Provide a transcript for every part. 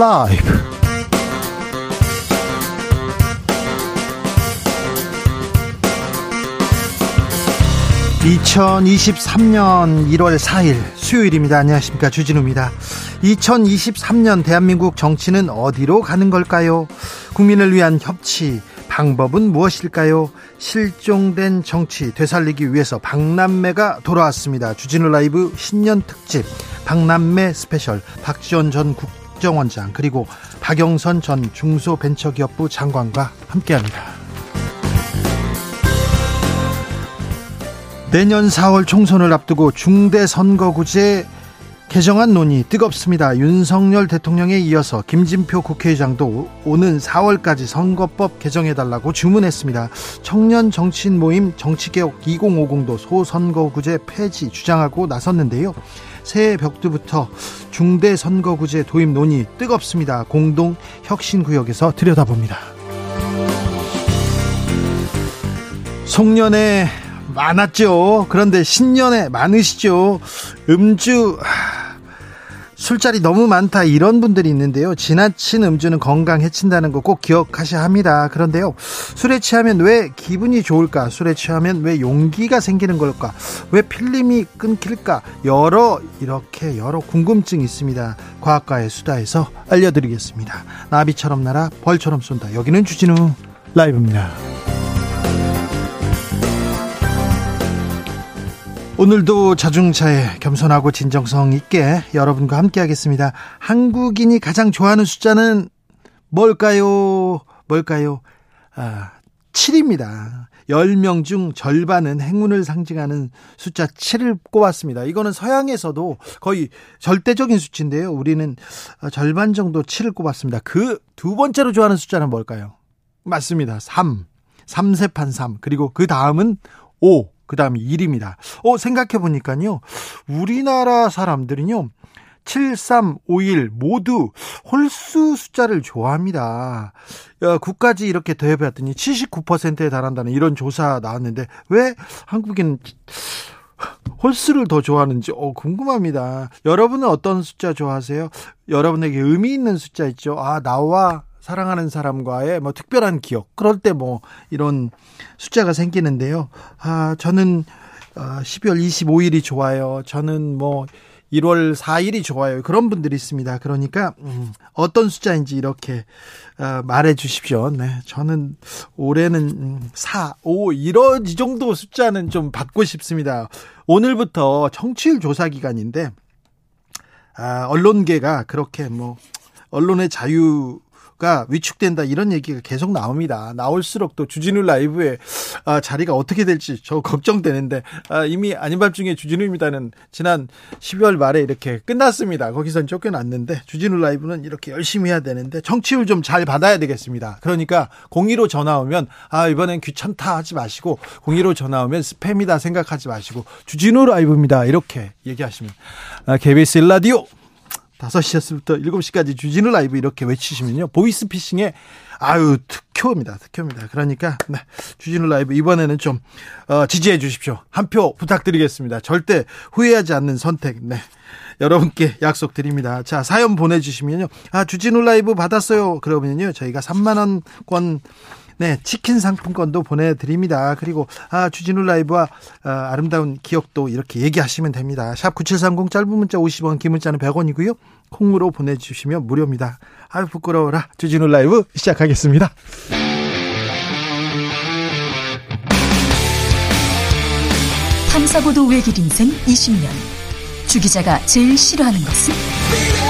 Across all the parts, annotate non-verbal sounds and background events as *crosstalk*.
라이브. 2023년 1월 4일 수요일입니다. 안녕하십니까. 주진우입니다. 2023년 대한민국 정치는 어디로 가는 걸까요? 국민을 위한 협치, 방법은 무엇일까요? 실종된 정치 되살리기 위해서 박남매가 돌아왔습니다. 주진우 라이브 신년 특집 박남매 스페셜 박지원 전 국정원장 그리고 박영선 전 중소벤처기업부 장관과 함께합니다. 내년 4월 총선을 앞두고 중대선거구제 개정안 논의 뜨겁습니다. 윤석열 대통령에 이어서 김진표 국회의장도 오는 4월까지 선거법 개정해달라고 주문했습니다. 청년 정치인 모임 정치개혁 2050도 소선거구제 폐지 주장하고 나섰는데요. 새해 벽두부터 중대선거구제 도입 논의 뜨겁습니다. 공동 혁신구역에서 들여다봅니다. 송년회 많았죠. 그런데 신년에 많으시죠. 음주 술자리 너무 많다 이런 분들이 있는데요. 지나친 음주는 건강 해친다는 거 꼭 기억하셔야 합니다. 그런데요. 술에 취하면 왜 기분이 좋을까? 술에 취하면 왜 용기가 생기는 걸까? 왜 필름이 끊길까? 여러 이렇게 여러 궁금증이 있습니다. 과학과의 수다에서 알려드리겠습니다. 나비처럼 날아 벌처럼 쏜다. 여기는 주진우 라이브입니다. 오늘도 자중차에 겸손하고 진정성 있게 여러분과 함께 하겠습니다. 한국인이 가장 좋아하는 숫자는 뭘까요? 뭘까요? 아, 7입니다. 10명 중 절반은 행운을 상징하는 숫자 7을 꼽았습니다. 이거는 서양에서도 거의 절대적인 수치인데요. 우리는 절반 정도 7을 꼽았습니다. 그 두 번째로 좋아하는 숫자는 뭘까요? 맞습니다. 3. 3세판 3. 그리고 그 다음은 5. 그 다음에 1입니다. 어, 생각해보니까요. 우리나라 사람들은요. 7351 모두 홀수 숫자를 좋아합니다. 어, 국까지 이렇게 더해봤더니 79%에 달한다는 이런 조사 나왔는데 왜 한국인 홀수를 더 좋아하는지 어, 궁금합니다. 여러분은 어떤 숫자 좋아하세요? 여러분에게 의미 있는 숫자 있죠? 아, 나와 사랑하는 사람과의 뭐 특별한 기억 그럴 때 뭐 이런 숫자가 생기는데요. 아 저는 12월 어, 25일이 좋아요. 저는 뭐 1월 4일이 좋아요. 그런 분들이 있습니다. 그러니까 음, 어떤 숫자인지 이렇게 어, 말해 주십시오. 네. 저는 올해는 4, 5 이런 이 정도 숫자는 좀 받고 싶습니다. 오늘부터 청취율 조사 기간인데 아, 언론계가 그렇게 뭐 언론의 자유 가 위축된다 이런 얘기가 계속 나옵니다. 나올수록 또 주진우 라이브의 아, 자리가 어떻게 될지 저 걱정되는데 아, 이미 아닌 밤중에 주진우입니다는 지난 12월 말에 이렇게 끝났습니다. 거기선 쫓겨났는데 주진우 라이브는 이렇게 열심히 해야 되는데 정치율 좀 잘 받아야 되겠습니다. 그러니까 02로 전화 오면 아 이번엔 귀찮다 하지 마시고 02로 전화 오면 스팸이다 생각하지 마시고 주진우 라이브입니다. 이렇게 얘기하시면 아, KBS 일라디오 5시부터 7시까지 주진우 라이브 이렇게 외치시면요. 보이스피싱에 아유 특효입니다. 특효입니다. 그러니까 네, 주진우 라이브 이번에는 좀 어, 지지해 주십시오. 한 표 부탁드리겠습니다. 절대 후회하지 않는 선택. 네. 여러분께 약속드립니다. 자, 사연 보내주시면요. 아, 주진우 라이브 받았어요. 그러면요. 저희가 3만원권 네, 치킨 상품권도 보내드립니다. 그리고 아 주진우 라이브와 아, 름다운 기억도 이렇게 얘기하시면 됩니다. 샵 9730 짧은 문자 50원, 긴 문자는 100원이고요. 콩으로 보내주시면 무료입니다. 아유 부끄러워라. 주진우 라이브 시작하겠습니다. 탐사보도 외길 인생 20년. 주 기자가 제일 싫어하는 것은?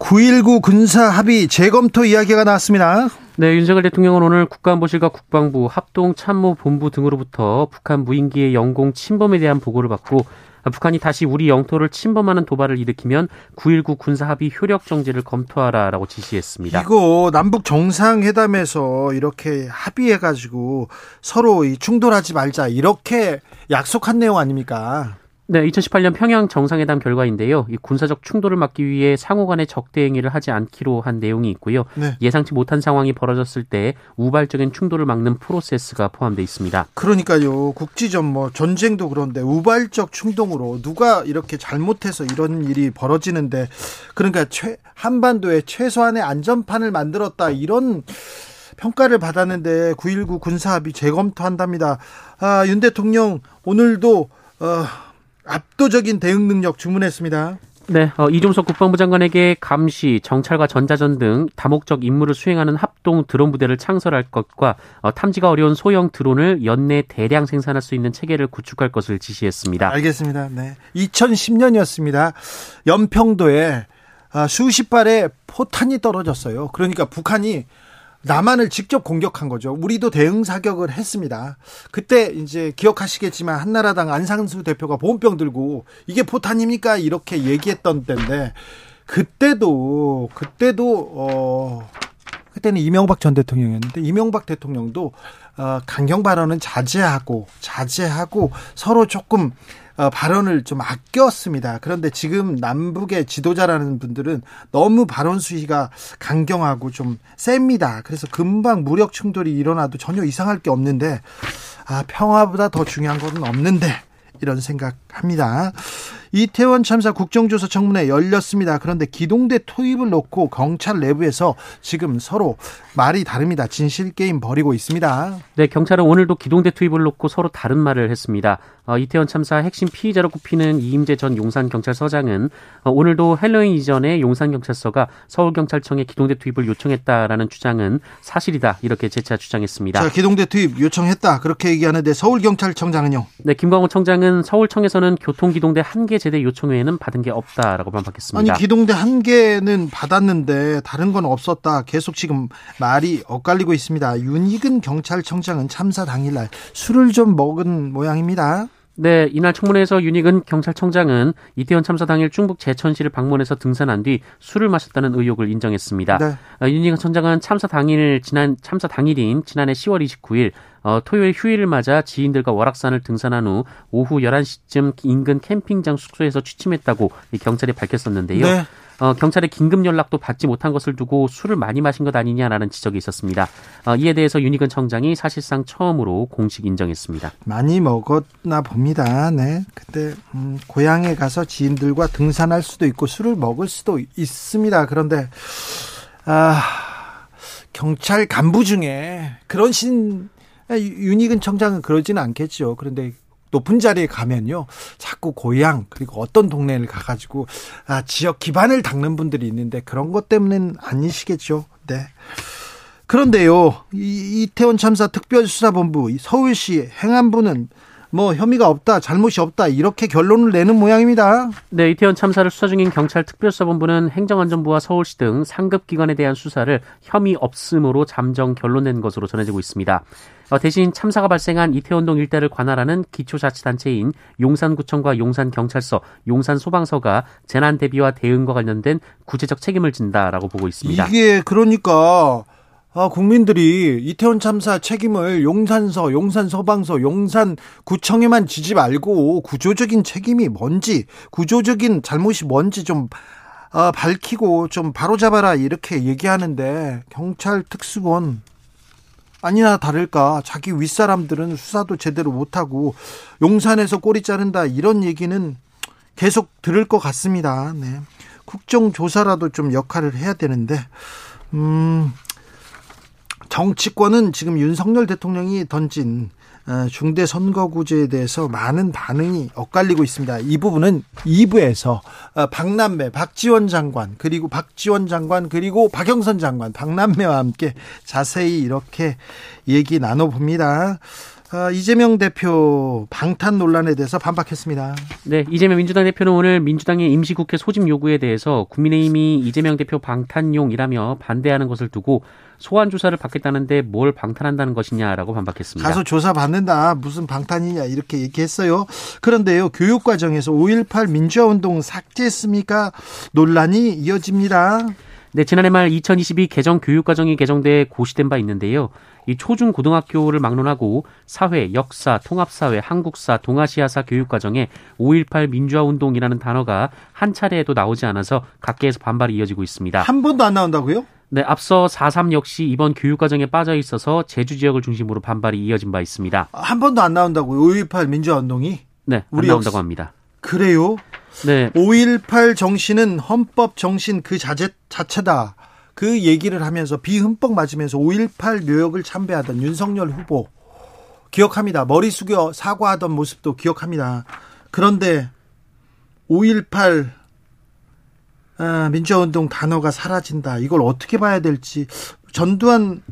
9.19 군사 합의 재검토 이야기가 나왔습니다. 네, 윤석열 대통령은 오늘 국가안보실과 국방부, 합동참모본부 등으로부터 북한 무인기의 영공 침범에 대한 보고를 받고 북한이 다시 우리 영토를 침범하는 도발을 일으키면 9.19 군사합의 효력 정지를 검토하라라고 지시했습니다. 이거 남북 정상회담에서 이렇게 합의해가지고 서로 충돌하지 말자 이렇게 약속한 내용 아닙니까? 네, 2018년 평양 정상회담 결과인데요. 이 군사적 충돌을 막기 위해 상호 간의 적대 행위를 하지 않기로 한 내용이 있고요. 네. 예상치 못한 상황이 벌어졌을 때 우발적인 충돌을 막는 프로세스가 포함되어 있습니다. 그러니까요. 국지전 뭐 전쟁도 그런데 우발적 충동으로 누가 이렇게 잘못해서 이런 일이 벌어지는데 그러니까 최, 한반도에 최소한의 안전판을 만들었다 이런 평가를 받았는데 9.19 군사합의 재검토한답니다. 아, 윤 대통령 오늘도 어, 압도적인 대응 능력 주문했습니다. 네, 어, 이종석 국방부 장관에게 감시, 정찰과 전자전 등 다목적 임무를 수행하는 합동 드론 부대를 창설할 것과 어, 탐지가 어려운 소형 드론을 연내 대량 생산할 수 있는 체계를 구축할 것을 지시했습니다. 알겠습니다. 네, 2010년이었습니다. 연평도에 아, 수십 발의 포탄이 떨어졌어요. 그러니까 북한이 남한을 직접 공격한 거죠. 우리도 대응 사격을 했습니다. 그때 이제 기억하시겠지만 한나라당 안상수 대표가 보온병 들고 이게 포탄입니까? 이렇게 얘기했던 때인데 그때도 그때도 어 그때는 이명박 전 대통령이었는데 이명박 대통령도 어 강경 발언은 자제하고 자제하고 서로 조금 어, 발언을 좀 아꼈습니다. 그런데 지금 남북의 지도자라는 분들은 너무 발언 수위가 강경하고 좀 셉니다. 그래서 금방 무력 충돌이 일어나도 전혀 이상할 게 없는데 아, 평화보다 더 중요한 것은 없는데 이런 생각 합니다. 이태원 참사 국정조사 청문회 열렸습니다. 그런데 기동대 투입을 놓고 경찰 내부에서 지금 서로 말이 다릅니다. 진실 게임 벌이고 있습니다. 네, 경찰은 오늘도 기동대 투입을 놓고 서로 다른 말을 했습니다. 어, 이태원 참사 핵심 피의자로 꼽히는 이임재 전 용산경찰서장은 어, 오늘도 헬로윈 이전에 용산경찰서가 서울경찰청에 기동대 투입을 요청했다라는 주장은 사실이다 이렇게 재차 주장했습니다. 자, 기동대 투입 요청했다 그렇게 얘기하는데 서울경찰청장은요? 네, 김광호 청장은 서울청에서 는 교통기동대 한 개 제대 요청 외에는 받은 게 없다라고 반박했습니다. 아니 기동대 한 개는 받았는데 다른 건 없었다. 계속 지금 말이 엇갈리고 있습니다. 윤희근 경찰청장은 참사 당일날 술을 좀 먹은 모양입니다. 네, 이날 청문회에서 윤희근 경찰청장은 이태원 참사 당일 중북 제천시를 방문해서 등산한 뒤 술을 마셨다는 의혹을 인정했습니다. 네. 어, 윤희근 청장은 참사 당일 지난 참사 당일인 지난해 10월 29일 어, 토요일 휴일을 맞아 지인들과 월악산을 등산한 후 오후 11시쯤 인근 캠핑장 숙소에서 취침했다고 경찰이 밝혔었는데요. 네. 어, 경찰의 긴급 연락도 받지 못한 것을 두고 술을 많이 마신 것 아니냐라는 지적이 있었습니다. 어, 이에 대해서 윤희근 청장이 사실상 처음으로 공식 인정했습니다. 많이 먹었나 봅니다. 네. 그때 음, 고향에 가서 지인들과 등산할 수도 있고 술을 먹을 수도 있습니다. 그런데 아, 경찰 간부 중에 그런 신 윤희근 청장은 그러지는 않겠죠. 그런데 높은 자리에 가면요. 자꾸 고향 그리고 어떤 동네를 가가지고 아, 지역 기반을 닦는 분들이 있는데 그런 것 때문엔 아니시겠죠. 네. 그런데요, 이, 이태원 참사 특별수사본부 서울시 행안부는 뭐 혐의가 없다, 잘못이 없다 이렇게 결론을 내는 모양입니다. 네, 이태원 참사를 수사 중인 경찰 특별수사본부는 행정안전부와 서울시 등 상급 기관에 대한 수사를 혐의 없음으로 잠정 결론낸 것으로 전해지고 있습니다. 어, 대신 참사가 발생한 이태원동 일대를 관할하는 기초자치단체인 용산구청과 용산경찰서, 용산소방서가 재난 대비와 대응과 관련된 구체적 책임을 진다라고 보고 있습니다. 이게 그러니까 아, 국민들이 이태원 참사 책임을 용산서, 용산소방서, 용산구청에만 지지 말고 구조적인 책임이 뭔지, 구조적인 잘못이 뭔지 좀 어, 밝히고 좀 바로잡아라 이렇게 얘기하는데 경찰 특수본 아니나 다를까 자기 윗사람들은 수사도 제대로 못하고 용산에서 꼬리 자른다 이런 얘기는 계속 들을 것 같습니다. 네. 국정조사라도 좀 역할을 해야 되는데 음 정치권은 지금 윤석열 대통령이 던진 어, 중대 선거구제에 대해서 많은 반응이 엇갈리고 있습니다. 이 부분은 2부에서 어, 박남매, 박지원 장관, 그리고 박지원 장관, 그리고 박영선 장관, 박남매와 함께 자세히 이렇게 얘기 나눠봅니다. 어, 이재명 대표 방탄 논란에 대해서 반박했습니다. 네, 이재명 민주당 대표는 오늘 민주당의 임시국회 소집 요구에 대해서 국민의힘이 이재명 대표 방탄용이라며 반대하는 것을 두고 소환 조사를 받겠다는데 뭘 방탄한다는 것이냐라고 반박했습니다. 가서 조사 받는다. 무슨 방탄이냐 이렇게 얘기했어요. 그런데요. 교육 과정에서 5.18 민주화 운동 삭제했습니까? 논란이 이어집니다. 네, 지난해 말 2022 개정 교육과정이 개정돼 고시된 바 있는데요. 이 초중 고등학교를 막론하고 사회, 역사, 통합사회, 한국사, 동아시아사 교육과정에 5.18 민주화운동이라는 단어가 한 차례에도 나오지 않아서 각계에서 반발이 이어지고 있습니다. 한 번도 안 나온다고요? 네, 앞서 4.3 역시 이번 교육과정에 빠져 있어서 제주 지역을 중심으로 반발이 이어진 바 있습니다. 한 번도 안 나온다고요? 5.18 민주화운동이? 네, 안 나온다고 합니다. 그래요? 네. 5.18 정신은 헌법 정신 그 자체, 자체다. 그 얘기를 하면서 비 흠뻑 맞으면서 5.18 묘역을 참배하던 윤석열 후보 기억합니다. 머리 숙여 사과하던 모습도 기억합니다. 그런데 5.18 아, 민주화운동 단어가 사라진다. 이걸 어떻게 봐야 될지 전두환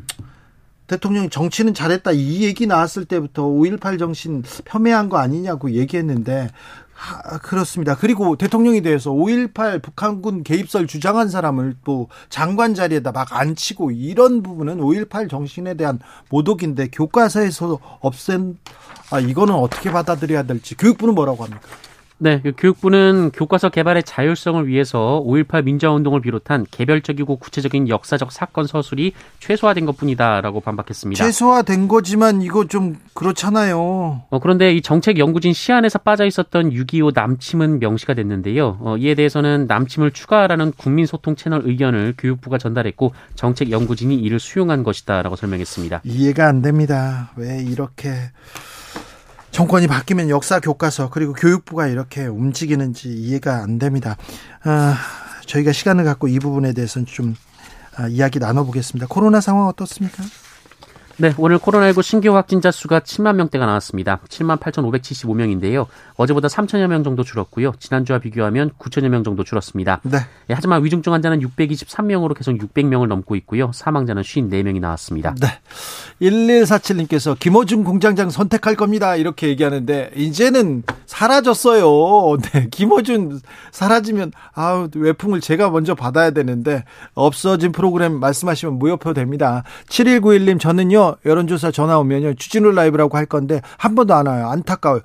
대통령이 정치는 잘했다 이 얘기 나왔을 때부터 5.18 정신 폄훼한 거 아니냐고 얘기했는데 하, 그렇습니다. 그리고 대통령이 대해서 5.18 북한군 개입설 주장한 사람을 또 장관 자리에다 막 앉히고 이런 부분은 5.18 정신에 대한 모독인데 교과서에서 없앤 아 이거는 어떻게 받아들여야 될지 교육부는 뭐라고 합니까? 네, 그 교육부는 교과서 개발의 자율성을 위해서 5.18 민주화운동을 비롯한 개별적이고 구체적인 역사적 사건 서술이 최소화된 것뿐이다라고 반박했습니다. 최소화된 거지만 이거 좀 그렇잖아요. 어, 그런데 이 정책 연구진 시안에서 빠져 있었던 6.25 남침은 명시가 됐는데요. 어, 이에 대해서는 남침을 추가하라는 국민소통 채널 의견을 교육부가 전달했고 정책 연구진이 이를 수용한 것이다라고 설명했습니다. 이해가 안 됩니다. 왜 이렇게 정권이 바뀌면 역사 교과서 그리고 교육부가 이렇게 움직이는지 이해가 안 됩니다. 아, 저희가 시간을 갖고 이 부분에 대해서는 좀 아, 이야기 나눠보겠습니다. 코로나 상황 어떻습니까? 네, 오늘 코로나19 신규 확진자 수가 7만 명대가 나왔습니다. 7만 8,575명인데요. 어제보다 3천여 명 정도 줄었고요. 지난주와 비교하면 9천여 명 정도 줄었습니다. 네. 네, 하지만 위중증 환자는 623명으로 계속 600명을 넘고 있고요. 사망자는 54명이 나왔습니다. 네. 1147님께서 김호중 공장장 선택할 겁니다. 이렇게 얘기하는데 이제는 사라졌어요. *laughs* 네, 김호준 사라지면 아우 외풍을 제가 먼저 받아야 되는데 없어진 프로그램 말씀하시면 무효표 됩니다. 7191님 저는요 여론조사 전화 오면요 주진우 라이브라고 할 건데 한 번도 안 와요. 안타까워요.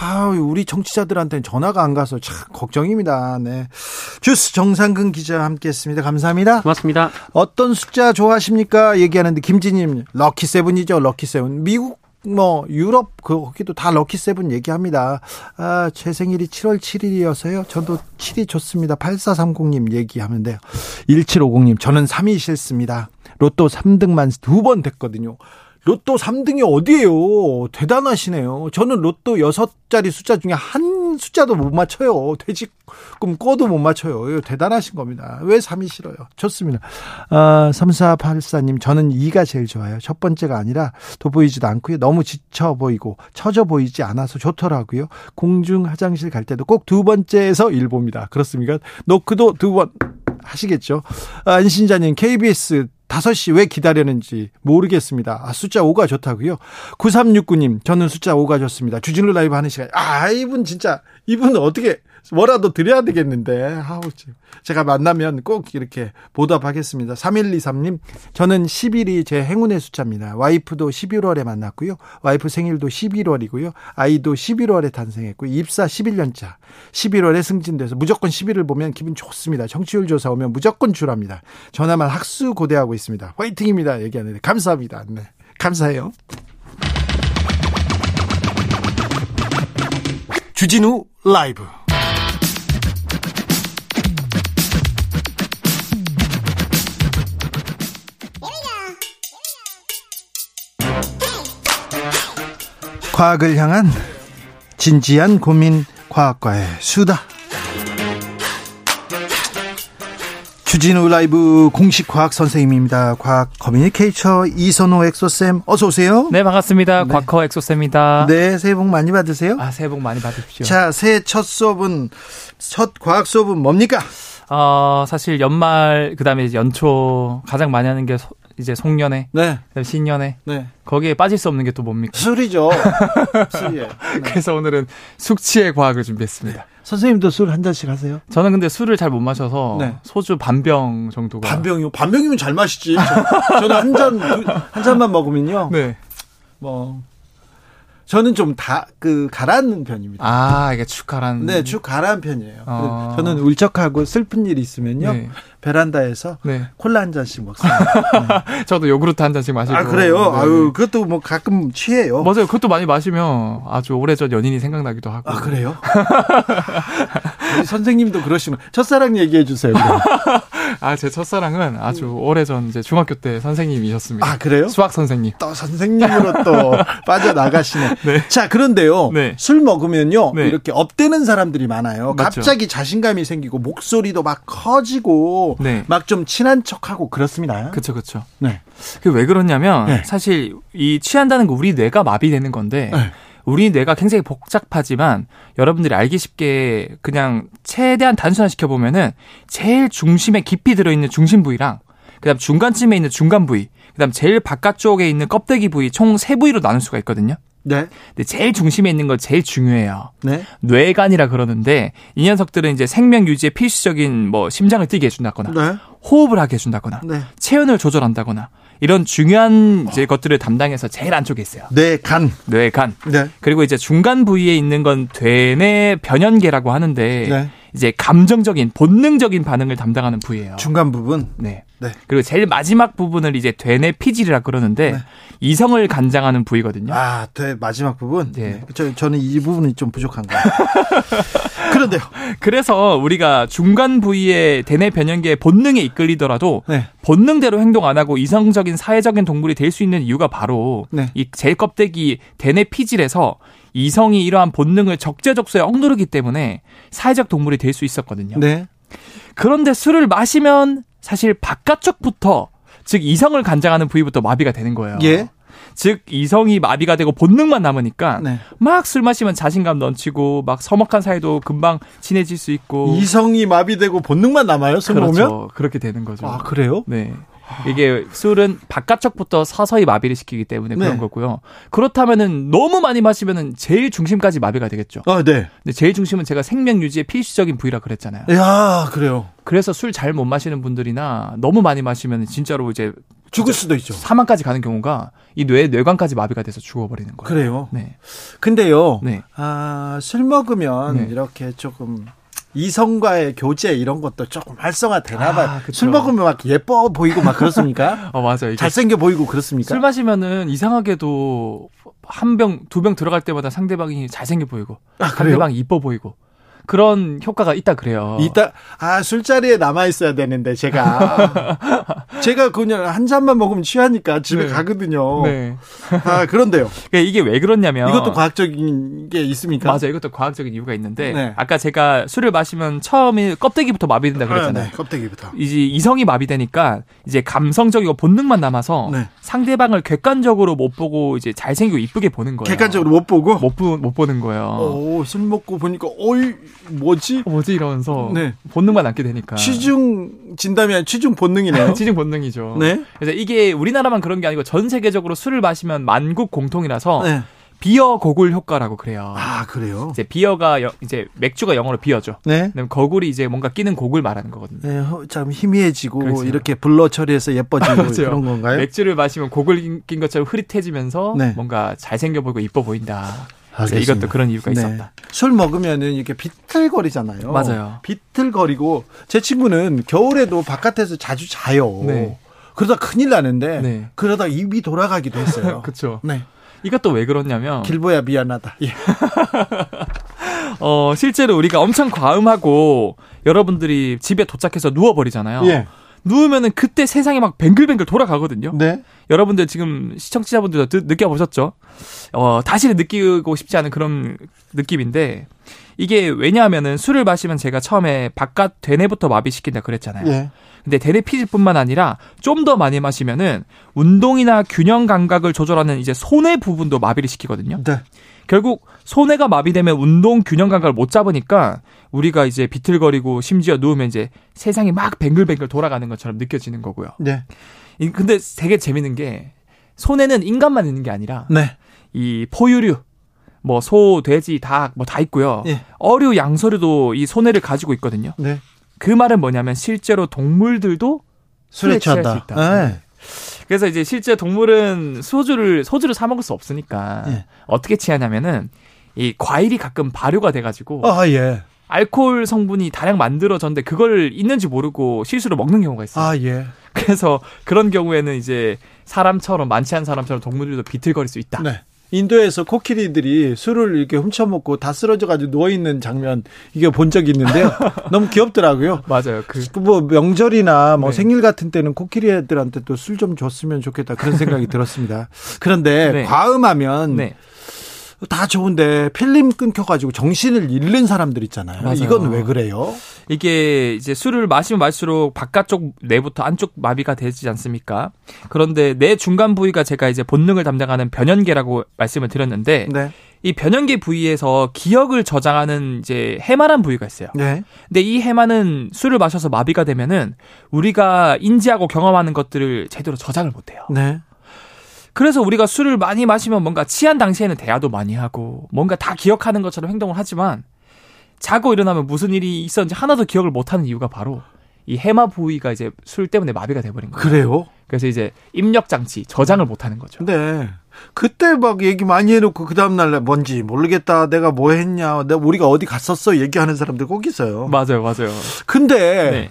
아, 우리 청취자들한테는 전화가 안 가서 참 걱정입니다. 네. 주스 정상근 기자 함께 했습니다. 감사합니다. 고맙습니다. 어떤 숫자 좋아하십니까? 얘기하는데 김진님 럭키 세븐이죠. 럭키 세븐. 미국 뭐 유럽 그 거기도 다 럭키 세븐 얘기합니다. 아, 제 생일이 7월 7일이어서요. 저도 7이 좋습니다. 8430님 얘기하면 돼요. 1750님 저는 3이 싫습니다. 로또 3등만 두 번 됐거든요. 로또 3등이 어디예요? 대단하시네요. 저는 로또 6자리 숫자 중에 한 숫자도 못 맞춰요. 돼지꿈 꿔도 못 맞춰요. 대단하신 겁니다. 왜 3이 싫어요? 좋습니다. 아, 3484님, 저는 2가 제일 좋아요. 첫 번째가 아니라 돋보이지도 않고요. 너무 지쳐 보이고 처져 보이지 않아서 좋더라고요. 공중 화장실 갈 때도 꼭 두 번째에서 일 봅니다. 그렇습니까? 노크도 두 번 하시겠죠. 아, 안신자님, KBS 5시 왜 기다렸는지 모르겠습니다. 아, 숫자 5가 좋다고요? 9369님, 저는 숫자 5가 좋습니다. 주진우 라이브 하는 시간. 아, 이분 진짜, 이분 어떻게, 뭐라도 드려야 되겠는데. 아우, 제가 만나면 꼭 이렇게 보답하겠습니다. 3123님, 저는 10일이 제 행운의 숫자입니다. 와이프도 11월에 만났고요. 와이프 생일도 11월이고요. 아이도 11월에 탄생했고, 입사 11년차. 11월에 승진돼서 무조건 10일을 보면 기분 좋습니다. 정치율 조사 오면 무조건 줄합니다. 전화만 학수 고대하고 있습니다. 화이팅입니다. 얘기하는데 감사합니다. 네. 감사해요. 주진우 라이브 과학을 향한 진지한 고민 과학과의 수다. 주진우 라이브 공식 과학 선생님입니다. 과학 communicator 이선호 엑소쌤 어서 오세요. 네 반갑습니다. 네. 과커 엑소쌤입니다. 네 새해 복 많이 받으세요. 아 새해 복 많이 받으십시오. 자 새해 첫 수업은 첫 과학 수업은 뭡니까? 어 사실 연말 그다음에 연초 가장 많이 하는 게 이제 송년회, 네. 신년회, 네. 거기에 빠질 수 없는 게 또 뭡니까? 술이죠. *laughs* 술이에. 네. 그래서 오늘은 숙취의 과학을 준비했습니다. 선생님도 술 한 잔씩 하세요? 저는 근데 술을 잘 못 마셔서 네. 소주 반병 정도가. 반병이요? 반병이면 잘 마시지. 저, 저는 한 잔, 두- 한 잔만 먹으면요. 네. 뭐. 저는 좀 다, 그, 가라앉는 편입니다. 아 이게 축하란. 네, 쭉 가라앉는 편이에요. 아. 저는 울적하고 슬픈 일이 있으면요. 네. 베란다에서 네. 콜라 한 잔씩 먹습니다. *laughs* 저도 요구르트 한 잔씩 마시고. 아, 그래요? 네. 아유, 그것도 뭐 가끔 취해요. 맞아요. 그것도 많이 마시면 아주 오래전 연인이 생각나기도 하고. 아, 그래요? *laughs* 선생님도 그러시면 첫사랑 얘기해 주세요. *laughs* 아, 제 첫사랑은 아주 오래전 이제 중학교 때 선생님이셨습니다. 아, 그래요? 수학 선생님. 또 선생님으로 또 *laughs* 빠져나가시네. 자, 그런데요. 네. 술 먹으면요. 네. 이렇게 업되는 사람들이 많아요. 맞죠. 갑자기 자신감이 생기고 목소리도 막 커지고 네. 막좀 친한 척하고 그렇습니다. 그쵸, 그쵸. 네. 그 왜 그러냐면 네. 사실 이 취한다는 거 우리 뇌가 마비되는 건데 네. 우리 뇌가 굉장히 복잡하지만 여러분들이 알기 쉽게 그냥 최대한 단순화시켜 보면은 제일 중심에 깊이 들어 있는 중심 부위랑 그다음 중간쯤에 있는 중간 부위, 그다음 제일 바깥쪽에 있는 껍데기 부위 총 세 부위로 나눌 수가 있거든요. 네. 근데 제일 중심에 있는 거 제일 중요해요. 네. 뇌간이라 그러는데 이 녀석들은 이제 생명 유지에 필수적인 뭐 심장을 뛰게 해준다거나 네. 호흡을 하게 해준다거나 네. 체온을 조절한다거나 이런 중요한 이제 것들을 담당해서 제일 안쪽에 있어요. 네, 간. 뇌간. 네. 그리고 이제 중간 부위에 있는 건 되뇌 변연계라고 하는데 네. 이제 감정적인 본능적인 반응을 담당하는 부위예요. 중간 부분. 네. 네. 그리고 제일 마지막 부분을 이제 되뇌 피질이라 그러는데 네. 이성을 간장하는 부위거든요. 아, 네, 마지막 부분. 네. 네. 저, 저는 이 부분이 좀 부족한 거예요. *laughs* 그런데요. 그래서 우리가 중간 부위의 대뇌 변연계의 본능에 이끌리더라도 네. 본능대로 행동 안 하고 이성적인 사회적인 동물이 될 수 있는 이유가 바로 네. 이 제일 껍데기 대뇌 피질에서 이성이 이러한 본능을 적재적소에 억누르기 때문에 사회적 동물이 될 수 있었거든요. 네. 그런데 술을 마시면 사실 바깥쪽부터 즉 이성을 간장하는 부위부터 마비가 되는 거예요. 예. 즉 이성이 마비가 되고 본능만 남으니까 네. 막술 마시면 자신감 넘치고 막 서먹한 사이도 금방 친해질 수 있고 이성이 마비되고 본능만 남아요, 술 그렇죠. 먹으면? 그렇게 되는 거죠. 아, 그래요? 네. 이게 술은 바깥쪽부터 서서히 마비를 시키기 때문에 그런 네. 거고요. 그렇다면은 너무 많이 마시면은 제일 중심까지 마비가 되겠죠. 아, 네. 근데 제일 중심은 제가 생명 유지의 필수적인 부위라 그랬잖아요. 야, 그래요. 그래서 술 잘 못 마시는 분들이나 너무 많이 마시면 진짜로 이제 죽을 수도 있죠. 사망까지 가는 경우가 이 뇌 뇌관까지 마비가 돼서 죽어버리는 거예요. 그래요. 네. 근데요. 네. 아, 술 먹으면 네. 이렇게 조금 이성과의 교제 이런 것도 조금 활성화 되나 봐요. 아. 술 먹으면 막 예뻐 보이고 막 그렇습니까? *laughs* 어 맞아요. 잘생겨 보이고 그렇습니까? 술 마시면은 이상하게도 한 병, 두 병 들어갈 때마다 상대방이 잘생겨 보이고, 아? 상대방이 이뻐 보이고, 그런 효과가 있다 그래요. 이따 아 술자리에 남아 있어야 되는데 제가 *laughs* 제가 그냥 한 잔만 먹으면 취하니까 집에 네. 가거든요. 네. 아 그런데요. *laughs* 그러니까 이게 왜 그러냐면. 이것도 과학적인 게 있습니까? 맞아요. 이것도 과학적인 이유가 있는데, 네. 아까 제가 술을 마시면 처음에 껍데기부터 마비된다 아, 그랬잖아요. 네, 껍데기부터. 이제 이성이 마비되니까 이제 감성적이고 본능만 남아서 네. 상대방을 객관적으로 못 보고 이제 잘생기고 이쁘게 보는 거예요. 객관적으로 못 보고. 못, 보, 못 보는 거예요. 오, 술 먹고 보니까 어이 뭐지? 어, 뭐지 이러면서 네. 본능만 남게 되니까. 취중 진담이 아니라 취중 본능이네요. *laughs* 취중 본능이죠. 네. 그래서 이게 우리나라만 그런 게 아니고 전 세계적으로 술을 마시면 만국 공통이라서 네. beer goggle 효과라고 그래요. 아 그래요. 이제 beer가 여- 이제 맥주가 영어로 beer죠. 네. 그다음 goggle이 이제 뭔가 끼는 고글을 말하는 거거든요. 네, 허- 참 희미해지고 그렇죠. 이렇게 blur 처리해서 예뻐지고 맞아요. *laughs* 그런 건가요? 맥주를 마시면 고글 낀- 낀 것처럼 흐릿해지면서 네. 뭔가 잘생겨 보이고 이뻐 보인다. 알겠습니다. 이것도 그런 이유가 네. 있었다. 술 먹으면은 이렇게 비틀거리잖아요. 맞아요. 비틀거리고 제 친구는 겨울에도 바깥에서 자주 자요. 네. 그러다 큰일 나는데 네. 그러다 입이 돌아가기도 했어요. *laughs* 그렇죠. 네. 이것도 왜 그러냐면 길보야 미안하다. 예. *laughs* 어 실제로 우리가 엄청 과음하고 여러분들이 집에 도착해서 누워 버리잖아요. 예. 누우면은 그때 세상이 막 뱅글뱅글 돌아가거든요. 네. 여러분들 지금 시청자분들도 느- 느껴보셨죠? 어, 다시는 느끼고 싶지 않은 그런 느낌인데, 이게 왜냐하면은 술을 마시면 제가 처음에 바깥 대뇌부터 마비시킨다 그랬잖아요. 예. 근데 대뇌 피질뿐만 아니라 좀 더 많이 마시면은 운동이나 균형 감각을 조절하는 이제 손의 부분도 마비를 시키거든요. 네. 결국 손해가 마비되면 운동 균형 감각을 못 잡으니까 우리가 이제 비틀거리고 심지어 누우면 이제 세상이 막 뱅글뱅글 돌아가는 것처럼 느껴지는 거고요. 네. 근데 되게 재밌는 게 손에는 인간만 있는 게 아니라 네. 이 포유류 뭐 소, 돼지, 닭 뭐 다 있고요. 예. 어류, 양서류도 이 손해를 가지고 있거든요. 네. 그 말은 뭐냐면 실제로 동물들도 술에 취할. 수 있다. 네. 그래서 이제 실제 동물은 소주를 소주를 사 먹을 수 없으니까 예. 어떻게 취하냐면은 이 과일이 가끔 발효가 돼가지고 아, 예. 알코올 성분이 다량 만들어졌는데 그걸 있는지 모르고 실수로 먹는 경우가 있어요. 아, 예. 그래서 그런 경우에는 이제 사람처럼 만취한 사람처럼 동물들도 비틀거릴 수 있다. 네. 인도에서 코끼리들이 술을 이렇게 훔쳐먹고 다 쓰러져가지고 누워있는 장면, 이게 본 적이 있는데요. *laughs* 너무 귀엽더라고요. 맞아요. 그 뭐 명절이나 뭐 네. 생일 같은 때는 코끼리 애들한테 또 술 좀 줬으면 좋겠다 그런 생각이 *laughs* 들었습니다. 그런데 네. 과음하면 네. 다 좋은데 필름 끊겨가지고 정신을 잃는 사람들 있잖아요. 맞아요. 이건 왜 그래요? 이게 이제 술을 마시면 마실수록 바깥쪽 뇌부터 안쪽 마비가 되지 않습니까? 그런데 뇌 중간 부위가 제가 이제 본능을 담당하는 변연계라고 말씀을 드렸는데 네, 이 변연계 부위에서 기억을 저장하는 이제 해마란 부위가 있어요. 네, 근데 이 해마는 술을 마셔서 마비가 되면은 우리가 인지하고 경험하는 것들을 제대로 저장을 못 해요. 네. 그래서 우리가 술을 많이 마시면 뭔가 취한 당시에는 대화도 많이 하고 뭔가 다 기억하는 것처럼 행동을 하지만 자고 일어나면 무슨 일이 있었는지 하나도 기억을 못 하는 이유가 바로 이 해마 부위가 이제 술 때문에 마비가 돼버린 거예요. 그래요? 그래서 이제 입력 장치 저장을 못 하는 거죠. 네. 그때 막 얘기 많이 해놓고 그 다음 날 뭔지 모르겠다. 내가 뭐 했냐. 내가 우리가 어디 갔었어. 얘기하는 사람들 꼭 있어요. 맞아요, 맞아요. 근데 네.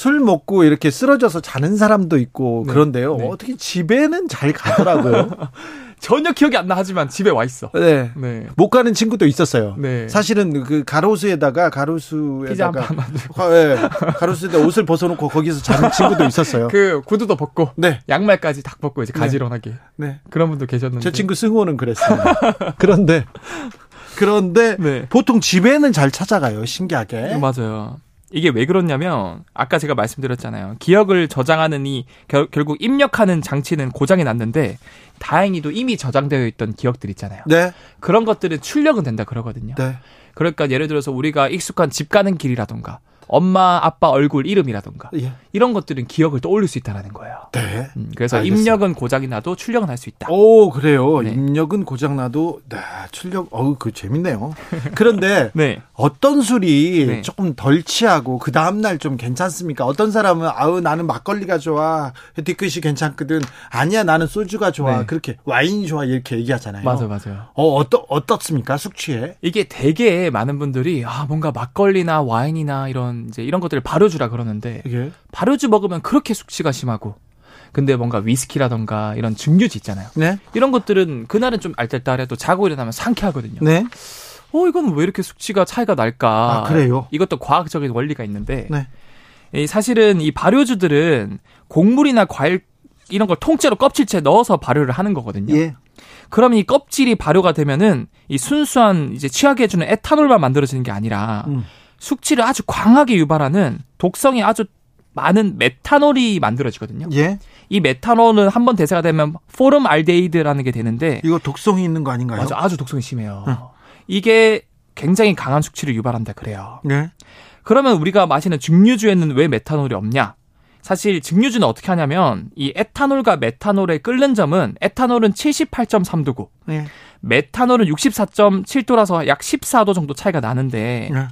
술 먹고 이렇게 쓰러져서 자는 사람도 있고 네. 그런데요. 네. 어떻게 집에는 잘 가더라고요. *laughs* 전혀 기억이 안나 하지만 집에 와 있어. 네. 네. 못 가는 친구도 있었어요. 네. 사실은 그 가로수에다가 가로수에다가 가- 예, 가로수에다 옷을 벗어놓고 거기서 자는 *laughs* 친구도 있었어요. 그 구두도 벗고 네, 양말까지 딱 벗고 이제 네. 가지런하게 네. 그런 분도 계셨는데. 제 친구 승호는 그랬습니다. *laughs* 그런데 그런데 네. 보통 집에는 잘 찾아가요. 신기하게. 맞아요. 이게 왜 그렇냐면 아까 제가 말씀드렸잖아요. 기억을 저장하는 이 결, 결국 입력하는 장치는 고장이 났는데 다행히도 이미 저장되어 있던 기억들 있잖아요. 네, 그런 것들은 출력은 된다 그러거든요. 네, 그러니까 예를 들어서 우리가 익숙한 집 가는 길이라던가 엄마 아빠 얼굴 이름이라던가 예. 이런 것들은 기억을 떠올릴 수 있다라는 거예요. 네. 음, 그래서 알겠어요. 입력은 고장이 나도 출력은 할 수 있다. 오, 그래요. 네. 입력은 고장 나도, 네, 출력, 어우, 그 재밌네요. 그런데 *laughs* 네. 어떤 술이 네. 조금 덜 취하고 그 다음 날 좀 괜찮습니까? 어떤 사람은 아우 나는 막걸리가 좋아 뒤끝이 괜찮거든 아니야 나는 소주가 좋아 네. 그렇게 와인이 좋아 이렇게 얘기하잖아요. 맞아요, 맞아요. 어 어떠 어떻습니까 숙취에? 이게 되게 많은 분들이 아 뭔가 막걸리나 와인이나 이런 이제 이런 것들을 발효주라 그러는데 이게 발효주 먹으면 그렇게 숙취가 심하고 근데 뭔가 위스키라던가 이런 증류주 있잖아요. 네, 이런 것들은 그날은 좀 알뜰딸해도 자고 일어나면 상쾌하거든요. 네, 어 이건 왜 이렇게 숙취가 차이가 날까? 아, 그래요? 이것도 과학적인 원리가 있는데 네, 이 사실은 이 발효주들은 곡물이나 과일 이런 걸 통째로 껍질째 넣어서 발효를 하는 거거든요. 예, 그러면 이 껍질이 발효가 되면은 이 순수한 이제 취하게 해주는 에탄올만 만들어지는 게 아니라 음. 숙취를 아주 광하게 유발하는 독성이 아주 많은 메탄올이 만들어지거든요. 예. 이 메탄올은 한 번 대사가 되면 포름 알데히드라는 게 되는데 이거 독성이 있는 거 아닌가요? 맞아 아주 독성이 심해요. 응. 이게 굉장히 강한 숙취를 유발한다 그래요. 네, 그러면 우리가 마시는 증류주에는 왜 메탄올이 없냐? 사실 증류주는 어떻게 하냐면 이 에탄올과 메탄올의 끓는 점은 에탄올은 78.3도고 네, 메탄올은 64.7도라서 약 14도 정도 차이가 나는데 네.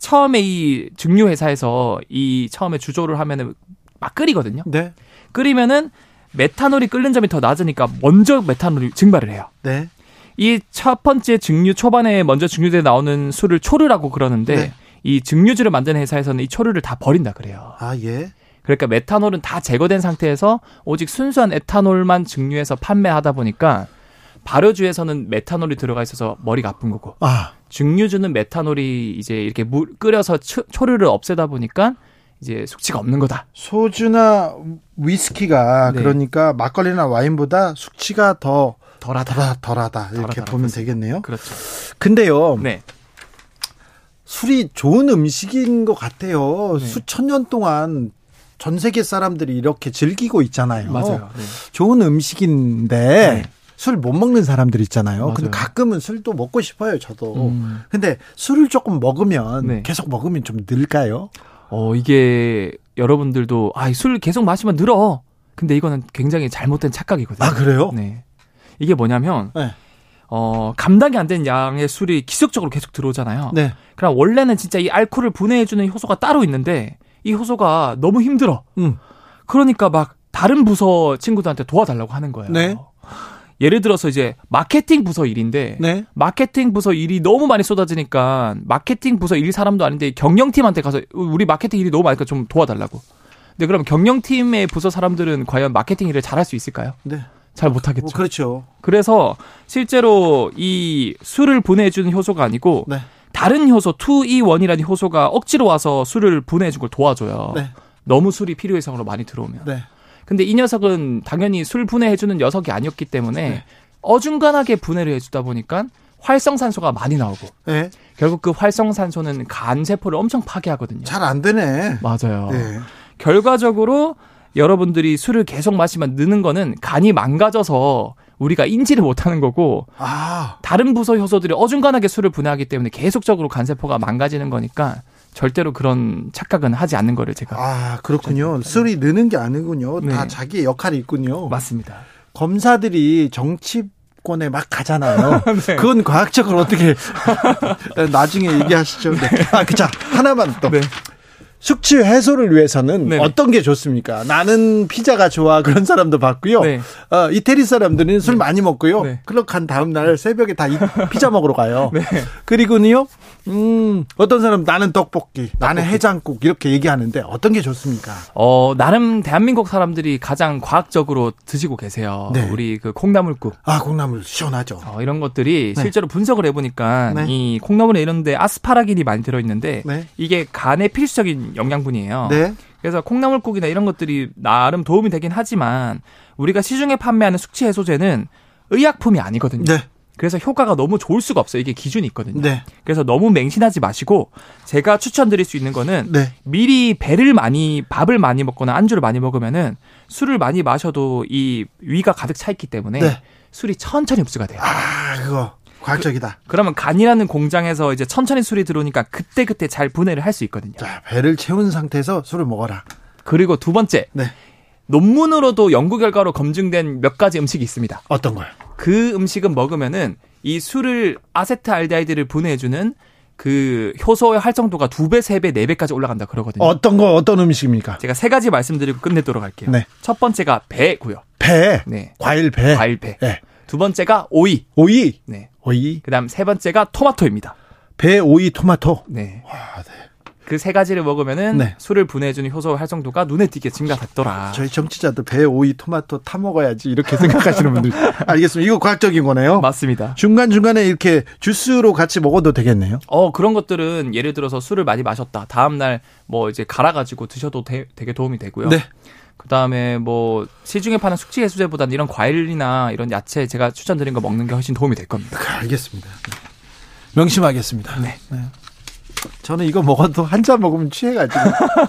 처음에 이 증류 회사에서 이 처음에 주조를 하면은 막 끓이거든요. 네, 끓이면은 메탄올이 끓는 점이 더 낮으니까 먼저 메탄올이 증발을 해요. 네, 이 첫 번째 증류 초반에 먼저 증류돼 나오는 술을 초르라고 그러는데 네. 이 증류주를 만드는 회사에서는 이 초르를 다 버린다 그래요. 아 예, 그러니까 메탄올은 다 제거된 상태에서 오직 순수한 에탄올만 증류해서 판매하다 보니까 발효주에서는 메탄올이 들어가 있어서 머리가 아픈 거고 아 증류주는 메탄올이 이제 이렇게 물 끓여서 초, 초르를 없애다 보니까 이제 숙취가 없는 거다. 소주나 위스키가 네. 그러니까 막걸리나 와인보다 숙취가 더 덜하다. 덜하, 덜하다 이렇게 덜하다. 보면 되겠네요. 그렇죠. 근데요, 네. 술이 좋은 음식인 것 같아요. 네. 수천 년 동안 전 세계 사람들이 이렇게 즐기고 있잖아요. 맞아요. 네. 좋은 음식인데 네. 술 못 먹는 사람들 있잖아요. 맞아요. 근데 가끔은 술도 먹고 싶어요, 저도. 음. 근데 술을 조금 먹으면 네. 계속 먹으면 좀 늘까요? 어, 이게 여러분들도 아, 술 계속 마시면 늘어. 근데 이거는 굉장히 잘못된 착각이거든요. 아, 그래요? 네. 이게 뭐냐면 네. 어, 감당이 안 되는 양의 술이 기적적으로 계속 들어오잖아요. 네. 그럼 원래는 진짜 이 알코올을 분해해 주는 효소가 따로 있는데 이 효소가 너무 힘들어. 음. 그러니까 막 다른 부서 친구들한테 도와달라고 하는 거예요. 네. 예를 들어서 이제 마케팅 부서 일인데 네. 마케팅 부서 일이 너무 많이 쏟아지니까 마케팅 부서 일 사람도 아닌데 경영팀한테 가서 우리 마케팅 일이 너무 많으니까 좀 도와달라고. 근데 그럼 경영팀의 부서 사람들은 과연 마케팅 일을 잘할 수 있을까요? 네. 잘 못하겠죠. 뭐 그렇죠. 그래서 실제로 이 술을 분해해주는 효소가 아니고 네. 다른 효소 2E1이라는 효소가 억지로 와서 술을 분해해준 걸 도와줘요. 네. 너무 술이 필요 이상으로 많이 들어오면. 네. 근데 이 녀석은 당연히 술 분해해주는 녀석이 아니었기 때문에 네. 어중간하게 분해를 해주다 보니까 활성산소가 많이 나오고 네. 결국 그 활성산소는 간 세포를 엄청 파괴하거든요. 잘 안 되네. 맞아요. 네. 결과적으로 여러분들이 술을 계속 마시면 느는 거는 간이 망가져서 우리가 인지를 못하는 거고 아, 다른 부서 효소들이 어중간하게 술을 분해하기 때문에 계속적으로 간 세포가 망가지는 거니까 절대로 그런 착각은 하지 않는 거를 제가 아, 그렇군요. 술이 느는 게 아니군요. 다 네. 자기의 역할이 있군요. 맞습니다. 검사들이 정치 권에 막 가잖아요. *laughs* 네. 그건 과학적으로 어떻게 *laughs* 나중에 얘기하시죠. 네. 아, 그자 하나만 또. 네. 숙취 해소를 위해서는 네. 어떤 게 좋습니까? 나는 피자가 좋아 그런 사람도 봤고요. 네. 어, 이태리 사람들은 술 많이 먹고요. 네. 클럽 간 다음 날 새벽에 다 이- 피자 먹으러 가요. *laughs* 네. 그리고는요, 음, 어떤 사람 나는 떡볶이, 나는 해장국 이렇게 얘기하는데 어떤 게 좋습니까? 어, 나름 대한민국 사람들이 가장 과학적으로 드시고 계세요. 네. 우리 그 콩나물국. 아, 콩나물 시원하죠. 어, 이런 것들이 네. 실제로 분석을 해 보니까 네. 이 콩나물에 이런 데 아스파라긴이 많이 들어 있는데 네. 이게 간에 필수적인 영양분이에요. 네. 그래서 콩나물국이나 이런 것들이 나름 도움이 되긴 하지만 우리가 시중에 판매하는 숙취 해소제는 의약품이 아니거든요. 네. 그래서 효과가 너무 좋을 수가 없어요. 이게 기준이 있거든요. 네. 그래서 너무 맹신하지 마시고 제가 추천드릴 수 있는 거는 네. 미리 배를 많이 밥을 많이 먹거나 안주를 많이 먹으면은 술을 많이 마셔도 이 위가 가득 차 있기 때문에 네. 술이 천천히 흡수가 돼요. 아, 그거 과학적이다. 그 러면 간이라는 공장에서 이제 천천히 술이 들어오니까 그때 그때 잘 분해를 할 수 있거든요. 자, 배를 채운 상태에서 술을 먹어라. 그리고 두 번째 네. 논문으로도 연구 결과로 검증된 몇 가지 음식이 있습니다. 어떤 거요? 그 음식은 먹으면은 이 술을 아세트알데히드를 분해해주는 그 효소의 활성도가 두 배, 세 배, 네 배까지 올라간다 그러거든요. 어떤 거, 어떤 음식입니까? 제가 세 가지 말씀드리고 끝내도록 할게요. 네. 첫 번째가 배고요. 배. 네. 과일 배. 과일 배. 네. 두 번째가 오이. 오이. 네. 오이. 그다음 세 번째가 토마토입니다. 배, 오이, 토마토. 네. 와, 네. 그 세 가지를 먹으면은 네. 술을 분해해주는 효소 활성도가 눈에 띄게 증가됐더라. 저희 정치자들 배, 오이, 토마토 타 먹어야지 이렇게 생각하시는 분들. *laughs* 알겠습니다. 이거 과학적인 거네요. 맞습니다. 중간 중간에 이렇게 주스로 같이 먹어도 되겠네요. 어 그런 것들은 예를 들어서 술을 많이 마셨다. 다음 날 뭐 이제 갈아가지고 드셔도 되, 게 도움이 되고요. 네. 그 다음에 뭐 시중에 파는 숙취 해소제보다는 이런 과일이나 이런 야채 제가 추천드린 거 먹는 게 훨씬 도움이 될 겁니다. 알겠습니다. 네. 명심하겠습니다. 네. 저는 이거 먹어도 한 잔 먹으면 취해가지고.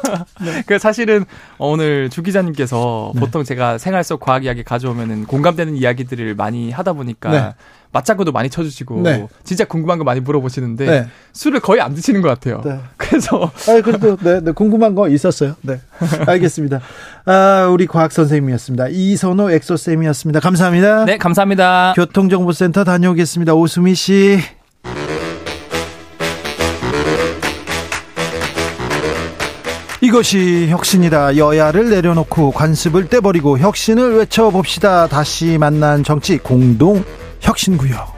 *laughs* 그 사실은 오늘 주 기자님께서 네. 보통 제가 생활 속 과학 이야기 가져오면은 공감되는 이야기들을 많이 하다 보니까 네. 맞장구도 많이 쳐주시고 네. 진짜 궁금한 거 많이 물어보시는데 네. 술을 거의 안 드시는 것 같아요. 네. 그래서 아, 그래도 네, 네, 궁금한 거 있었어요. 네. *laughs* 알겠습니다. 아, 우리 과학 선생님이었습니다. 이선호 엑소 쌤이었습니다. 감사합니다. 네 감사합니다. 교통정보센터 다녀오겠습니다. 오수미 씨. 이것이 혁신이다. 여야를 내려놓고 관습을 떼버리고 혁신을 외쳐봅시다. 다시 만난 정치 공동 혁신구역.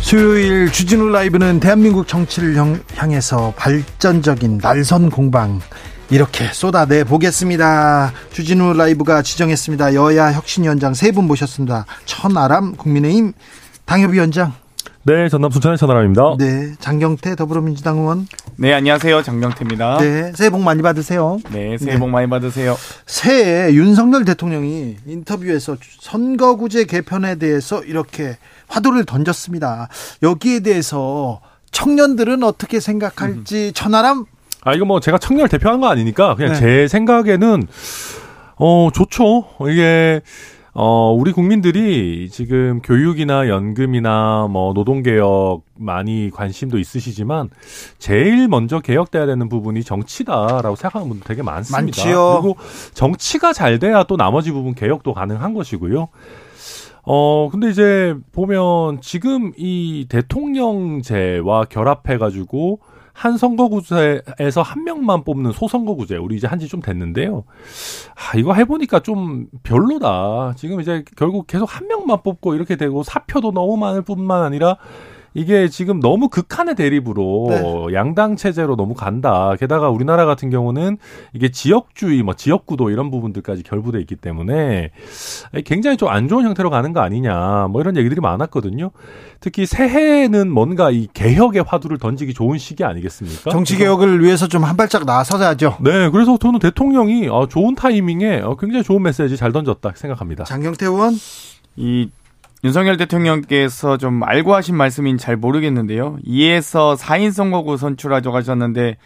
수요일 주진우 라이브는 대한민국 정치를 향- 향해서 발전적인 날선 공방 이렇게 쏟아내 보겠습니다. 주진우 라이브가 지정했습니다. 여야 혁신위원장 세 분 모셨습니다. 천아람 국민의힘 당협위원장, 네, 전남 순천의 천하람입니다. 네 장경태 더불어민주당 의원, 네, 안녕하세요. 장경태입니다. 네, 네 새해 복 많이 받으세요. 새해 네. 복 많이 받으세요. 새해 윤석열 대통령이 인터뷰에서 선거구제 개편에 대해서 이렇게 화두를 던졌습니다. 여기에 대해서 청년들은 어떻게 생각할지 천하람 아, 이거 뭐 제가 청년을 대표한 거 아니니까 그냥 네. 제 생각에는 어, 좋죠. 이게 어, 우리 국민들이 지금 교육이나 연금이나 뭐 노동개혁 많이 관심도 있으시지만 제일 먼저 개혁돼야 되는 부분이 정치다라고 생각하는 분들 되게 많습니다. 많지요. 그리고 정치가 잘 돼야 또 나머지 부분 개혁도 가능한 것이고요. 어, 근데 이제 보면 지금 이 대통령제와 결합해가지고 한 선거구제에서 한 명만 뽑는 소선거구제 우리 이제 한 지 좀 됐는데요. 아, 이거 해보니까 좀 별로다. 지금 이제 결국 계속 한 명만 뽑고 이렇게 되고 사표도 너무 많을 뿐만 아니라 이게 지금 너무 극한의 대립으로 네. 양당 체제로 너무 간다. 게다가 우리나라 같은 경우는 이게 지역주의, 뭐 지역구도 이런 부분들까지 결부돼 있기 때문에 굉장히 좀 안 좋은 형태로 가는 거 아니냐. 뭐 이런 얘기들이 많았거든요. 특히 새해는 뭔가 이 개혁의 화두를 던지기 좋은 시기 아니겠습니까? 정치 개혁을 위해서 좀 한 발짝 나서야죠. 네, 그래서 저는 대통령이 어, 좋은 타이밍에 어, 굉장히 좋은 메시지 잘 던졌다 생각합니다. 장경태 의원 이 윤석열 대통령께서 좀 알고 하신 말씀인지 잘 모르겠는데요. 이에서 4인 선거구 선출하자고 하셨는데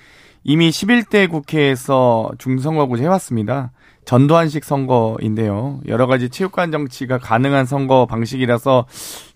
이미 11대 국회에서 중선거구제 해왔습니다. 전두환식 선거인데요. 여러 가지 체육관 정치가 가능한 선거 방식이라서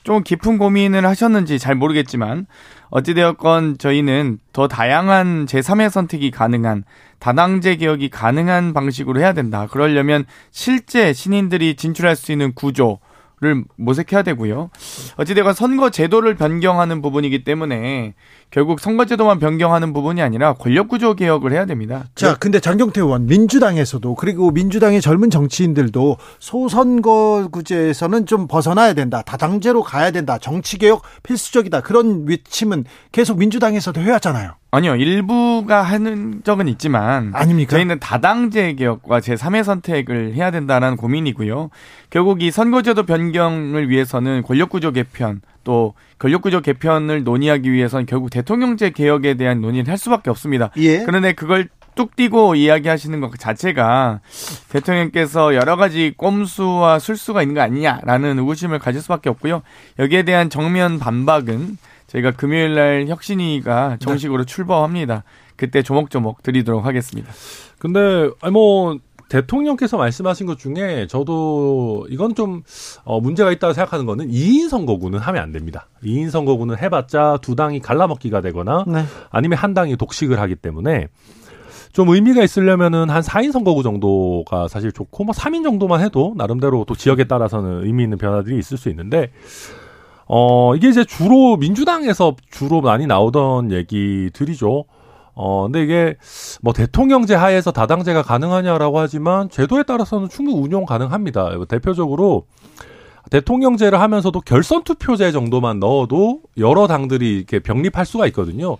좀 깊은 고민을 하셨는지 잘 모르겠지만 어찌되었건 저희는 더 다양한 제3의 선택이 가능한 다당제 개혁이 가능한 방식으로 해야 된다. 그러려면 실제 신인들이 진출할 수 있는 구조, 를 모색해야 되고요. 어찌되건 선거 제도를 변경하는 부분이기 때문에 결국 선거제도만 변경하는 부분이 아니라 권력구조 개혁을 해야 됩니다. 자, 근데 장경태 의원 민주당에서도 그리고 민주당의 젊은 정치인들도 소선거구제에서는 좀 벗어나야 된다. 다당제로 가야 된다. 정치개혁 필수적이다. 그런 외침은 계속 민주당에서도 해왔잖아요. 아니요, 일부가 하는 적은 있지만 아닙니까? 저희는 다당제 개혁과 제3의 선택을 해야 된다는 고민이고요. 결국 이 선거제도 변경을 위해서는 권력구조 개편 또 권력구조 개편을 논의하기 위해서는 결국 대통령제 개혁에 대한 논의를 할 수밖에 없습니다. 예. 그런데 그걸 뚝 띄고 이야기하시는 것 자체가 대통령께서 여러 가지 꼼수와 술수가 있는 거 아니냐라는 의구심을 가질 수밖에 없고요. 여기에 대한 정면 반박은 저희가 금요일 날 혁신위가 정식으로 네. 출범합니다. 그때 조목조목 드리도록 하겠습니다. 근데 아니 뭐 대통령께서 말씀하신 것 중에 저도 이건 좀 어, 문제가 있다고 생각하는 거는 2인 선거구는 하면 안 됩니다. 2인 선거구는 해봤자 두 당이 갈라먹기가 되거나 네. 아니면 한 당이 독식을 하기 때문에 좀 의미가 있으려면은 한 4인 선거구 정도가 사실 좋고 뭐 3인 정도만 해도 나름대로 또 지역에 따라서는 의미 있는 변화들이 있을 수 있는데 어 이게 이제 주로 민주당에서 주로 많이 나오던 얘기들이죠. 어, 근데 이게 뭐 대통령제 하에서 다당제가 가능하냐라고 하지만 제도에 따라서는 충분히 운용 가능합니다. 대표적으로 대통령제를 하면서도 결선 투표제 정도만 넣어도 여러 당들이 이렇게 병립할 수가 있거든요.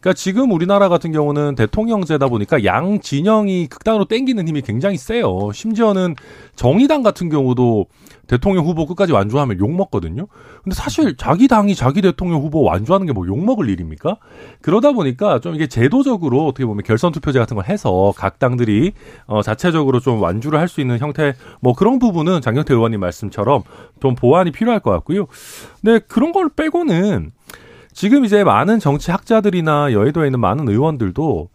그러니까 지금 우리나라 같은 경우는 대통령제다 보니까 양 진영이 극단으로 땡기는 힘이 굉장히 세요. 심지어는 정의당 같은 경우도 대통령 후보 끝까지 완주하면 욕 먹거든요. 근데 사실 자기 당이 자기 대통령 후보 완주하는 게 뭐 욕 먹을 일입니까? 그러다 보니까 좀 이게 제도적으로 어떻게 보면 결선 투표제 같은 걸 해서 각 당들이 어 자체적으로 좀 완주를 할 수 있는 형태 뭐 그런 부분은 장경태 의원님 말씀처럼 좀 보완이 필요할 것 같고요. 근데 그런 걸 빼고는 지금 이제 많은 정치 학자들이나 여의도에 있는 많은 의원들도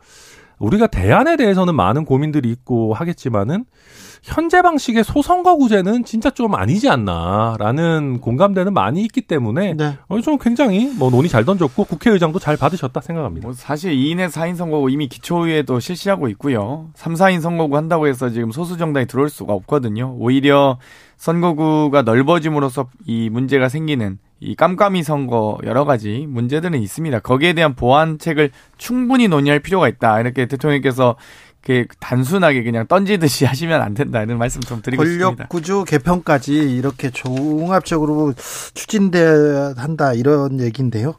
우리가 대안에 대해서는 많은 고민들이 있고 하겠지만은 현재 방식의 소선거구제는 진짜 좀 아니지 않나라는 공감대는 많이 있기 때문에 네. 어, 좀 굉장히 뭐 논의 잘 던졌고 국회의장도 잘 받으셨다 생각합니다. 뭐 사실 2인의 4인 선거구 이미 기초의회도 실시하고 있고요. 3, 4인 선거구 한다고 해서 지금 소수 정당이 들어올 수가 없거든요. 오히려 선거구가 넓어짐으로써 이 문제가 생기는 이 깜깜이 선거 여러 가지 문제들은 있습니다. 거기에 대한 보완책을 충분히 논의할 필요가 있다. 이렇게 대통령께서 그 단순하게 그냥 던지듯이 *laughs* 하시면 안 된다 이런 말씀 좀 드리고 권력 싶습니다. 구조 개편까지 이렇게 종합적으로 추진돼야 한다 이런 얘기인데요.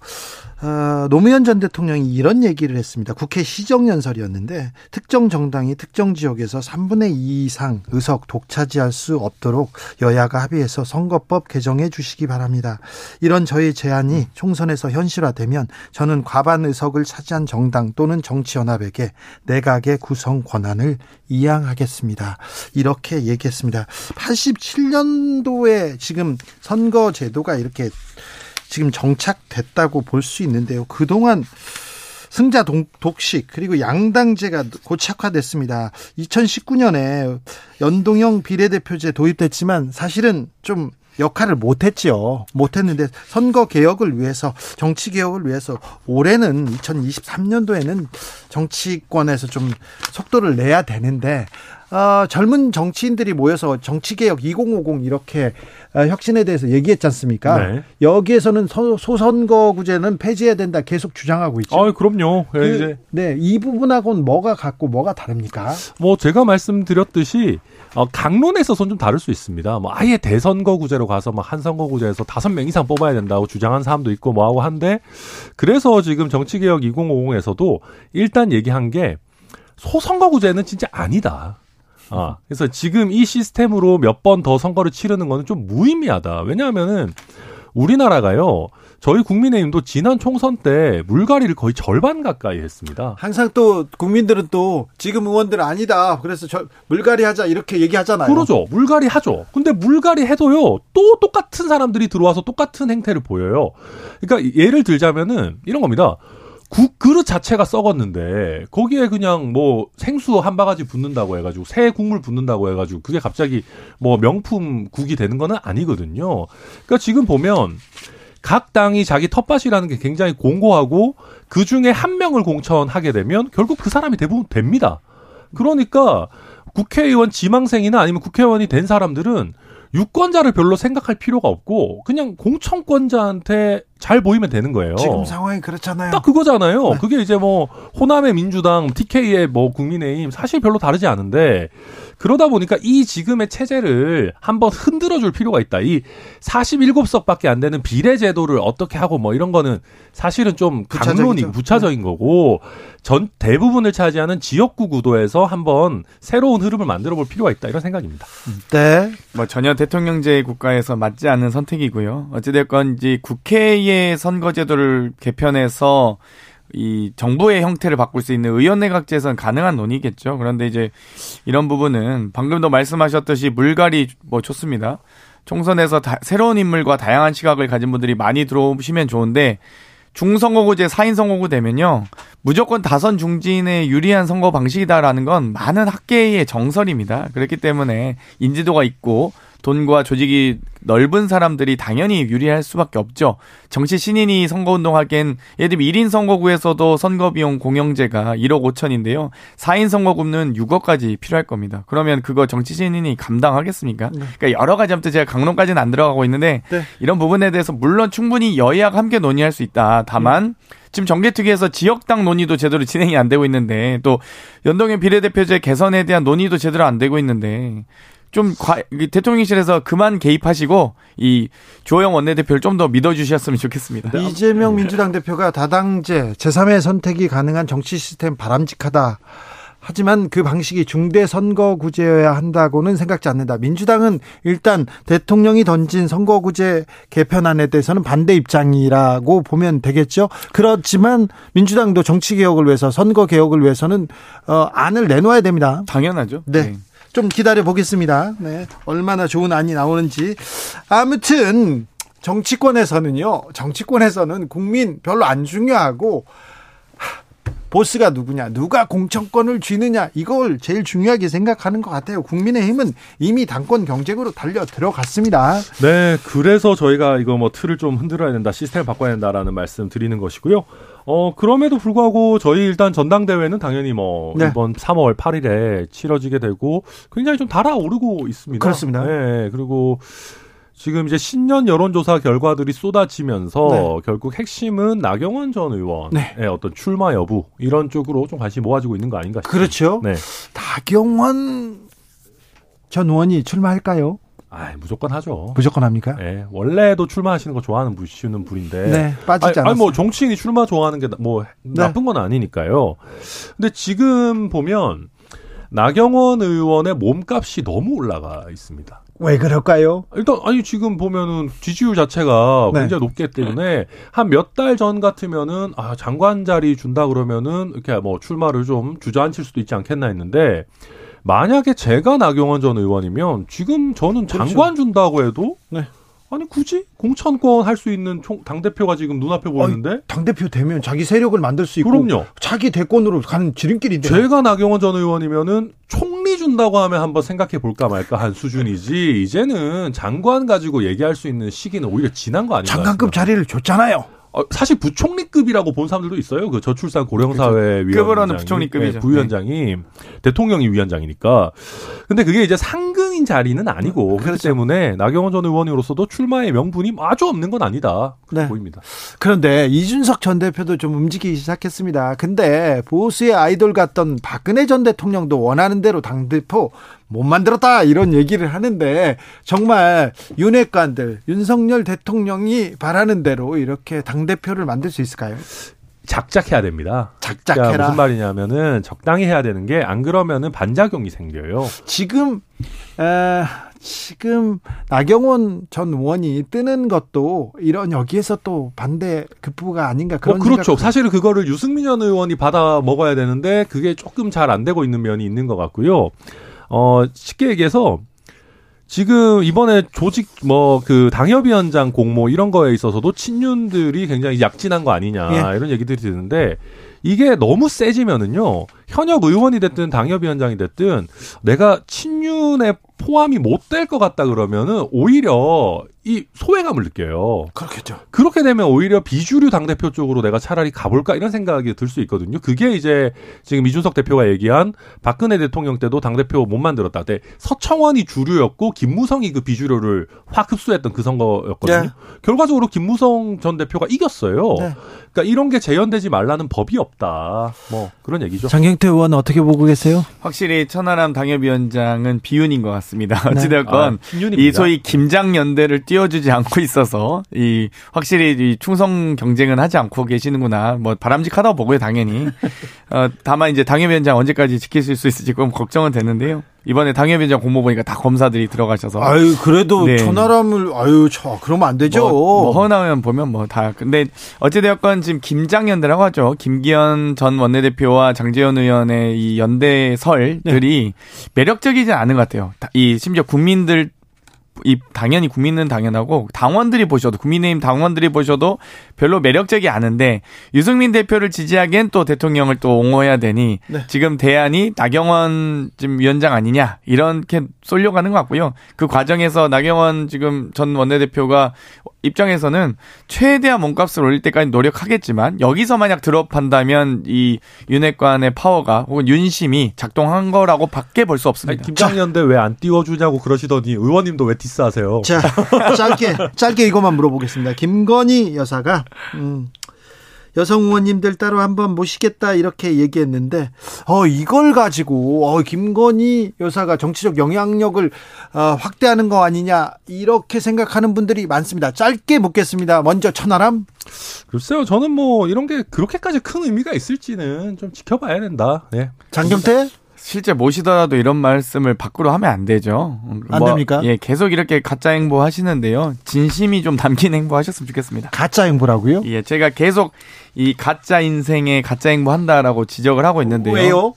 어, 노무현 전 대통령이 이런 얘기를 했습니다. 국회 시정연설이었는데 특정 정당이 특정 지역에서 3분의 2 이상 의석 독차지할 수 없도록 여야가 합의해서 선거법 개정해 주시기 바랍니다. 이런 저의 제안이 총선에서 현실화되면 저는 과반 의석을 차지한 정당 또는 정치연합에게 내각의 구성 권한을 이양하겠습니다. 이렇게 얘기했습니다. 87년도에 지금 선거 제도가 이렇게 지금 정착됐다고 볼 수 있는데요. 그동안 승자 독식 그리고 양당제가 고착화됐습니다. 2019년에 연동형 비례대표제 도입됐지만 사실은 좀 역할을 못했지요. 못했는데 선거 개혁을 위해서 정치 개혁을 위해서 올해는 2023년도에는 정치권에서 좀 속도를 내야 되는데 어, 젊은 정치인들이 모여서 정치개혁 2050 이렇게 어, 혁신에 대해서 얘기했지 않습니까? 네. 여기에서는 소, 소선거구제는 폐지해야 된다 계속 주장하고 있죠. 아, 그럼요. 그, 이제. 네, 이 부분하고는 뭐가 같고 뭐가 다릅니까? 뭐 제가 말씀드렸듯이 어, 강론에 있어서는 좀 다를 수 있습니다. 뭐 아예 대선거구제로 가서 막 한 선거구제에서 다섯 명 이상 뽑아야 된다고 주장한 사람도 있고 뭐하고 한데 그래서 지금 정치개혁 2050에서도 일단 얘기한 게 소선거구제는 진짜 아니다. 아, 그래서 지금 이 시스템으로 몇 번 더 선거를 치르는 거는 좀 무의미하다. 왜냐하면은 우리나라가요. 저희 국민의힘도 지난 총선 때 물갈이를 거의 절반 가까이 했습니다. 항상 또 국민들은 또 지금 의원들 아니다. 그래서 저 물갈이 하자 이렇게 얘기하잖아요. 그러죠. 물갈이 하죠. 근데 물갈이 해도요. 또 똑같은 사람들이 들어와서 똑같은 행태를 보여요. 그러니까 예를 들자면은 이런 겁니다. 국 그릇 자체가 썩었는데 거기에 그냥 뭐 생수 한 바가지 붓는다고 해가지고 새 국물 붓는다고 해가지고 그게 갑자기 뭐 명품 국이 되는 거는 아니거든요. 그러니까 지금 보면 각 당이 자기 텃밭이라는 게 굉장히 공고하고 그 중에 한 명을 공천하게 되면 결국 그 사람이 대부분 됩니다. 그러니까 국회의원 지망생이나 아니면 국회의원이 된 사람들은 유권자를 별로 생각할 필요가 없고 그냥 공천권자한테 잘 보이면 되는 거예요. 지금 상황이 그렇잖아요. 딱 그거잖아요. 네. 그게 이제 뭐 호남의 민주당, TK의 뭐 국민의힘 사실 별로 다르지 않은데 그러다 보니까 이 지금의 체제를 한번 흔들어 줄 필요가 있다. 이 47석밖에 안 되는 비례 제도를 어떻게 하고 뭐 이런 거는 사실은 좀 강론이고 부차적인 네. 거고 전 대부분을 차지하는 지역구 구도에서 한번 새로운 흐름을 만들어 볼 필요가 있다. 이런 생각입니다. 네. 뭐 전혀 대통령제 국가에서 맞지 않는 선택이고요. 어찌 됐건 이제 국회의 선거제도를 개편해서 이 정부의 형태를 바꿀 수 있는 의원 내각제선 가능한 논의겠죠. 그런데 이제 이런 부분은 방금도 말씀하셨듯이 물갈이 뭐 좋습니다. 총선에서 다, 새로운 인물과 다양한 시각을 가진 분들이 많이 들어오시면 좋은데 중선거구제 4인 선거구 되면요. 무조건 다선 중진에 유리한 선거 방식이다라는 건 많은 학계의 정설입니다. 그렇기 때문에 인지도가 있고 돈과 조직이 넓은 사람들이 당연히 유리할 수밖에 없죠. 정치 신인이 선거운동하기엔 예를 들면 1인 선거구에서도 선거비용 공영제가 1억 5천인데요. 4인 선거구는 6억까지 필요할 겁니다. 그러면 그거 정치 신인이 감당하겠습니까? 네. 그러니까 여러 가지 아무튼 제가 강론까지는 안 들어가고 있는데 네. 이런 부분에 대해서 물론 충분히 여야가 함께 논의할 수 있다. 다만 음. 지금 정개특위에서 지역당 논의도 제대로 진행이 안 되고 있는데 또 연동형 비례대표제 개선에 대한 논의도 제대로 안 되고 있는데 좀 과, 대통령실에서 그만 개입하시고 이 조영 원내대표를 좀 더 믿어주셨으면 좋겠습니다. 이재명 민주당 대표가 다당제 제3의 선택이 가능한 정치 시스템 바람직하다. 하지만 그 방식이 중대 선거구제여야 한다고는 생각지 않는다. 민주당은 일단 대통령이 던진 선거구제 개편안에 대해서는 반대 입장이라고 보면 되겠죠. 그렇지만 민주당도 정치 개혁을 위해서 선거 개혁을 위해서는 어 안을 내놓아야 됩니다. 당연하죠. 네. 네. 좀 기다려 보겠습니다. 네. 얼마나 좋은 안이 나오는지. 아무튼 정치권에서는요. 정치권에서는 국민 별로 안 중요하고 보스가 누구냐, 누가 공천권을 쥐느냐, 이걸 제일 중요하게 생각하는 것 같아요. 국민의힘은 이미 당권 경쟁으로 달려 들어갔습니다. 네, 그래서 저희가 이거 뭐 틀을 좀 흔들어야 된다, 시스템을 바꿔야 된다라는 말씀 드리는 것이고요. 어, 그럼에도 불구하고 저희 일단 전당대회는 당연히 뭐 네. 이번 3월 8일에 치러지게 되고 굉장히 좀 달아오르고 있습니다. 그렇습니다. 네, 그리고 지금 이제 신년 여론조사 결과들이 쏟아지면서 네. 결국 핵심은 나경원 전 의원의 네. 어떤 출마 여부 이런 쪽으로 좀 관심이 모아지고 있는 거 아닌가 싶습니다. 그렇죠. 네. 나경원 전 의원이 출마할까요? 아, 무조건 하죠. 무조건 합니까? 네, 원래도 출마하시는 거 좋아하는 분이시는 분인데. 네, 빠지지 않았어요. 아니, 뭐 정치인이 출마 좋아하는 게뭐 네. 나쁜 건 아니니까요. 근데 지금 보면 나경원 의원의 몸값이 너무 올라가 있습니다. 왜 그럴까요? 일단 아니 지금 보면은 지지율 자체가 네. 굉장히 높기 때문에 한 몇 달 전 같으면은 아 장관 자리 준다 그러면은 이렇게 뭐 출마를 좀 주저앉힐 수도 있지 않겠나 했는데 만약에 제가 나경원 전 의원이면 지금 저는 그렇죠. 장관 준다고 해도 네. 아니 굳이 공천권 할 수 있는 당 대표가 지금 눈앞에 보이는데 당 대표 되면 자기 세력을 만들 수 있고 그럼요. 자기 대권으로 가는 지름길인데 제가 나경원 전 의원이면은 총리 준다고 하면 한번 생각해 볼까 말까 한 수준이지 이제는 장관 가지고 얘기할 수 있는 시기는 오히려 지난 거 아닌가 장관급 자리를 줬잖아요. 어, 사실 부총리급이라고 본 사람들도 있어요. 그 저출산 고령사회 그렇죠. 위원장 부총리급이죠. 네, 부위원장이 네. 대통령이 위원장이니까. 근데 그게 이제 상근인 자리는 아니고 그렇기 그렇죠. 때문에 나경원 전 의원으로서도 출마의 명분이 아주 없는 건 아니다. 네. 보입니다. 그런데 이준석 전 대표도 좀 움직이기 시작했습니다. 근데 보수의 아이돌 같던 박근혜 전 대통령도 원하는 대로 당 대표 못 만들었다 이런 얘기를 하는데 정말 윤핵관들 윤석열 대통령이 바라는 대로 이렇게 당 대표를 만들 수 있을까요? 작작해야 됩니다. 작작해라. 그러니까 무슨 말이냐면은 적당히 해야 되는 게 안 그러면은 반작용이 생겨요. 지금 에, 지금 나경원 전 의원이 뜨는 것도 이런 여기에서 또 반대 급부가 아닌가 그런 어, 그렇죠. 사실은 그거를 유승민 전 의원이 받아 먹어야 되는데 그게 조금 잘 안 되고 있는 면이 있는 것 같고요. 어, 쉽게 얘기해서 지금 이번에 조직 뭐 그 당협위원장 공모 이런 거에 있어서도 친윤들이 굉장히 약진한 거 아니냐 예. 이런 얘기들이 드는데 이게 너무 세지면은요 현역 의원이 됐든 당협위원장이 됐든 내가 친윤에 포함이 못 될 것 같다 그러면은 오히려 이 소외감을 느껴요. 그렇겠죠. 그렇게 되면 오히려 비주류 당대표 쪽으로 내가 차라리 가볼까 이런 생각이 들 수 있거든요. 그게 이제 지금 이준석 대표가 얘기한 박근혜 대통령 때도 당대표 못 만들었다. 때 서청원이 주류였고 김무성이 그 비주류를 확 흡수했던 그 선거였거든요. 네. 결과적으로 김무성 전 대표가 이겼어요. 네. 그러니까 이런 게 재현되지 말라는 법이 없다. 뭐 그런 얘기죠. 장경 태 의원 어떻게 보고 계세요? 확실히 천하람 당협위원장은 비윤인 것 같습니다. 네. 어찌되었건 네. 아, 이 소위 김장연대를 띄워주지 않고 있어서 이 확실히 이 충성 경쟁은 하지 않고 계시는구나. 뭐 바람직하다고 보고요, 당연히. *laughs* 어, 다만 이제 당협위원장 언제까지 지킬 수 있을지 좀 걱정은 되는데요. 이번에 당협위원장 공모 보니까 다 검사들이 들어가셔서. 아유, 그래도 네. 천하람을, 아유, 저, 그러면 안 되죠. 뭐, 뭐 허나면 보면 뭐 다. 근데 어찌되었건 지금 김장연대라고 하죠. 김기현 전 원내대표와 장재현 의원의 이 연대설들이 네. 매력적이지 않은 것 같아요. 이 심지어 국민들 이 당연히 국민은 당연하고 당원들이 보셔도 국민의힘 당원들이 보셔도 별로 매력적이 않은데 유승민 대표를 지지하기엔 또 대통령을 또 옹호해야 되니 네. 지금 대안이 나경원 지금 위원장 아니냐 이렇게 쏠려가는 것 같고요. 그 과정에서 나경원 지금 전 원내대표가 입장에서는 최대한 몸값을 올릴 때까지 노력하겠지만 여기서 만약 드롭한다면 이 윤핵관의 파워가 혹은 윤심이 작동한 거라고 밖에 볼 수 없습니다. 김장년대 왜 안 띄워주냐고 그러시더니 의원님도 왜 디스하세요? 자, *laughs* 짧게 짧게 이것만 물어보겠습니다. 김건희 여사가 음, 여성 의원님들 따로 한번 모시겠다 이렇게 얘기했는데 어 이걸 가지고 어 김건희 여사가 정치적 영향력을 어, 확대하는 거 아니냐 이렇게 생각하는 분들이 많습니다. 짧게 묻겠습니다. 먼저 천하람. 글쎄요, 저는 뭐 이런 게 그렇게까지 큰 의미가 있을지는 좀 지켜봐야 된다. 네. 장경태. 실제 모시더라도 이런 말씀을 밖으로 하면 안 되죠. 안 뭐, 됩니까? 예, 계속 이렇게 가짜 행보 하시는데요. 진심이 좀 담긴 행보 하셨으면 좋겠습니다. 가짜 행보라고요? 예, 제가 계속 이 가짜 인생에 가짜 행보 한다라고 지적을 하고 있는데요. 왜요?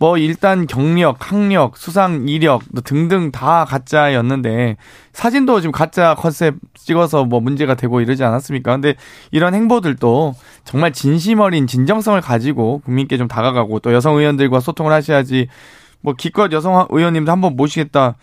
뭐 일단 경력, 학력, 수상 이력 등등 다 가짜였는데 사진도 지금 가짜 컨셉 찍어서 뭐 문제가 되고 이러지 않았습니까? 근데 이런 행보들도 정말 진심 어린 진정성을 가지고 국민께 좀 다가가고 또 여성 의원들과 소통을 하셔야지 뭐 기껏 여성 의원님도 한번 모시겠다.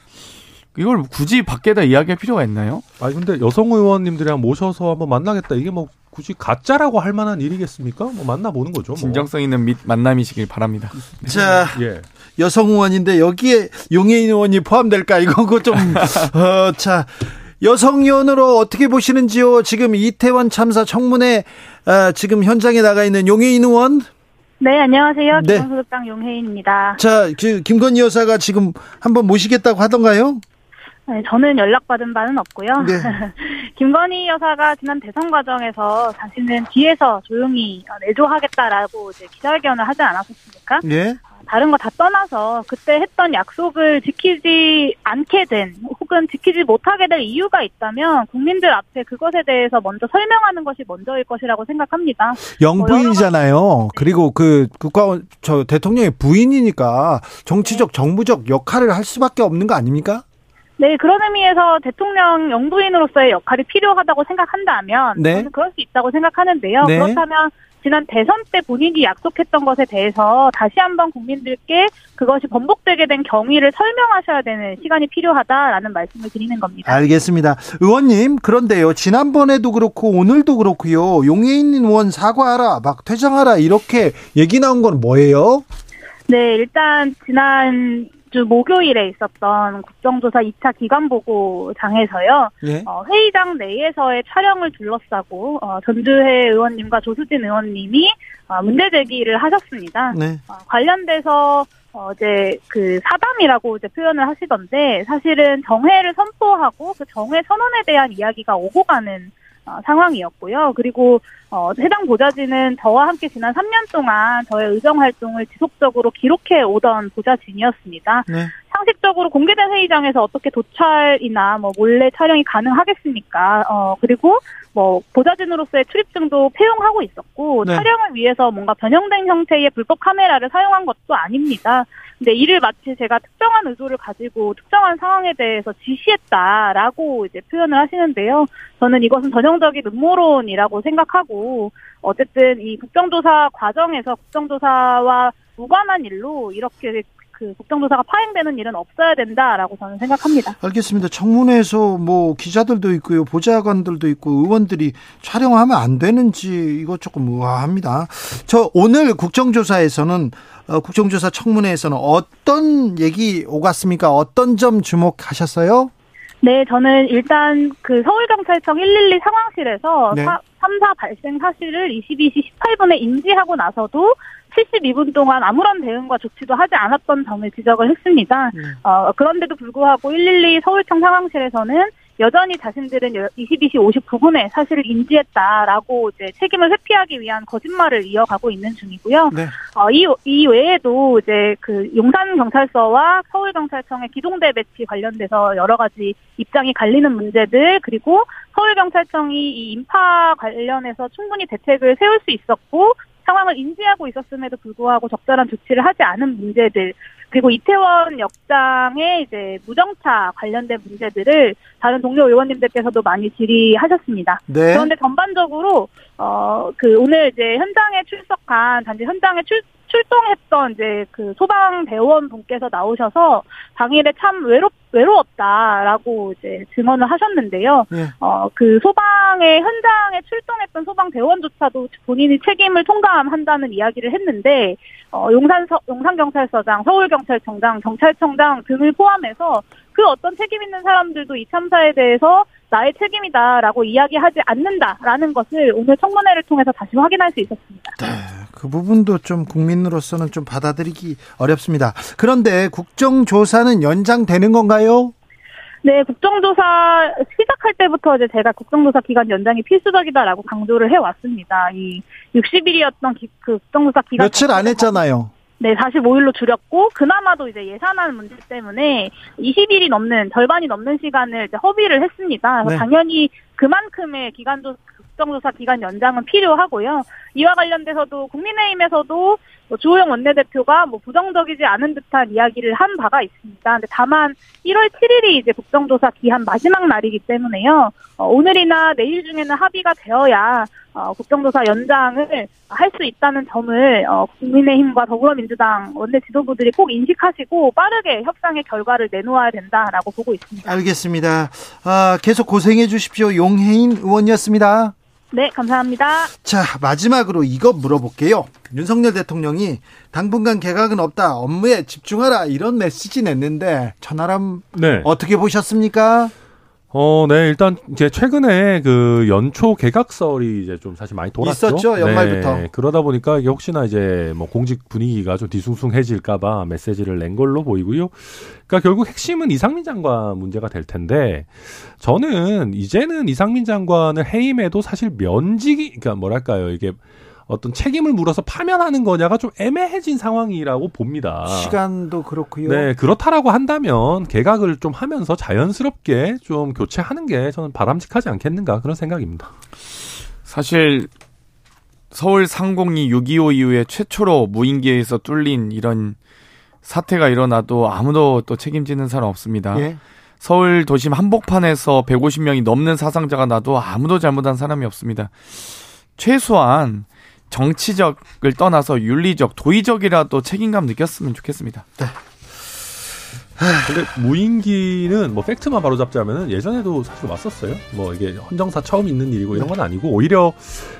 이걸 굳이 밖에다 이야기할 필요가 있나요? 아니 근데 여성 의원님들이랑 모셔서 한번 만나겠다. 이게 뭐 굳이 가짜라고 할 만한 일이겠습니까? 뭐 만나보는 거죠. 뭐. 진정성 있는 미, 만남이시길 바랍니다. *laughs* 네. 자, 예. 여성 의원인데 여기에 용해인 의원이 포함될까? 이거 좀, *laughs* 어, 자. 여성 의원으로 어떻게 보시는지요? 지금 이태원 참사 청문회 어, 지금 현장에 나가 있는 용해인 의원. 네, 안녕하세요. 네. 기본소득당 용혜인입니다. 자, 그 김건희 여사가 지금 한번 모시겠다고 하던가요? 네, 저는 연락받은 바는 없고요. 네. *laughs* 김건희 여사가 지난 대선 과정에서 자신은 뒤에서 조용히 내조하겠다라고 이제 기자회견을 하지 않았었습니까? 네. 다른 거 다 떠나서 그때 했던 약속을 지키지 않게 된 혹은 지키지 못하게 될 이유가 있다면 국민들 앞에 그것에 대해서 먼저 설명하는 것이 먼저일 것이라고 생각합니다. 영부인이잖아요. 뭐 그리고 그 국가 저 대통령의 부인이니까 정치적 정부적 역할을 할 수밖에 없는 거 아닙니까? 네, 그런 의미에서 대통령 영부인으로서의 역할이 필요하다고 생각한다면 네. 저는 그럴 수 있다고 생각하는데요. 네. 그렇다면 지난 대선 때 본인이 약속했던 것에 대해서 다시 한번 국민들께 그것이 번복되게 된 경위를 설명하셔야 되는 시간이 필요하다라는 말씀을 드리는 겁니다. 알겠습니다. 의원님, 그런데요, 지난번에도 그렇고, 오늘도 그렇고요, 용해인 의원 사과하라, 막 퇴장하라, 이렇게 얘기 나온 건 뭐예요? 네, 일단 지난 주 목요일에 있었던 국정조사 2차 기간보고장에서요. 예. 어, 회의장 내에서의 촬영을 둘러싸고 어, 전주회 의원님과 조수진 의원님이 어, 문제 제기를 하셨습니다. 네. 어, 관련돼서 어, 이제 그 사담이라고 이제 표현을 하시던데 사실은 정회를 선포하고 그 정회 선언에 대한 이야기가 오고 가는 어, 상황이었고요. 그리고 어, 해당 보좌진은 저와 함께 지난 3년 동안 저의 의정 활동을 지속적으로 기록해 오던 보좌진이었습니다. 네. 상식적으로 공개된 회의장에서 어떻게 도찰이나 뭐 몰래 촬영이 가능하겠습니까? 어 그리고 뭐 보좌진으로서의 출입증도 폐용하고 있었고 네. 촬영을 위해서 뭔가 변형된 형태의 불법 카메라를 사용한 것도 아닙니다. 근데 이를 마치 제가 특정한 의도를 가지고 특정한 상황에 대해서 지시했다라고 이제 표현을 하시는데요. 저는 이것은 전형적인 음모론이라고 생각하고 어쨌든 이 국정조사 과정에서 국정조사와 무관한 일로 이렇게 그 국정조사가 파행되는 일은 없어야 된다라고 저는 생각합니다. 알겠습니다. 청문회에서 뭐 기자들도 있고요, 보좌관들도 있고 의원들이 촬영하면 안 되는지 이거 조금 의아합니다. 저 오늘 국정조사에서는 어, 국정조사 청문회에서는 어떤 얘기 오갔습니까? 어떤 점 주목하셨어요? 네, 저는 일단 그 서울경찰청 112 상황실에서 네. 사, 3사 발생 사실을 22시 18분에 인지하고 나서도 72분 동안 아무런 대응과 조치도 하지 않았던 점을 지적을 했습니다. 네. 어, 그런데도 불구하고 112 서울청 상황실에서는 여전히 자신들은 22시 59분에 사실을 인지했다라고 이제 책임을 회피하기 위한 거짓말을 이어가고 있는 중이고요. 네. 어, 이, 이 외에도 이제 그 용산경찰서와 서울경찰청의 기동대 배치 관련돼서 여러 가지 입장이 갈리는 문제들, 그리고 서울경찰청이 이 인파 관련해서 충분히 대책을 세울 수 있었고, 상황을 인지하고 있었음에도 불구하고 적절한 조치를 하지 않은 문제들, 그리고 이태원 역장의 이제 무정차 관련된 문제들을 다른 동료 의원님들께서도 많이 질의하셨습니다. 네. 그런데 전반적으로 어 그 오늘 이제 현장에 출석한 단지 현장에 출 출동했던 이제 그 소방 대원 분께서 나오셔서 당일에 참 외롭 외로웠다라고 이제 증언을 하셨는데요. 네. 어그 소방의 현장에 출동했던 소방 대원조차도 본인이 책임을 통감한다는 이야기를 했는데 어 용산 서, 용산 경찰서장, 서울 경찰청장, 경찰청장 등을 포함해서 그 어떤 책임 있는 사람들도 이 참사에 대해서 나의 책임이다라고 이야기하지 않는다라는 것을 오늘 청문회를 통해서 다시 확인할 수 있었습니다. 그 부분도 좀 국민으로서는 좀 받아들이기 어렵습니다. 그런데 국정조사는 연장되는 건가요? 네, 국정조사 시작할 때부터 이제 제가 국정조사 기간 연장이 필수적이다라고 강조를 해왔습니다. 이 60일이었던 그 국정조사 기간 며칠 안 했잖아요. 네, 45일로 줄였고 그나마도 이제 예산안 문제 때문에 20일이 넘는 절반이 넘는 시간을 이제 허비를 했습니다. 그래서 네. 당연히 그만큼의 기간 조 국정조사 기간 연장은 필요하고요. 이와 관련돼서도 국민의힘에서도 뭐 주호영 원내대표가 뭐 부정적이지 않은 듯한 이야기를 한 바가 있습니다. 근데 다만 1월 7일이 이제 국정조사 기한 마지막 날이기 때문에요. 어, 오늘이나 내일 중에는 합의가 되어야 어, 국정조사 연장을 할 수 있다는 점을 어, 국민의힘과 더불어민주당 원내 지도부들이 꼭 인식하시고 빠르게 협상의 결과를 내놓아야 된다라고 보고 있습니다. 알겠습니다. 아, 계속 고생해 주십시오. 용혜인 의원이었습니다. 네, 감사합니다. 자, 마지막으로 이거 물어볼게요. 윤석열 대통령이 당분간 개각은 없다. 업무에 집중하라. 이런 메시지 냈는데 천하람 네. 어떻게 보셨습니까? 어, 네, 일단 이제 최근에 그 연초 개각설이 이제 좀 사실 많이 돌았죠. 있었죠, 연말부터. 네, 그러다 보니까 이게 혹시나 이제 뭐 공직 분위기가 좀 뒤숭숭해질까봐 메시지를 낸 걸로 보이고요. 그러니까 결국 핵심은 이상민 장관 문제가 될 텐데 저는 이제는 이상민 장관을 해임해도 사실 면직이, 그러니까 뭐랄까요, 이게 어떤 책임을 물어서 파면하는 거냐가 좀 애매해진 상황이라고 봅니다. 시간도 그렇고요. 네, 그렇다라고 한다면 개각을 좀 하면서 자연스럽게 좀 교체하는 게 저는 바람직하지 않겠는가 그런 생각입니다. 사실 서울 상공이 6.25 이후에 최초로 무인기에서 뚫린 이런 사태가 일어나도 아무도 또 책임지는 사람 없습니다. 예. 서울 도심 한복판에서 150명이 넘는 사상자가 나도 아무도 잘못한 사람이 없습니다. 최소한 정치적을 떠나서 윤리적, 도의적이라도 책임감 느꼈으면 좋겠습니다. 네. 근데 무인기는 뭐 팩트만 바로 잡자면은 예전에도 사실 왔었어요. 뭐 이게 헌정사 처음 있는 일이고 이런 건 아니고 오히려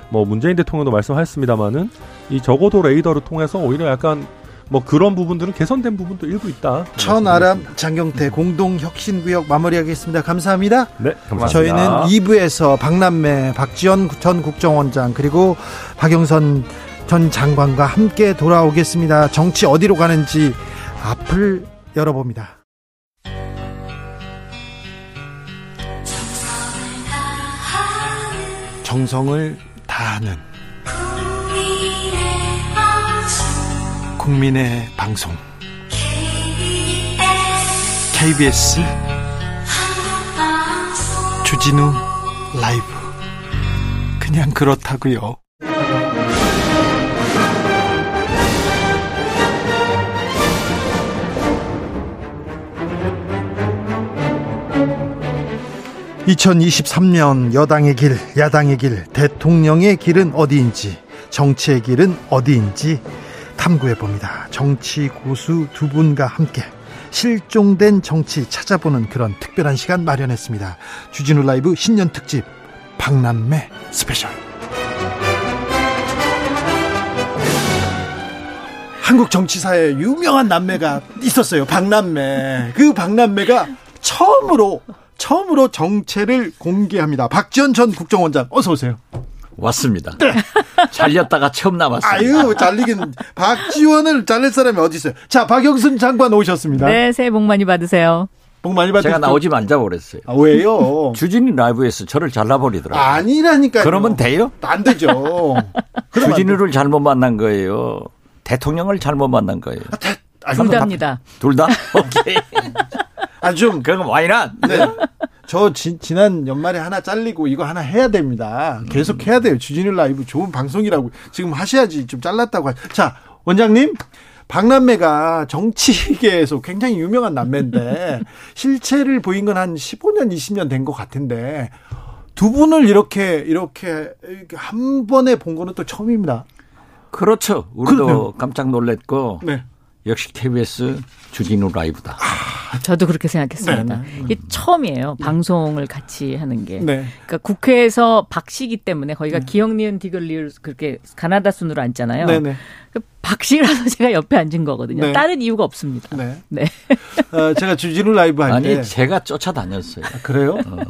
뭐 문재인 대통령도 말씀하셨습니다마는 이 적어도 레이더를 통해서 오히려 약간 뭐 그런 부분들은 개선된 부분도 일부 있다. 천아람 장경태 공동혁신구역 마무리하겠습니다. 감사합니다. 네, 감사합니다. 저희는 2부에서 박남매, 박지원 전 국정원장 그리고 박영선 전 장관과 함께 돌아오겠습니다. 정치 어디로 가는지 앞을 열어봅니다. 정성을 다하는 국민의 방송 KBS 주진우 라이브 그냥 그렇다고요. 2023년 여당의 길, 야당의 길, 대통령의 길은 어디인지, 정치의 길은 어디인지 탐구해 봅니다. 정치 고수 두 분과 함께 실종된 정치 찾아보는 그런 특별한 시간 마련했습니다. 주진우 라이브 신년 특집 박남매 special. 한국 정치사에 유명한 남매가 있었어요. 박남매. 그 박남매가 처음으로 처음으로 정체를 공개합니다. 박지원 전 국정원장 어서 오세요. 왔습니다. 네. 잘렸다가 처음 남았어요. 아유, 잘리긴 박지원을 잘릴 사람이 어디 있어요? 자, 박영순 장관 오셨습니다. 네, 새해 복 많이 받으세요. 복 많이 받으세요. 제가 나오지 말자고 그랬어요. 아, 왜요? 주진이 라이브에서 저를 잘라버리더라고요. 아니라니까요. 그러면 돼요? 안 되죠. 주진우를 잘못 만난 거예요. 대통령을 잘못 만난 거예요. 아, 대, 아, 둘 다입니다. 둘 다? *laughs* 오케이. 아, 좀. 그럼 와이낫? 네. 저 지, 지난 연말에 하나 잘리고 이거 하나 해야 됩니다. 계속 해야 돼요. 주진우 라이브 좋은 방송이라고 지금 하셔야지 좀 잘랐다고. 하... 자, 원장님. 박남매가 정치계에서 굉장히 유명한 남매인데 *laughs* 실체를 보인 건 한 15년, 20년 된 것 같은데 두 분을 이렇게 이렇게 한 번에 본 거는 또 처음입니다. 그렇죠. 우리도 그러네요. 깜짝 놀랐고 네. 역시 KBS 주진우 라이브다. 아, 저도 그렇게 생각했습니다. 네. 네. 이게 처음이에요. 방송을 같이 하는 게. 네. 그러니까 국회에서 박씨기 때문에 거기가 네. 기억 니은 디귿 리을 그렇게 가나다 순으로 앉잖아요. 네, 네. 그 박씨라서 *laughs* 제가 옆에 앉은 거거든요. 네. 다른 이유가 없습니다. 네. 네. 어, 제가 주진우 라이브 할 때. 아니, 제가 쫓아다녔어요. 아, 그래요? 어,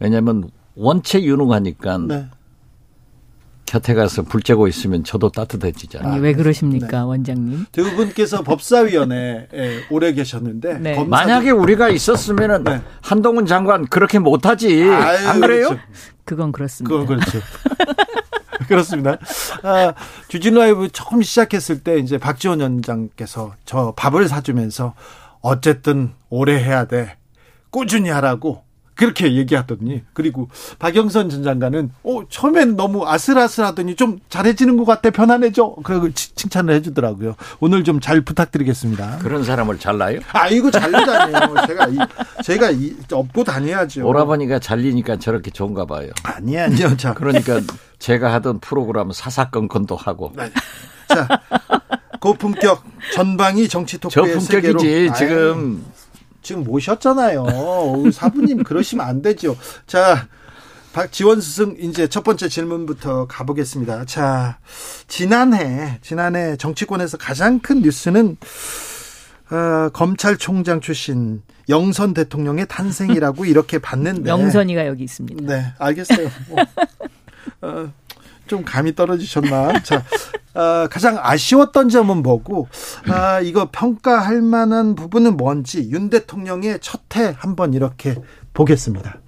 왜냐면 원체 유능하니까. 네. 곁에 가서 불 쬐고 있으면 저도 따뜻해지잖아요. 아니, 왜 그러십니까, 네. 원장님? 두 분께서 법사위원회에 오래 계셨는데 네. 검사들... 만약에 우리가 있었으면은 네. 한동훈 장관 그렇게 못하지 아유, 안 그래요? 그렇죠. 그건 그렇습니다. 그건 그렇죠. *laughs* 그렇습니다. 아, 주진 라이브 처음 시작했을 때 이제 박지원 원장께서 저 밥을 사주면서 어쨌든 오래 해야 돼. 꾸준히 하라고 그렇게 얘기하더니 그리고 박영선 전 장관은 어 처음에는 너무 아슬아슬하더니 좀 잘해지는 것 같아 편안해져? 그리고 칭찬을 해주더라고요. 오늘 좀 잘 부탁드리겠습니다. 그런 사람을 잘라요? 아 이거 잘리다니요. 제가 이, 제가 이, 업고 다녀야죠. 오라버니가 잘리니까 저렇게 좋은가 봐요. 아니 아니요. 자. *laughs* 그러니까 제가 하던 프로그램 사사건건도 하고. 네. 자 고품격 전방위 정치 토크의 저품격이지. 지금 아유. 지금 모셨잖아요. 사부님 그러시면 안 되죠. 자, 박지원 스승 이제 첫 번째 질문부터 가보겠습니다. 자, 지난해 지난해 정치권에서 가장 큰 뉴스는 어, 검찰총장 출신 영선 대통령의 탄생이라고 이렇게 봤는데 *laughs* 영선이가 여기 있습니다. 네, 알겠어요. 뭐, 어, *laughs* 좀 감이 떨어지셨나? 자, 어, 가장 아쉬웠던 점은 뭐고, 아, 이거 평가할 만한 부분은 뭔지 윤 대통령의 첫해 한번 이렇게 보겠습니다.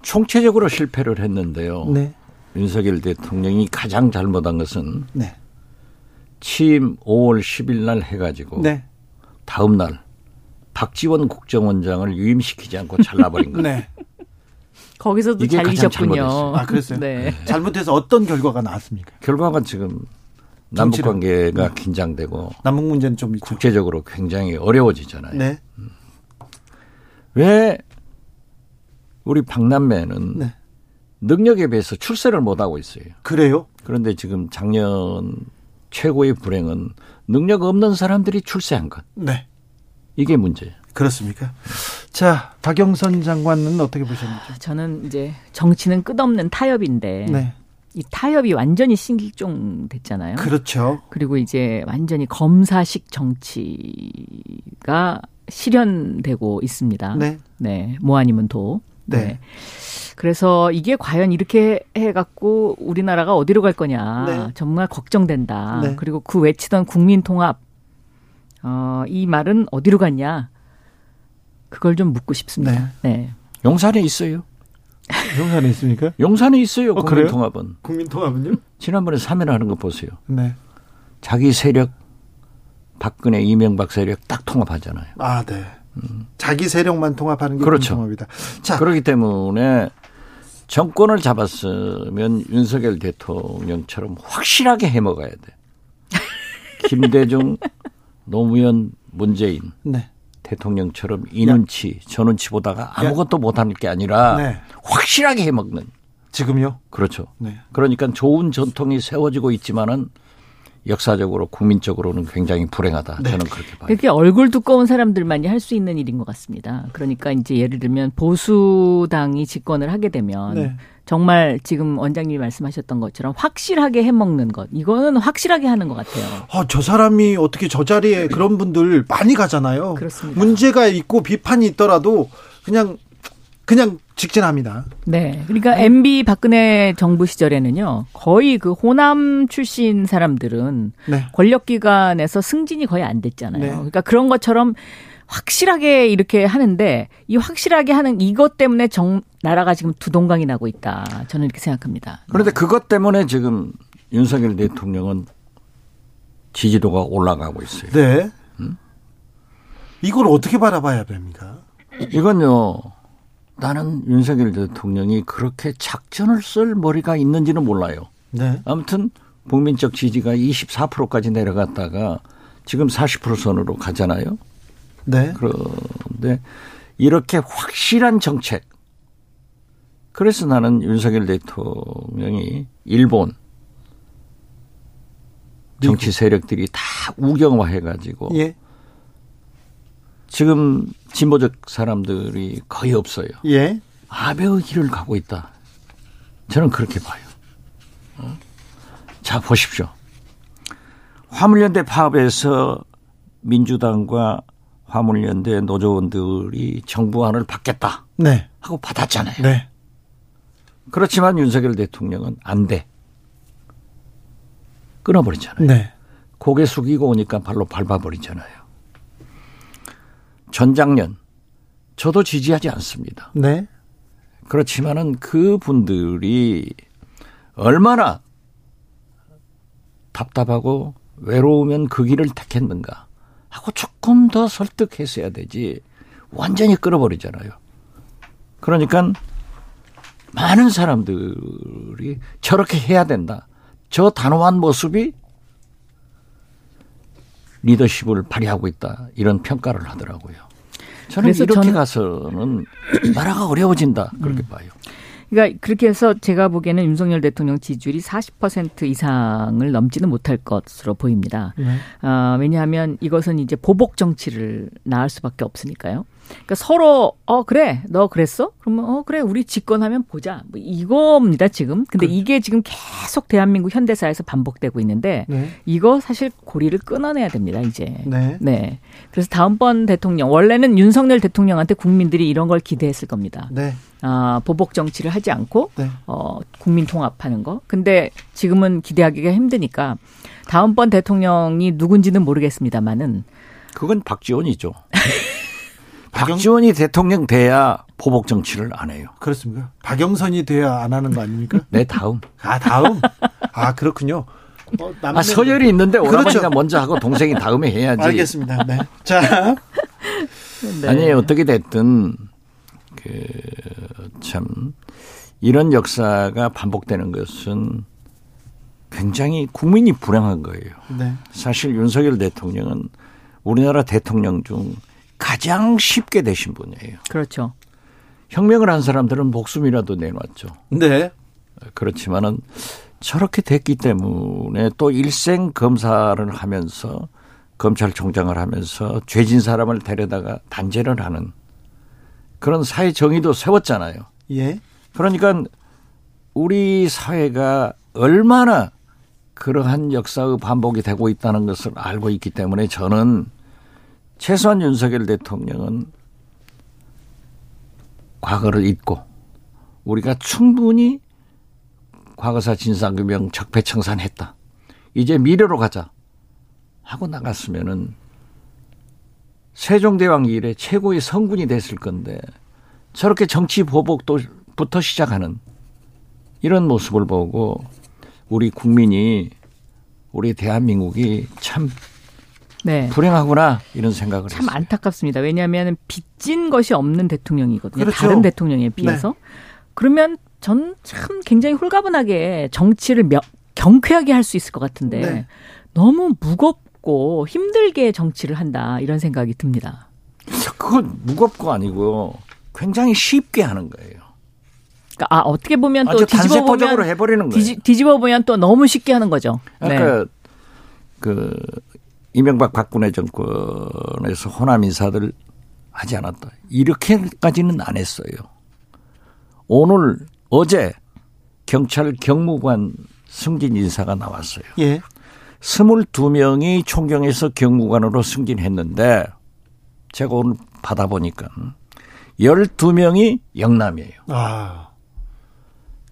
총체적으로 실패를 했는데요. 네. 윤석열 대통령이 가장 잘못한 것은 네. 취임 5월 10일 날 해가지고 네. 다음 날 박지원 국정원장을 유임시키지 않고 잘라버린 *laughs* 거예요. 네. 거기서도 잘리셨군요. 아, 그랬어요? 네. *laughs* 잘못해서 어떤 결과가 나왔습니까? 결과가 지금 남북 관계가 네. 긴장되고 남북 문제는 좀 있죠. 국제적으로 굉장히 어려워지잖아요. 네. 음. 왜 우리 박남매는 네. 능력에 비해서 출세를 못 하고 있어요. 그래요? 그런데 지금 작년 최고의 불행은 능력 없는 사람들이 출세한 것. 네. 이게 문제예요. 그렇습니까? 자, 박영선 장관은 어떻게 보셨는지? 저는 이제 정치는 끝없는 타협인데 네. 이 타협이 완전히 신길종 됐잖아요. 그렇죠. 그리고 이제 완전히 검사식 정치가 실현되고 있습니다. 네. 네. 뭐 아니면 도. 네. 네. 그래서 이게 과연 이렇게 해갖고 우리나라가 어디로 갈 거냐 네. 정말 걱정된다. 네. 그리고 그 외치던 국민 통합 어, 이 말은 어디로 갔냐 그걸 좀 묻고 싶습니다. 네. 네. 용산에 있어요. 용산에 있습니까? 용산에 있어요. 어, 국민통합은. 국민통합은요? 지난번에 3일 하는 거 보세요. 네. 자기 세력 박근혜 이명박 세력 딱 통합하잖아요. 아, 네. 음. 자기 세력만 통합하는 게 그렇죠. 통합이다. 자, 그렇기 때문에 정권을 잡았으면 윤석열 대통령처럼 확실하게 해먹어야 돼. 김대중, *laughs* 노무현, 문재인. 네. 대통령처럼 이 눈치, 저 눈치 보다가 아무것도 못하는 게 아니라 네. 확실하게 해먹는. 지금요? 그렇죠. 네. 그러니까 좋은 전통이 세워지고 있지만은 역사적으로 국민적으로는 굉장히 불행하다. 네. 저는 그렇게 봐요. 이렇게 얼굴 두꺼운 사람들만이 할 수 있는 일인 것 같습니다. 그러니까 이제 예를 들면 보수당이 집권을 하게 되면 네. 정말 지금 원장님이 말씀하셨던 것처럼 확실하게 해먹는 것 이거는 확실하게 하는 것 같아요. 아, 저 사람이 어떻게 저 자리에 그런 분들 많이 가잖아요. 그렇습니다. 문제가 있고 비판이 있더라도 그냥 그냥 직진합니다. 네. 그러니까 MB 박근혜 정부 시절에는요. 거의 그 호남 출신 사람들은 네. 권력 기관에서 승진이 거의 안 됐잖아요. 네. 그러니까 그런 것처럼 확실하게 이렇게 하는데 이 확실하게 하는 이것 때문에 정 나라가 지금 두동강이 나고 있다. 저는 이렇게 생각합니다. 그런데 그것 때문에 지금 윤석열 대통령은 지지도가 올라가고 있어요. 네. 음? 이걸 어떻게 바라봐야 됩니까? 이건요. 나는 윤석열 대통령이 그렇게 작전을 쓸 머리가 있는지는 몰라요. 네. 아무튼 국민적 지지가 24%까지 내려갔다가 지금 40% 선으로 가잖아요. 네. 그런데 이렇게 확실한 정책. 그래서 나는 윤석열 대통령이 일본 정치 세력들이 다 우경화 해가지고 예. 지금 진보적 사람들이 거의 없어요. 예. 아베의 길을 가고 있다. 저는 그렇게 봐요. 어? 자 보십시오. 화물연대 파업에서 민주당과 화물연대 노조원들이 정부안을 받겠다. 네. 하고 받았잖아요. 네. 그렇지만 윤석열 대통령은 안 돼. 끊어버리잖아요. 네. 고개 숙이고 오니까 발로 밟아버리잖아요. 전작년 저도 지지하지 않습니다. 네. 그렇지만은 그 분들이 얼마나 답답하고 외로우면 그 길을 택했는가. 하고 조금 더 설득했어야 되지 완전히 끌어버리잖아요. 그러니까 많은 사람들이 저렇게 해야 된다. 저 단호한 모습이 리더십을 발휘하고 있다. 이런 평가를 하더라고요. 저는 이렇게 저는 가서는 나라가 어려워진다. 그렇게 음. 봐요. 그러니까 그렇게 해서 제가 보기에는 윤석열 대통령 지지율이 40% 이상을 넘지는 못할 것으로 보입니다. 네. 어, 왜냐하면 이것은 이제 보복 정치를 낳을 수밖에 없으니까요. 그러니까 서로 어 그래 너 그랬어? 그러면 어 그래 우리 집권하면 보자. 뭐 이겁니다 지금. 근데 그 이게 지금 계속 대한민국 현대사에서 반복되고 있는데 네. 이거 사실 고리를 끊어내야 됩니다 이제. 네. 네. 그래서 다음번 대통령 원래는 윤석열 대통령한테 국민들이 이런 걸 기대했을 겁니다. 네. 아 보복 정치를 하지 않고 네. 어 국민 통합하는 거. 근데 지금은 기대하기가 힘드니까 다음번 대통령이 누군지는 모르겠습니다만은 그건 박지원이죠. *laughs* 박지원이 대통령 돼야 보복 정치를 안 해요. 그렇습니까? 박영선이 돼야 안 하는 거 아닙니까? 네, 다음. 아, 다음? 아, 그렇군요. 어, 아, 서열이 있는데 오라버니가 그렇죠. 먼저 하고 동생이 다음에 해야지. 알겠습니다. 네. 자. 네. *laughs* 아니, 어떻게 됐든, 그, 참, 이런 역사가 반복되는 것은 굉장히 국민이 불행한 거예요. 네. 사실 윤석열 대통령은 우리나라 대통령 중 가장 쉽게 되신 분이에요. 그렇죠. 혁명을 한 사람들은 목숨이라도 내놨죠. 네. 그렇지만은 저렇게 됐기 때문에 또 일생 검사를 하면서 검찰총장을 하면서 죄진 사람을 데려다가 단죄를 하는 그런 사회 정의도 세웠잖아요. 예. 그러니까 우리 사회가 얼마나 그러한 역사의 반복이 되고 있다는 것을 알고 있기 때문에 저는 최소한 윤석열 대통령은 과거를 잊고 우리가 충분히 과거사 진상규명 적폐청산했다. 이제 미래로 가자. 하고 나갔으면은 세종대왕 이래 최고의 성군이 됐을 건데 저렇게 정치 보복도부터 시작하는 이런 모습을 보고 우리 국민이 우리 대한민국이 참 네. 불행하구나 이런 생각을 참 했어요. 안타깝습니다. 왜냐하면 빚진 것이 없는 대통령이거든요. 그렇죠. 다른 대통령에 비해서. 네. 그러면 전 참 굉장히 홀가분하게 정치를 며, 경쾌하게 할 수 있을 것 같은데 네. 너무 무겁고 힘들게 정치를 한다 이런 생각이 듭니다. 그건 무겁고 아니고 굉장히 쉽게 하는 거예요. 그러니까 아 어떻게 보면 또 뒤집어 보면 해버리는 거예요. 뒤집, 어 보면 또 너무 쉽게 하는 거죠. 그러니까 네. 그 이명박 박근혜 정권에서 호남 인사들 하지 않았다. 이렇게까지는 안 했어요. 오늘 어제 경찰 경무관 승진 인사가 나왔어요. 예. 22명이 총경에서 경무관으로 승진했는데 제가 오늘 받아보니까 12명이 영남이에요. 아.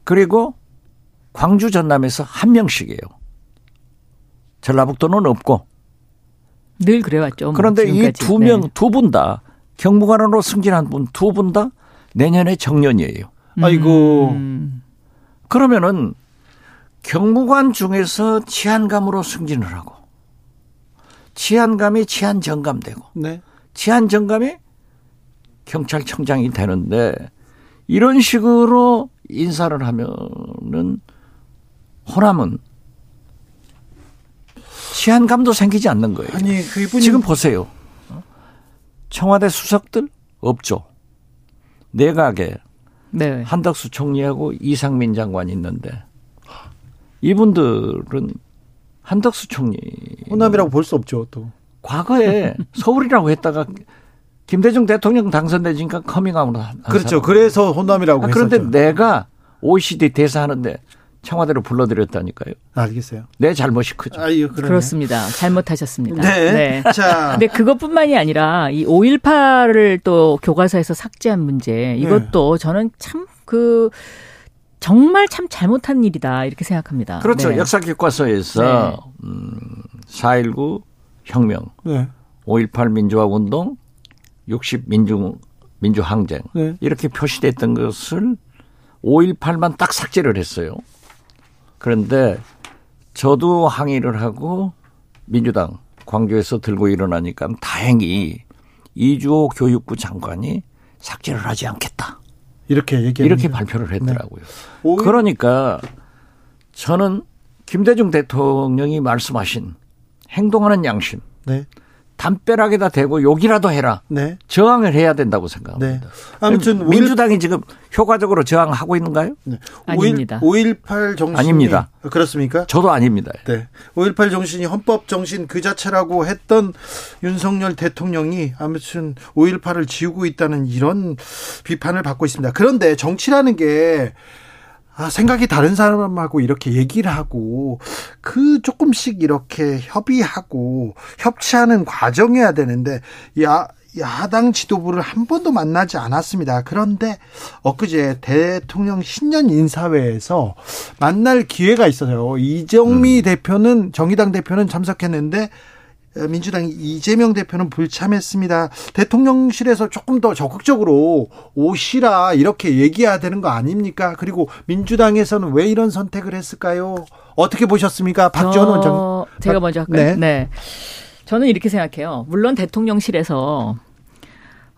그리고 광주 전남에서 한 명씩이에요. 전라북도는 없고. 늘 그래왔죠. 뭐 그런데 이두 명, 네. 두분 다 경무관으로 승진한 분 두 분 다 내년에 정년이에요. 아이고. 음. 그러면은 경무관 중에서 치안감으로 승진을 하고 치안감이 치안정감 되고 네. 치안정감이 경찰청장이 되는데 이런 식으로 인사를 하면은 호남은 치안감도 생기지 않는 거예요. 아니, 그분이 지금 보세요. 청와대 수석들 없죠. 내각에 네. 한덕수 총리하고 이상민 장관이 있는데 이분들은 한덕수 총리 호남이라고 볼 수 없죠 또 과거에 *laughs* 서울이라고 했다가 김대중 대통령 당선되니까 커밍아웃 한 그렇죠. 그래서 호남이라고 아, 그런데 내가 OECD 대사하는데 청와대로 불러들였다니까요. 알겠어요. 내 잘못이 크죠. 아유, 그렇습니다. 잘못하셨습니다. 네. 네. 자. 근데 그것뿐만이 아니라 이 5.18을 또 교과서에서 삭제한 문제 이것도 네. 저는 참그 정말 참 잘못한 일이다 이렇게 생각합니다. 그렇죠. 네. 역사 교과서에서 네. 음, 4.19 혁명, 네. 5.18 민주화 운동, 60 민주 민주 항쟁 네. 이렇게 표시됐던 것을 5.18만 딱 삭제를 했어요. 그런데 저도 항의를 하고 민주당 광주에서 들고 일어나니까 다행히 이주호 교육부 장관이 삭제를 하지 않겠다. 이렇게 얘기 이렇게 발표를 했더라고요. 네. 그러니까 저는 김대중 대통령이 말씀하신 행동하는 양심. 네. 담벼락에다 대고 욕이라도 해라. 네. 저항을 해야 된다고 생각합니다. 네. 아무튼 민주당이 5 지금 효과적으로 저항하고 있는가요? 네. 아닙니다. 5.18 정신이 아닙니다. 그렇습니까? 저도 아닙니다. 네. 5.18 정신이 헌법 정신 그 자체라고 했던 윤석열 대통령이 아무튼 5.18을 지우고 있다는 이런 비판을 받고 있습니다. 그런데 정치라는 게 아, 생각이 다른 사람하고 이렇게 얘기를 하고 그 조금씩 이렇게 협의하고 협치하는 과정이어야 되는데 야 야당 지도부를 한 번도 만나지 않았습니다. 그런데 엊그제 대통령 신년 인사회에서 만날 기회가 있어요. 이정미 음. 대표는 정의당 대표는 참석했는데 어, 민주당 이재명 대표는 불참했습니다. 대통령실에서 조금 더 적극적으로 오시라 이렇게 얘기해야 되는 거 아닙니까? 그리고 민주당에서는 왜 이런 선택을 했을까요? 어떻게 보셨습니까? 박지원 원장. 제가 먼저 할까요? 네. 네. 저는 이렇게 생각해요. 물론 대통령실에서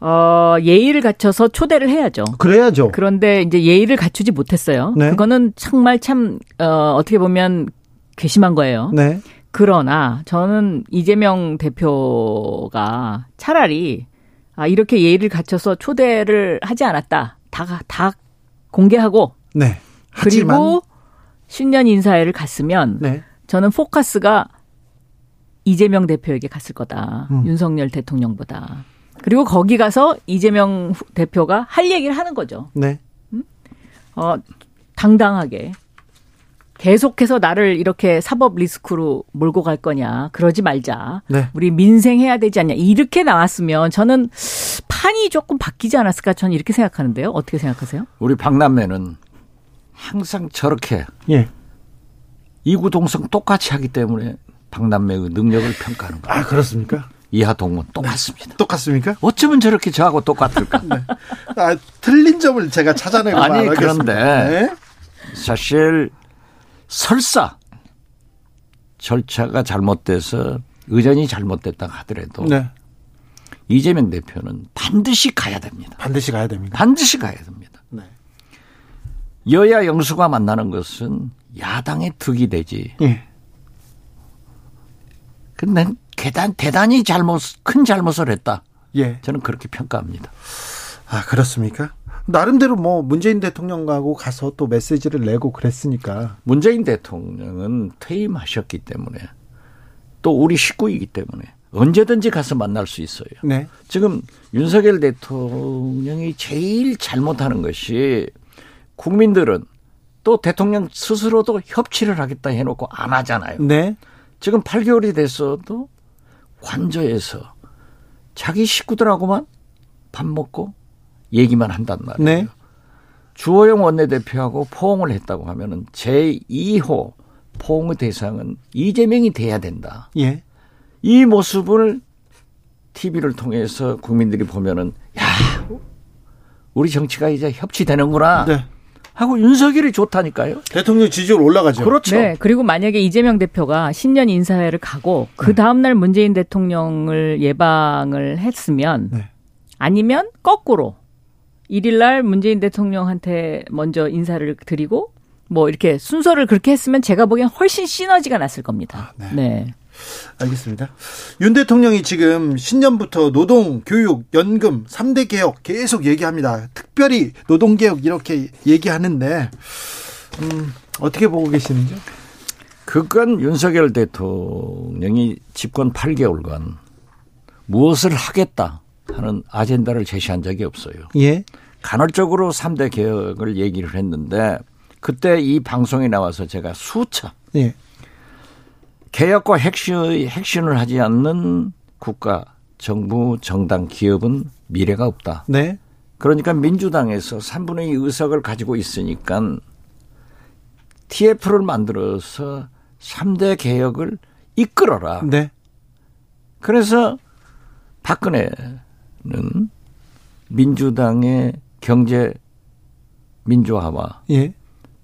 어, 예의를 갖춰서 초대를 해야죠. 그래야죠. 그런데 이제 예의를 갖추지 못했어요. 네. 그거는 정말 참, 어, 어떻게 보면 괘씸한 거예요. 네. 그러나 저는 이재명 대표가 차라리 아, 이렇게 예의를 갖춰서 초대를 하지 않았다. 다, 다 공개하고. 네. 하지만. 그리고 신년 인사회를 갔으면. 네. 저는 포커스가 이재명 대표에게 갔을 거다. 음. 윤석열 대통령보다. 그리고 거기 가서 이재명 대표가 할 얘기를 하는 거죠. 네. 음? 어, 당당하게. 계속해서 나를 이렇게 사법 리스크로 몰고 갈 거냐. 그러지 말자. 네. 우리 민생해야 되지 않냐. 이렇게 나왔으면 저는 판이 조금 바뀌지 않았을까 저는 이렇게 생각하는데요. 어떻게 생각하세요? 우리 박남매는 항상 저렇게 예. 이구동성 똑같이 하기 때문에 박남매의 능력을 평가하는 거예요. 아, 그렇습니까? 이하 동문 똑같습니다. 네. 똑같습니까? 어쩌면 저렇게 저하고 똑같을까? *laughs* 네. 아, 틀린 점을 제가 찾아내고 아니 그런데 네? 사실 설사 절차가 잘못돼서 의전이 잘못됐다 하더라도 네. 이재명 대표는 반드시 가야 됩니다. 반드시 가야 됩니다. 반드시 가야 됩니다. 네. 여야 영수가 만나는 것은 야당의 득이 되지. 예. 근데 대단, 대단히 잘못, 큰 잘못을 했다. 예. 저는 그렇게 평가합니다. 아, 그렇습니까? 나름대로 뭐 문재인 대통령하고 가서 또 메시지를 내고 그랬으니까. 문재인 대통령은 퇴임하셨기 때문에 또 우리 식구이기 때문에 언제든지 가서 만날 수 있어요. 네. 지금 윤석열 대통령이 제일 잘못하는 것이 국민들은 또 대통령 스스로도 협치를 하겠다 해놓고 안 하잖아요. 네. 지금 8개월이 됐어도 관저에서 자기 식구들하고만 밥 먹고 얘기만 한단 말이에요. 네. 주호영 원내대표하고 포옹을 했다고 하면은 제2호 포옹의 대상은 이재명이 돼야 된다. 예. 이 모습을 TV를 통해서 국민들이 보면은 야, 우리 정치가 이제 협치되는구나. 네. 하고 윤석열이 좋다니까요. 대통령 지지율 올라가죠. 그렇죠. 네. 그리고 만약에 이재명 대표가 신년 인사회를 가고 그 네. 다음 날 문재인 대통령을 예방을 했으면 네. 아니면 거꾸로 1일 날 문재인 대통령한테 먼저 인사를 드리고 뭐 이렇게 순서를 그렇게 했으면 제가 보기엔 훨씬 시너지가 났을 겁니다. 아, 네. 네. 알겠습니다. 윤 대통령이 지금 신년부터 노동, 교육, 연금 3대 개혁 계속 얘기합니다. 특별히 노동 개혁 이렇게 얘기하는데 음, 어떻게 보고 계시는지요? 그건 윤석열 대통령이 집권 8개월간 무엇을 하겠다 하는 아젠다를 제시한 적이 없어요. 예. 간헐적으로 3대 개혁을 얘기를 했는데 그때 이 방송에 나와서 제가 수차 예. 개혁과 핵심, 핵심을 하지 않는 국가, 정부, 정당, 기업은 미래가 없다. 네. 그러니까 민주당에서 3분의 2 의석을 가지고 있으니까 TF를 만들어서 3대 개혁을 이끌어라. 네. 그래서 박근혜는 민주당의 경제 민주화와 예.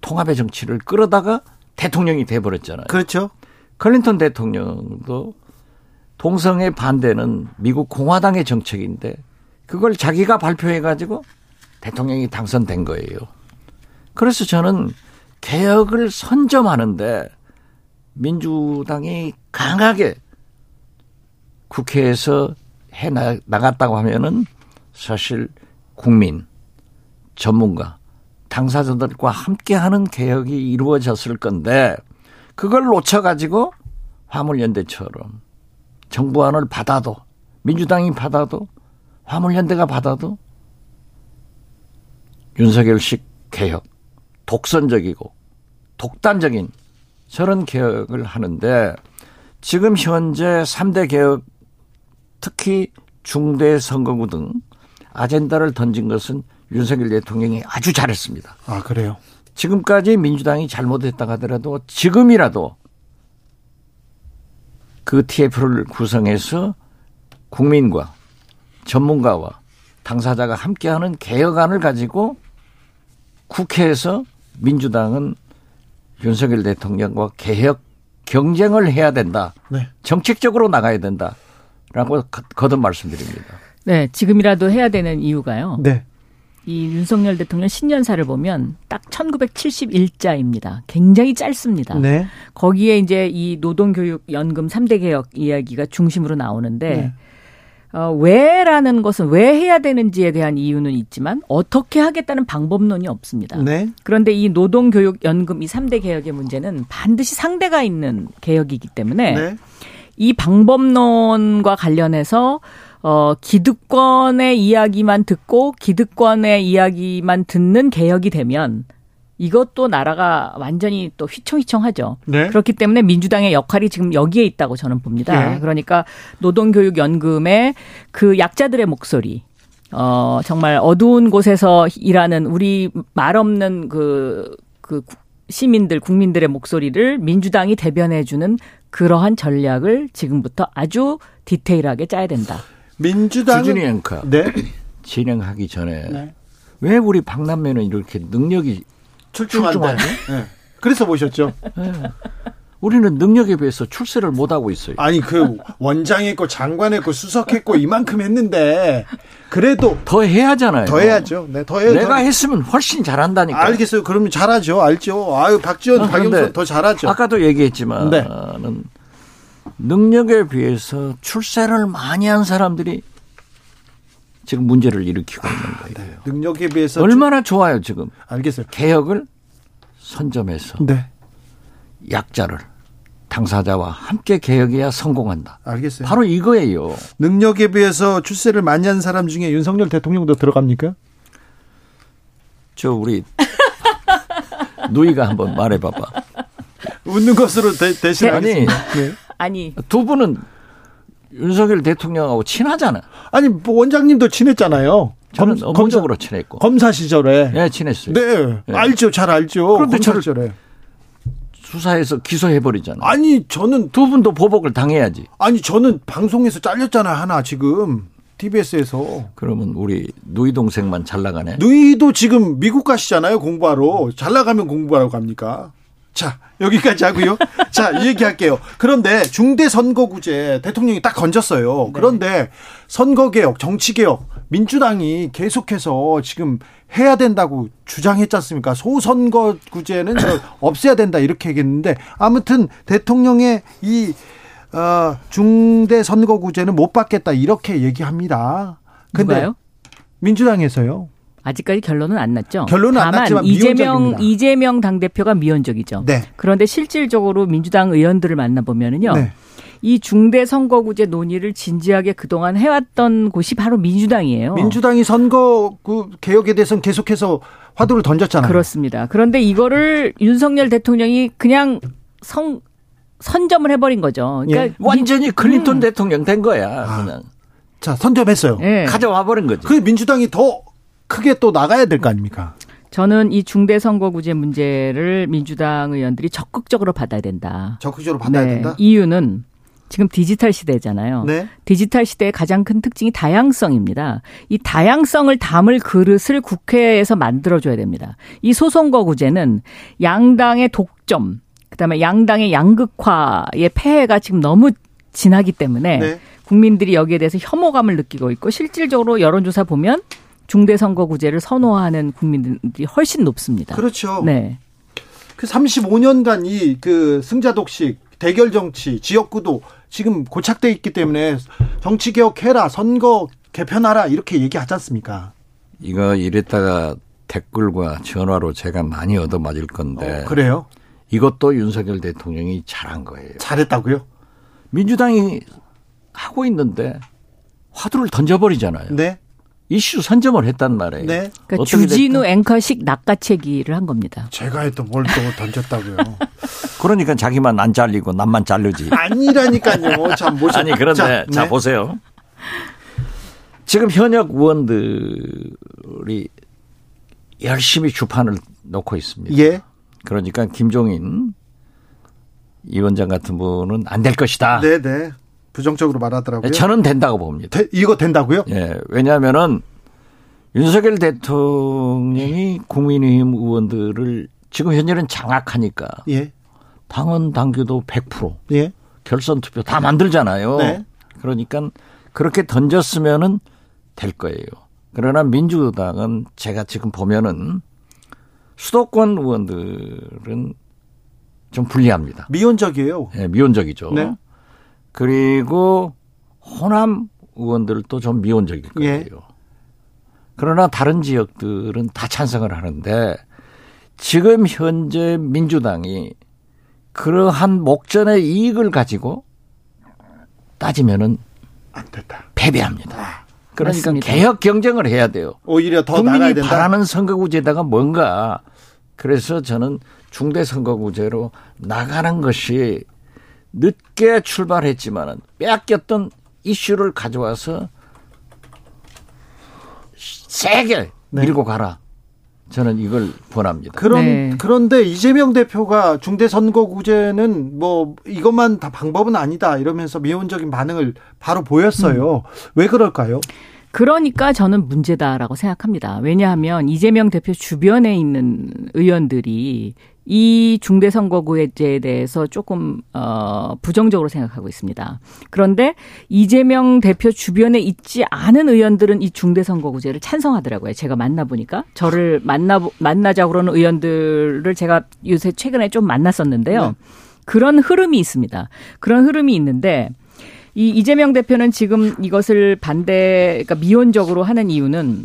통합의 정치를 끌어다가 대통령이 돼버렸잖아요. 그렇죠. 클린턴 대통령도 동성애 반대는 미국 공화당의 정책인데 그걸 자기가 발표해 가지고 대통령이 당선된 거예요. 그래서 저는 개혁을 선점하는데 민주당이 강하게 국회에서 해 나갔다고 하면은 사실 국민, 전문가, 당사자들과 함께하는 개혁이 이루어졌을 건데 그걸 놓쳐가지고 화물연대처럼 정부안을 받아도 민주당이 받아도 화물연대가 받아도 윤석열식 개혁 독선적이고 독단적인 저런 개혁을 하는데 지금 현재 3대 개혁 특히 중대 선거구 등 아젠다를 던진 것은 윤석열 대통령이 아주 잘했습니다. 아, 그래요? 지금까지 민주당이 잘못했다 하더라도 지금이라도 그 TF를 구성해서 국민과 전문가와 당사자가 함께하는 개혁안을 가지고 국회에서 민주당은 윤석열 대통령과 개혁 경쟁을 해야 된다. 네. 정책적으로 나가야 된다라고 거듭 말씀드립니다. 네, 지금이라도 해야 되는 이유가요. 네. 이 윤석열 대통령 신년사를 보면 딱 1971자입니다. 굉장히 짧습니다. 네. 거기에 이제 이 노동교육 연금 3대 개혁 이야기가 중심으로 나오는데 네. 어, 왜라는 것은 왜 해야 되는지에 대한 이유는 있지만 어떻게 하겠다는 방법론이 없습니다. 네. 그런데 이 노동교육연금 이 3대 개혁의 문제는 반드시 상대가 있는 개혁이기 때문에 네. 이 방법론과 관련해서 어, 기득권의 이야기만 듣고 기득권의 이야기만 듣는 개혁이 되면 이것도 나라가 완전히 또 휘청휘청하죠. 네. 그렇기 때문에 민주당의 역할이 지금 여기에 있다고 저는 봅니다. 네. 그러니까 노동교육연금의 그 약자들의 목소리, 어, 정말 어두운 곳에서 일하는 우리 말 없는 그, 그 시민들, 국민들의 목소리를 민주당이 대변해주는 그러한 전략을 지금부터 아주 디테일하게 짜야 된다. 민주당 주진이 앵커 네. 진행하기 전에 네. 왜 우리 박남매는 이렇게 능력이 출중한데? 네. 그래서 모셨죠. 네. 우리는 능력에 비해서 출세를 못 하고 있어요. 아니 그 원장했고 장관했고 수석했고 이만큼 했는데 그래도 더 해야잖아요. 더 해야죠. 네, 더 해야. 내가 더... 했으면 훨씬 잘한다니까. 알겠어요. 그러면 잘하죠. 알죠. 아유 박지원, 아, 박영선 더 잘하죠. 아까도 얘기했지만 네. 능력에 비해서 출세를 많이 한 사람들이 지금 문제를 일으키고 있는 아, 거예요. 네. 능력에 비해서 얼마나 좋아요 지금. 알겠어요. 개혁을 선점해서 네. 약자를 당사자와 함께 개혁해야 성공한다. 알겠어요. 바로 이거예요. 능력에 비해서 출세를 많이 한 사람 중에 윤석열 대통령도 들어갑니까? 저 우리 *laughs* 누이가 한번 말해봐봐. 웃는 것으로 대, 대신 아니 네. 아니 두 분은 윤석열 대통령하고 친하잖아. 아니 뭐 원장님도 친했잖아요. 저는 검, 업무적으로 친했고 검사 시절에 네 친했어요. 네, 네. 알죠, 잘 알죠. 그런데 검사 시절에 수사해서 기소해버리잖아. 아니 저는 두 분도 보복을 당해야지. 아니 저는 방송에서 잘렸잖아 하나 지금 TBS에서. 그러면 우리 누이 동생만 잘 나가네. 누이도 지금 미국 가시잖아요 공부하러. 잘 나가면 공부하러 갑니까? 자, 여기까지 하고요. 자, 얘기할게요. 그런데 중대선거구제 대통령이 딱 건졌어요. 네. 그런데 선거개혁, 정치개혁, 민주당이 계속해서 지금 해야 된다고 주장했지 않습니까? 소선거구제는 없애야 된다 이렇게 얘기했는데 아무튼 대통령의 이 어, 중대선거구제는 못 받겠다 이렇게 얘기합니다. 근데 누가요? 민주당에서요. 아직까지 결론은 안 났죠. 결론은 안 났지만 이재명 이재명 당 대표가 미온적이죠. 네. 그런데 실질적으로 민주당 의원들을 만나 보면은요. 네. 이 중대 선거구제 논의를 진지하게 그동안 해왔던 곳이 바로 민주당이에요. 민주당이 선거 그 개혁에 대해서는 계속해서 화두를 던졌잖아요. 그렇습니다. 그런데 이거를 윤석열 대통령이 그냥 성 선점을 해버린 거죠. 그러니까 예. 완전히 클린턴 음. 대통령 된 거야. 아. 그냥. 자 선점했어요. 예. 가져와 버린 거지. 그 민주당이 더 크게 또 나가야 될 거 아닙니까? 저는 이 중대 선거구제 문제를 민주당 의원들이 적극적으로 받아야 된다. 적극적으로 받아야 네. 된다. 이유는 지금 디지털 시대잖아요. 네. 디지털 시대의 가장 큰 특징이 다양성입니다. 이 다양성을 담을 그릇을 국회에서 만들어줘야 됩니다. 이 소선거구제는 양당의 독점, 그다음에 양당의 양극화의 폐해가 지금 너무 진하기 때문에 네. 국민들이 여기에 대해서 혐오감을 느끼고 있고 실질적으로 여론조사 보면 중대선거구제를 선호하는 국민들이 훨씬 높습니다. 그렇죠. 네. 그 35년간 이 그 승자 독식, 대결 정치, 지역구도 지금 고착돼 있기 때문에 정치 개혁해라, 선거 개편하라 이렇게 얘기하지 않습니까? 이거 이랬다가 댓글과 전화로 제가 많이 얻어맞을 건데. 어, 그래요? 이것도 윤석열 대통령이 잘한 거예요. 잘했다고요? 민주당이 하고 있는데 화두를 던져버리잖아요. 네. 이슈 선점을 했단 말이에요. 네. 그러니까 주진우 됐든? 앵커식 낚아채기를 한 겁니다. 제가 했던 뭘 또 던졌다고요. *laughs* 그러니까 자기만 안 잘리고 남만 자르지. 아니라니까요. 참 모셔. *laughs* 아니 그런데 자, 자 네. 보세요. 지금 현역 의원들이 열심히 주판을 놓고 있습니다. 예. 그러니까 김종인 위원장 같은 분은 안 될 것이다. 네네. 네. 부정적으로 말하더라고요. 저는 된다고 봅니다. 대, 이거 된다고요? 예. 왜냐하면은 윤석열 대통령이 국민의힘 의원들을 지금 현재는 장악하니까. 예. 당원 당규도 100%. 예. 결선 투표 다 만들잖아요. 네. 그러니까 그렇게 던졌으면은 될 거예요. 그러나 민주당은 제가 지금 보면은 수도권 의원들은 좀 불리합니다. 미온적이에요. 예, 미온적이죠. 네. 그리고 호남 의원들도 좀 미온적일 거예요. 예. 그러나 다른 지역들은 다 찬성을 하는데 지금 현재 민주당이 그러한 목전의 이익을 가지고 따지면은 안 됐다. 패배합니다. 아, 그러니까 맞습니다. 개혁 경쟁을 해야 돼요. 오히려 더 국민이 된다. 바라는 선거구제다가 뭔가 그래서 저는 중대 선거구제로 나가는 것이 늦게 출발했지만은 빼앗겼던 이슈를 가져와서 세게 네. 밀고 가라. 저는 이걸 권합니다. 그런 네. 그런데 이재명 대표가 중대 선거구제는 뭐 이것만 다 방법은 아니다 이러면서 미온적인 반응을 바로 보였어요. 음. 왜 그럴까요? 그러니까 저는 문제다라고 생각합니다. 왜냐하면 이재명 대표 주변에 있는 의원들이 이 중대선거구제에 대해서 조금 어 부정적으로 생각하고 있습니다. 그런데 이재명 대표 주변에 있지 않은 의원들은 이 중대선거구제를 찬성하더라고요. 제가 만나 보니까 저를 만나 만나자 그러는 의원들을 제가 요새 최근에 좀 만났었는데요. 네. 그런 흐름이 있습니다. 그런 흐름이 있는데 이 이재명 대표는 지금 이것을 반대 그러니까 미온적으로 하는 이유는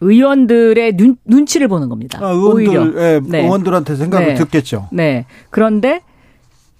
의원들의 눈, 눈치를 보는 겁니다. 아, 의원들, 예, 네. 의원들한테 생각을 네. 듣겠죠. 네. 그런데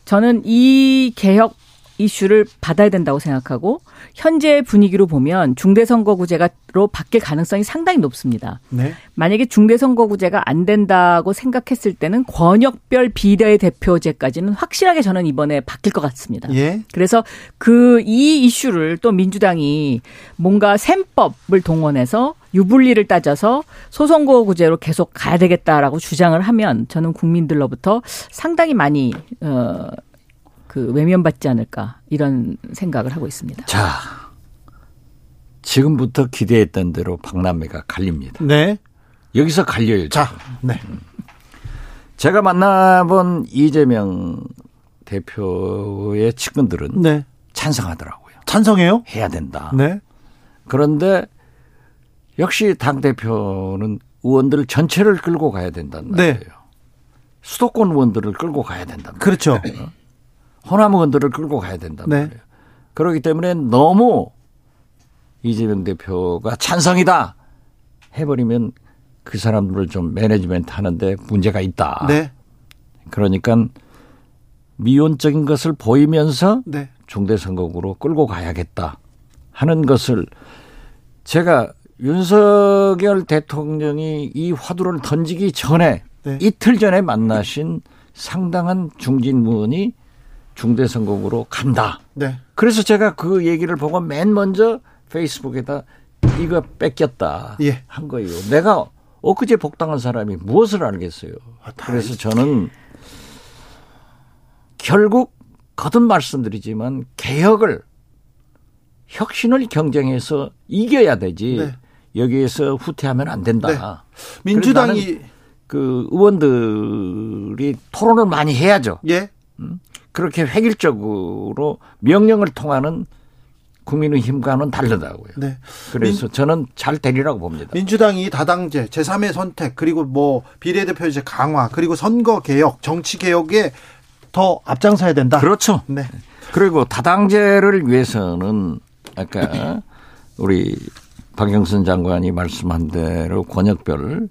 저는 이 개혁 이슈를 받아야 된다고 생각하고 현재 분위기로 보면 중대선거구제가로 바뀔 가능성이 상당히 높습니다. 네. 만약에 중대선거구제가 안 된다고 생각했을 때는 권역별 비례대표제까지는 확실하게 저는 이번에 바뀔 것 같습니다. 예. 그래서 그 이 이슈를 또 민주당이 뭔가 셈법을 동원해서 유불리를 따져서 소선거구제로 계속 가야 되겠다라고 주장을 하면 저는 국민들로부터 상당히 많이 어, 그 외면받지 않을까 이런 생각을 하고 있습니다. 자, 지금부터 기대했던 대로 박남매가 갈립니다. 네. 여기서 갈려요. 자, 네. 제가 만나본 이재명 대표의 측근들은 네. 찬성하더라고요. 찬성해요? 해야 된다. 네. 그런데 역시 당 대표는 의원들 전체를 끌고 가야 된다는 네. 말이에요. 수도권 의원들을 끌고 가야 된다. 그렇죠. 어? 호남 의원들을 끌고 가야 된단 네. 말이에요. 그렇기 때문에 너무 이재명 대표가 찬성이다 해버리면 그 사람들을 좀 매니지멘트 하는데 문제가 있다. 네. 그러니까 미온적인 것을 보이면서 네. 중대선거구로 끌고 가야겠다 하는 것을 제가 윤석열 대통령이 이 화두를 던지기 전에 네. 이틀 전에 만나신 상당한 중진무원이 중대선거구로 간다. 네. 그래서 제가 그 얘기를 보고 맨 먼저 페이스북에다 이거 뺏겼다 예. 한 거예요. 내가 엊그제 복당한 사람이 무엇을 알겠어요. 아, 그래서 저는 결국 거듭 말씀드리지만 개혁을 혁신을 경쟁해서 이겨야 되지 네. 여기에서 후퇴하면 안 된다. 네. 민주당이 그 의원들이 토론을 많이 해야죠. 예. 음? 그렇게 획일적으로 명령을 통하는 국민의힘과는 다르다고요. 네. 그래서 민, 저는 잘 되리라고 봅니다. 민주당이 다당제, 제3의 선택, 그리고 뭐 비례대표제 강화, 그리고 선거 개혁, 정치 개혁에 더 앞장서야 된다. 그렇죠. 네. 그리고 다당제를 위해서는 아까 우리 박영선 장관이 말씀한 대로 권역별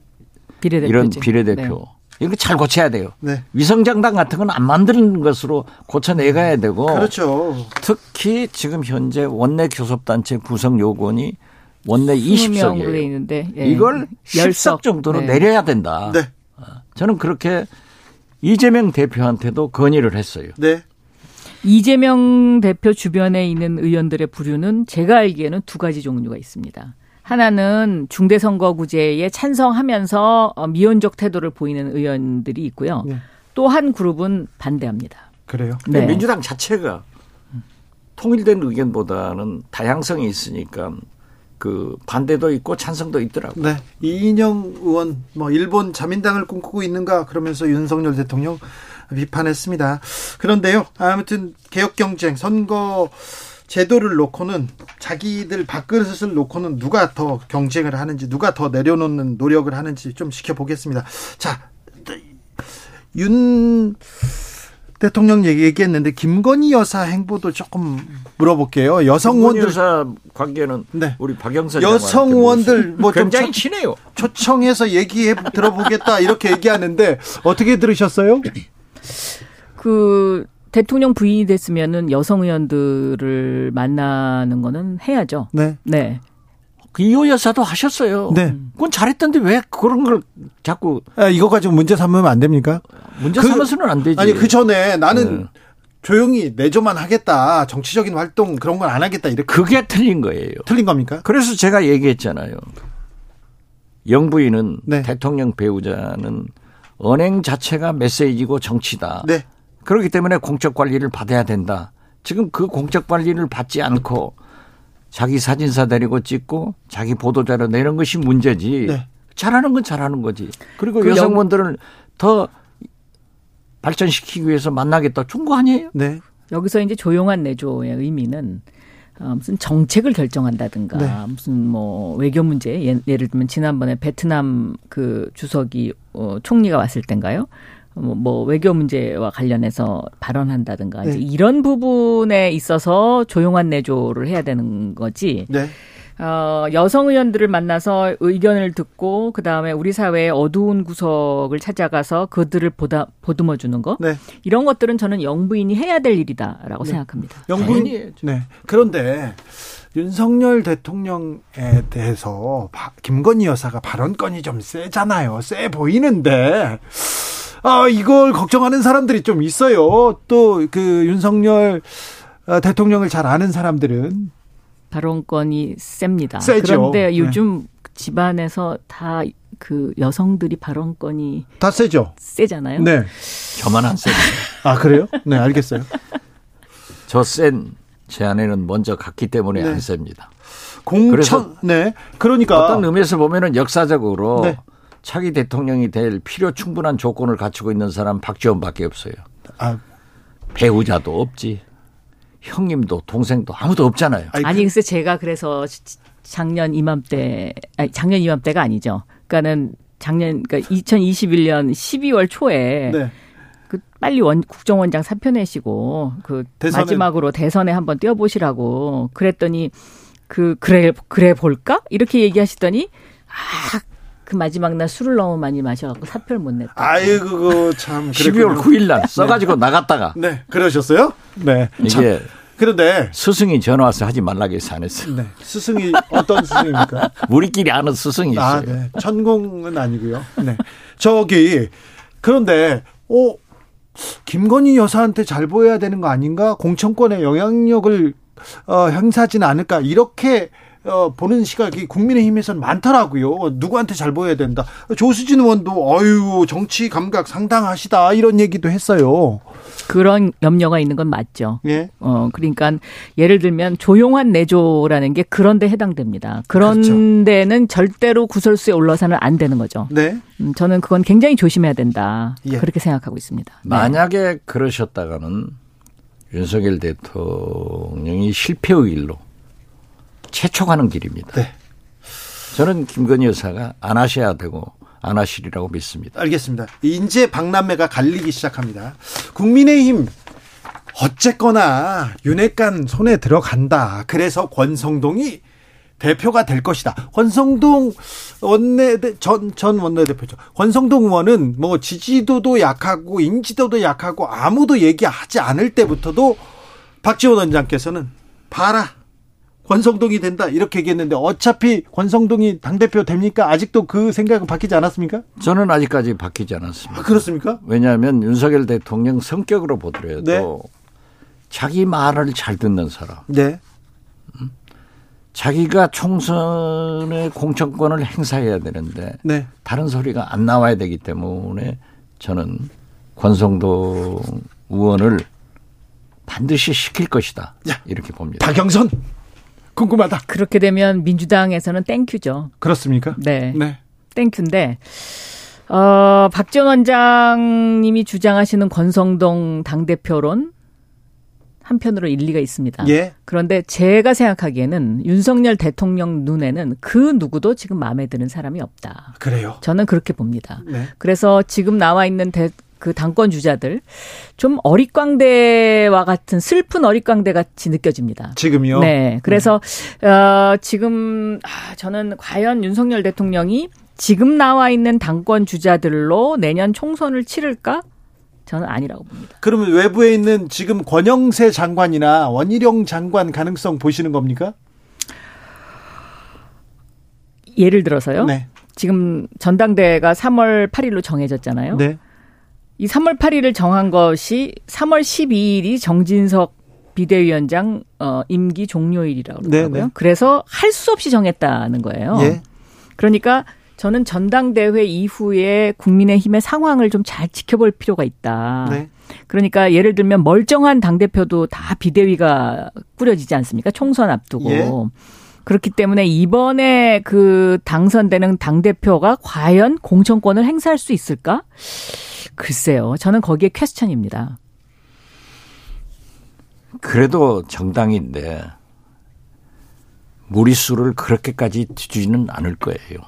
비례대표제. 이런 비례대표 네. 이거 잘 고쳐야 돼요. 네. 위성장단 같은 건 안 만드는 것으로 고쳐내가야 되고. 그렇죠. 특히 지금 현재 원내 교섭단체 구성 요건이 원내 20석이에요. 있는데 예. 이걸 10석 정도로 네. 내려야 된다. 네. 어, 저는 그렇게 이재명 대표한테도 건의를 했어요. 네. 이재명 대표 주변에 있는 의원들의 부류는 제가 알기에는 두 가지 종류가 있습니다. 하나는 중대선거구제에 찬성하면서 어, 미온적 태도를 보이는 의원들이 있고요. 네. 또한 그룹은 반대합니다. 그래요? 네. 민주당 자체가 통일된 의견보다는 다양성이 있으니까 그 반대도 있고 찬성도 있더라고요. 네. 이인영 의원 뭐 일본 자민당을 꿈꾸고 있는가 그러면서 윤석열 대통령 비판했습니다. 그런데요. 아무튼 개혁 경쟁 선거 제도를 놓고는 자기들 밥그릇을 놓고는 누가 더 경쟁을 하는지 누가 더 내려놓는 노력을 하는지 좀 지켜보겠습니다. 자, 윤 대통령 얘기했는데 김건희 여사 행보도 조금 물어볼게요. 여성 의원들 여사 관계는 네. 우리 박영선 여성 의원들 뭐 굉장히 친해요. 초청해서 얘기해 들어보겠다 이렇게 얘기하는데 어떻게 들으셨어요? 그 대통령 부인이 됐으면은 여성 의원들을 만나는 거는 해야죠. 네. 네. 그 이호 여사도 하셨어요. 네. 그건 잘했던데 왜 그런 걸 자꾸 아, 이거 가지고 문제 삼으면 안 됩니까? 문제 그, 삼아서는 안 되지. 아니 그 전에 나는 네. 조용히 내조만 하겠다. 정치적인 활동 그런 건 안 하겠다. 이렇게 그게 틀린 거예요. 틀린 겁니까? 그래서 제가 얘기했잖아요. 영부인은 네. 대통령 배우자는 언행 자체가 메시지고 정치다. 네. 그렇기 때문에 공적 관리를 받아야 된다. 지금 그 공적 관리를 받지 않고 자기 사진사 데리고 찍고 자기 보도자료 내는 것이 문제지. 네. 잘하는 건 잘하는 거지. 그리고 그 여성분들을 더 발전시키기 위해서 만나겠다. 좋은 거 아니에요? 네. 여기서 이제 조용한 내조의 의미는 어, 무슨 정책을 결정한다든가 네. 무슨 뭐 외교 문제 예, 예를 들면 지난번에 베트남 그 주석이 어, 총리가 왔을 땐가요? 뭐, 뭐 외교 문제와 관련해서 발언한다든가 네. 이제 이런 부분에 있어서 조용한 내조를 해야 되는 거지. 네. 어, 여성 의원들을 만나서 의견을 듣고 그다음에 우리 사회의 어두운 구석을 찾아가서 그들을 보다 보듬어 주는 거. 네. 이런 것들은 저는 영부인이 해야 될 일이다라고 네. 생각합니다. 영부인 네. 그런데 윤석열 대통령에 대해서 김건희 여사가 발언권이 좀 세잖아요. 세 보이는데 아, 이걸 걱정하는 사람들이 좀 있어요. 또 그 윤석열 어, 대통령을 잘 아는 사람들은 발언권이 셉니다. 세죠. 그런데 네. 요즘 네. 집안에서 다 그 여성들이 발언권이 다 세죠. 세잖아요. 네. 저만 안 세요. 아 그래요? 네 알겠어요. *laughs* 저 센 제 아내는 먼저 갔기 때문에 네. 안 셉니다. 공천 네 그러니까 어떤 의미에서 보면은 역사적으로 네. 차기 대통령이 될 필요 충분한 조건을 갖추고 있는 사람 박지원밖에 없어요. 아. 배우자도 없지. 형님도 동생도 아무도 없잖아요. 아니 글쎄 제가 그래서 작년 이맘때 아니 작년 이맘때가 아니죠. 그러니까는 작년 그러니까 2021년 12월 초에 네. 그 빨리 원 국정원장 사표 내시고 그 대선에. 마지막으로 대선에 한번 뛰어보시라고 그랬더니 그 그래 그래 볼까 이렇게 얘기하시더니 아 그 마지막 날 술을 너무 많이 마셔갖고 사표를 못 냈다. 아이고 참. 12월 9일 날 써가지고 네. 나갔다가. 네, 그러셨어요? 네. 이게 참. 그런데 스승이 전화 와서 하지 말라고 해서 안 했어요. 네. 스승이 어떤 스승입니까? *laughs* 우리끼리 아는 스승이 있어요. 아, 네. 천공은 아니고요. 네. 저기 그런데 어 김건희 여사한테 잘 보여야 되는 거 아닌가? 공천권의 영향력을 어, 행사하지는 않을까? 이렇게 어, 보는 시각이 국민의힘에서는 많더라고요. 누구한테 잘 보여야 된다. 조수진 의원도 어유 정치 감각 상당하시다 이런 얘기도 했어요. 그런 염려가 있는 건 맞죠. 예. 어 그러니까 예를 들면 조용한 내조라는 게 그런 데 해당됩니다. 그런 그렇죠. 데는 절대로 구설수에 올라서는 안 되는 거죠. 네. 음, 저는 그건 굉장히 조심해야 된다. 예. 그렇게 생각하고 있습니다. 네. 만약에 그러셨다가는 윤석열 대통령이 실패의 길로 채촉하는 길입니다. 네. 저는 김건희 여사가 안 하셔야 되고 안 하시리라고 믿습니다. 알겠습니다. 이제 박남매가 갈리기 시작합니다. 국민의힘 어쨌거나 윤핵관 손에 들어간다. 그래서 권성동이 대표가 될 것이다. 권성동 원내 전, 전 원내대표죠. 권성동 의원은 뭐 지지도도 약하고 인지도도 약하고 아무도 얘기하지 않을 때부터도 박지원 원장께서는 봐라. 권성동이 된다 이렇게 얘기했는데 어차피 권성동이 당 대표 됩니까? 아직도 그 생각은 바뀌지 않았습니까? 저는 아직까지 바뀌지 않았습니다. 아, 그렇습니까? 왜냐하면 윤석열 대통령 성격으로 보더라도 네. 자기 말을 잘 듣는 사람. 네. 음? 자기가 총선의 공천권을 행사해야 되는데 네. 다른 소리가 안 나와야 되기 때문에 저는 권성동 의원을 반드시 시킬 것이다. 야, 이렇게 봅니다. 박영선 궁금하다. 그렇게 되면 민주당에서는 thank you죠. 그렇습니까? 네. 네. thank you인데 어, 박지원 원장님이 주장하시는 권성동 당대표론 한편으로 일리가 있습니다. 예. 그런데 제가 생각하기에는 윤석열 대통령 눈에는 그 누구도 지금 마음에 드는 사람이 없다. 그래요? 저는 그렇게 봅니다. 네. 그래서 지금 나와 있는 대, 그 당권 주자들 좀 어릿광대와 같은 슬픈 어릿광대 같이 느껴집니다. 지금요? 네. 그래서 네. 어, 지금 아, 저는 과연 윤석열 대통령이 지금 나와 있는 당권 주자들로 내년 총선을 치를까? 저는 아니라고 봅니다. 그러면 외부에 있는 지금 권영세 장관이나 원희룡 장관 가능성 보시는 겁니까? 예를 들어서요. 네. 지금 전당대회가 3월 8일로 정해졌잖아요. 네. 이 3월 8일을 정한 것이 3월 12일이 정진석 비대위원장 어, 임기 종료일이라고 네, 그러더라고요. 네. 그래서 할 수 없이 정했다는 거예요. 예. 그러니까 저는 전당대회 이후에 국민의힘의 상황을 좀 잘 지켜볼 필요가 있다. 네. 그러니까 예를 들면 멀쩡한 당대표도 다 비대위가 꾸려지지 않습니까? 총선 앞두고. 예. 그렇기 때문에 이번에 그 당선되는 당대표가 과연 공천권을 행사할 수 있을까? 글쎄요. 저는 거기에 question입니다. 그래도 정당인데 무리수를 그렇게까지 두지는 않을 거예요.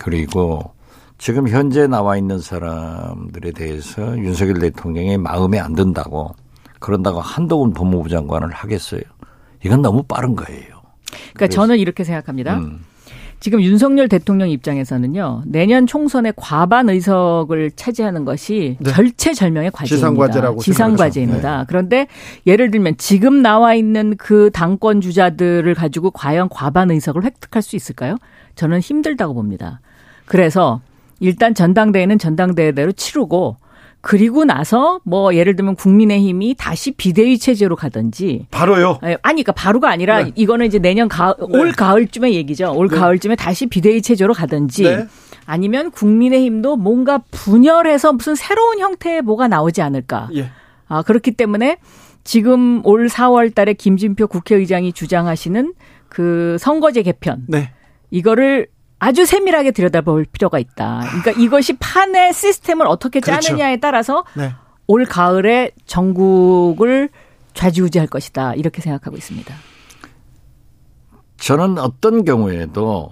그리고 지금 현재 나와 있는 사람들에 대해서 윤석열 대통령의 마음에 안 든다고 그런다고 한동훈 법무부 장관을 하겠어요. 이건 너무 빠른 거예요. 그러니까 저는 이렇게 생각합니다. 음. 지금 윤석열 대통령 입장에서는요 내년 총선의 과반 의석을 차지하는 것이 네. 절체절명의 과제입니다. 지상과제라고 지상과제입니다. 네. 그런데 예를 들면 지금 나와 있는 그 당권 주자들을 가지고 과연 과반 의석을 획득할 수 있을까요? 저는 힘들다고 봅니다. 그래서 일단 전당대회는 전당대회대로 치르고 그리고 나서 뭐 예를 들면 국민의힘이 다시 비대위 체제로 가든지 바로요? 예, 아니 그러니까 바로가 아니라 네. 이거는 이제 내년 가을 네. 올 가을쯤의 얘기죠. 올 네. 가을쯤에 다시 비대위 체제로 가든지 네. 아니면 국민의힘도 뭔가 분열해서 무슨 새로운 형태의 뭐가 나오지 않을까. 예. 아 그렇기 때문에 지금 올 4월 달에 김진표 국회의장이 주장하시는 그 선거제 개편 네. 이거를 아주 세밀하게 들여다볼 필요가 있다. 그러니까 이것이 판의 시스템을 어떻게 그렇죠. 짜느냐에 그렇죠. 따라서 네. 올 가을에 전국을 좌지우지할 것이다. 이렇게 생각하고 있습니다. 저는 어떤 경우에도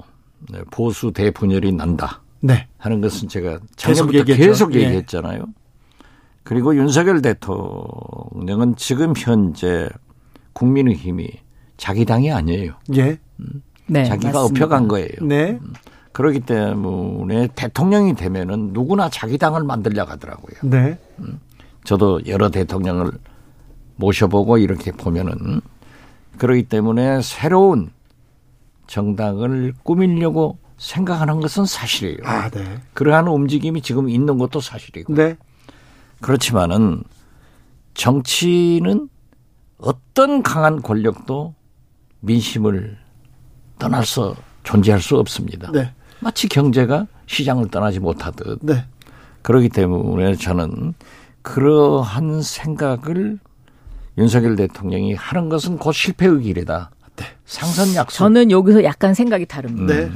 보수 대분열이 난다. 네. 하는 것은 제가 작년부터 계속, 계속 네. 얘기했잖아요. 그리고 윤석열 대통령은 지금 현재 국민의힘이 자기 당이 아니에요. 예. 음. 네, 자기가 맞습니다. 업혀간 거예요. 네. 음. 그렇기 때문에 대통령이 되면은 누구나 자기 당을 만들려고 하더라고요. 네. 음. 저도 여러 대통령을 모셔보고 이렇게 보면은 그러기 때문에 새로운 정당을 꾸밀려고 생각하는 것은 사실이에요. 아, 네. 그러한 움직임이 지금 있는 것도 사실이고. 네. 그렇지만은 정치는 어떤 강한 권력도 민심을 떠날 수 존재할 수 없습니다. 네. 마치 경제가 시장을 떠나지 못하듯. 네. 그렇기 때문에 저는 그러한 생각을 윤석열 대통령이 하는 것은 곧 실패의 길이다. 네. 상선 약속. 저는 여기서 약간 생각이 다릅니다. 네.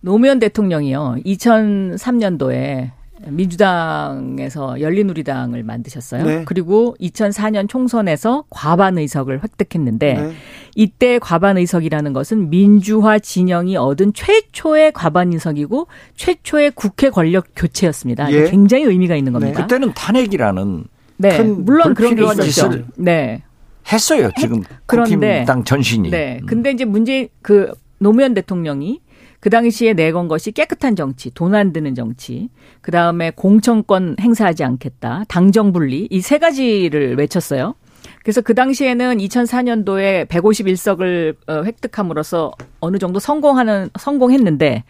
노무현 대통령이요. 2003년도에 민주당에서 열린우리당을 만드셨어요. 네. 그리고 2004년 총선에서 과반 의석을 획득했는데 네. 이때 과반 의석이라는 것은 민주화 진영이 얻은 최초의 과반 의석이고 최초의 국회 권력 교체였습니다. 예. 굉장히 의미가 있는 겁니다. 네. 그때는 탄핵이라는 네. 물론 그런 게 있었죠. 네. 했어요. 지금 그런데 당 전신이. 네. 근데 이제 문제 그 노무현 대통령이 그 당시에 내건 것이 깨끗한 정치, 돈 안 드는 정치, 그 다음에 공천권 행사하지 않겠다, 당정 분리 이 세 가지를 외쳤어요. 그래서 그 당시에는 2004년도에 151석을 어, 획득함으로써 어느 정도 성공하는 성공했는데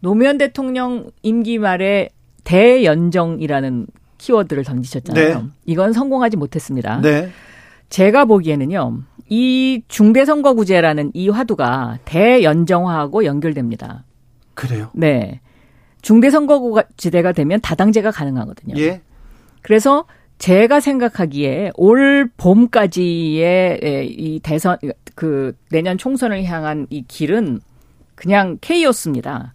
노무현 대통령 임기 말에 대연정이라는 키워드를 던지셨잖아요. 네. 이건 성공하지 못했습니다. 네. 제가 보기에는요. 이 중대선거구제라는 이 화두가 대연정화하고 연결됩니다. 그래요? 네. 중대선거구제가 되면 다당제가 가능하거든요. 예. 그래서 제가 생각하기에 올 봄까지의 이 대선 그 내년 총선을 향한 이 길은 그냥 케이오스입니다.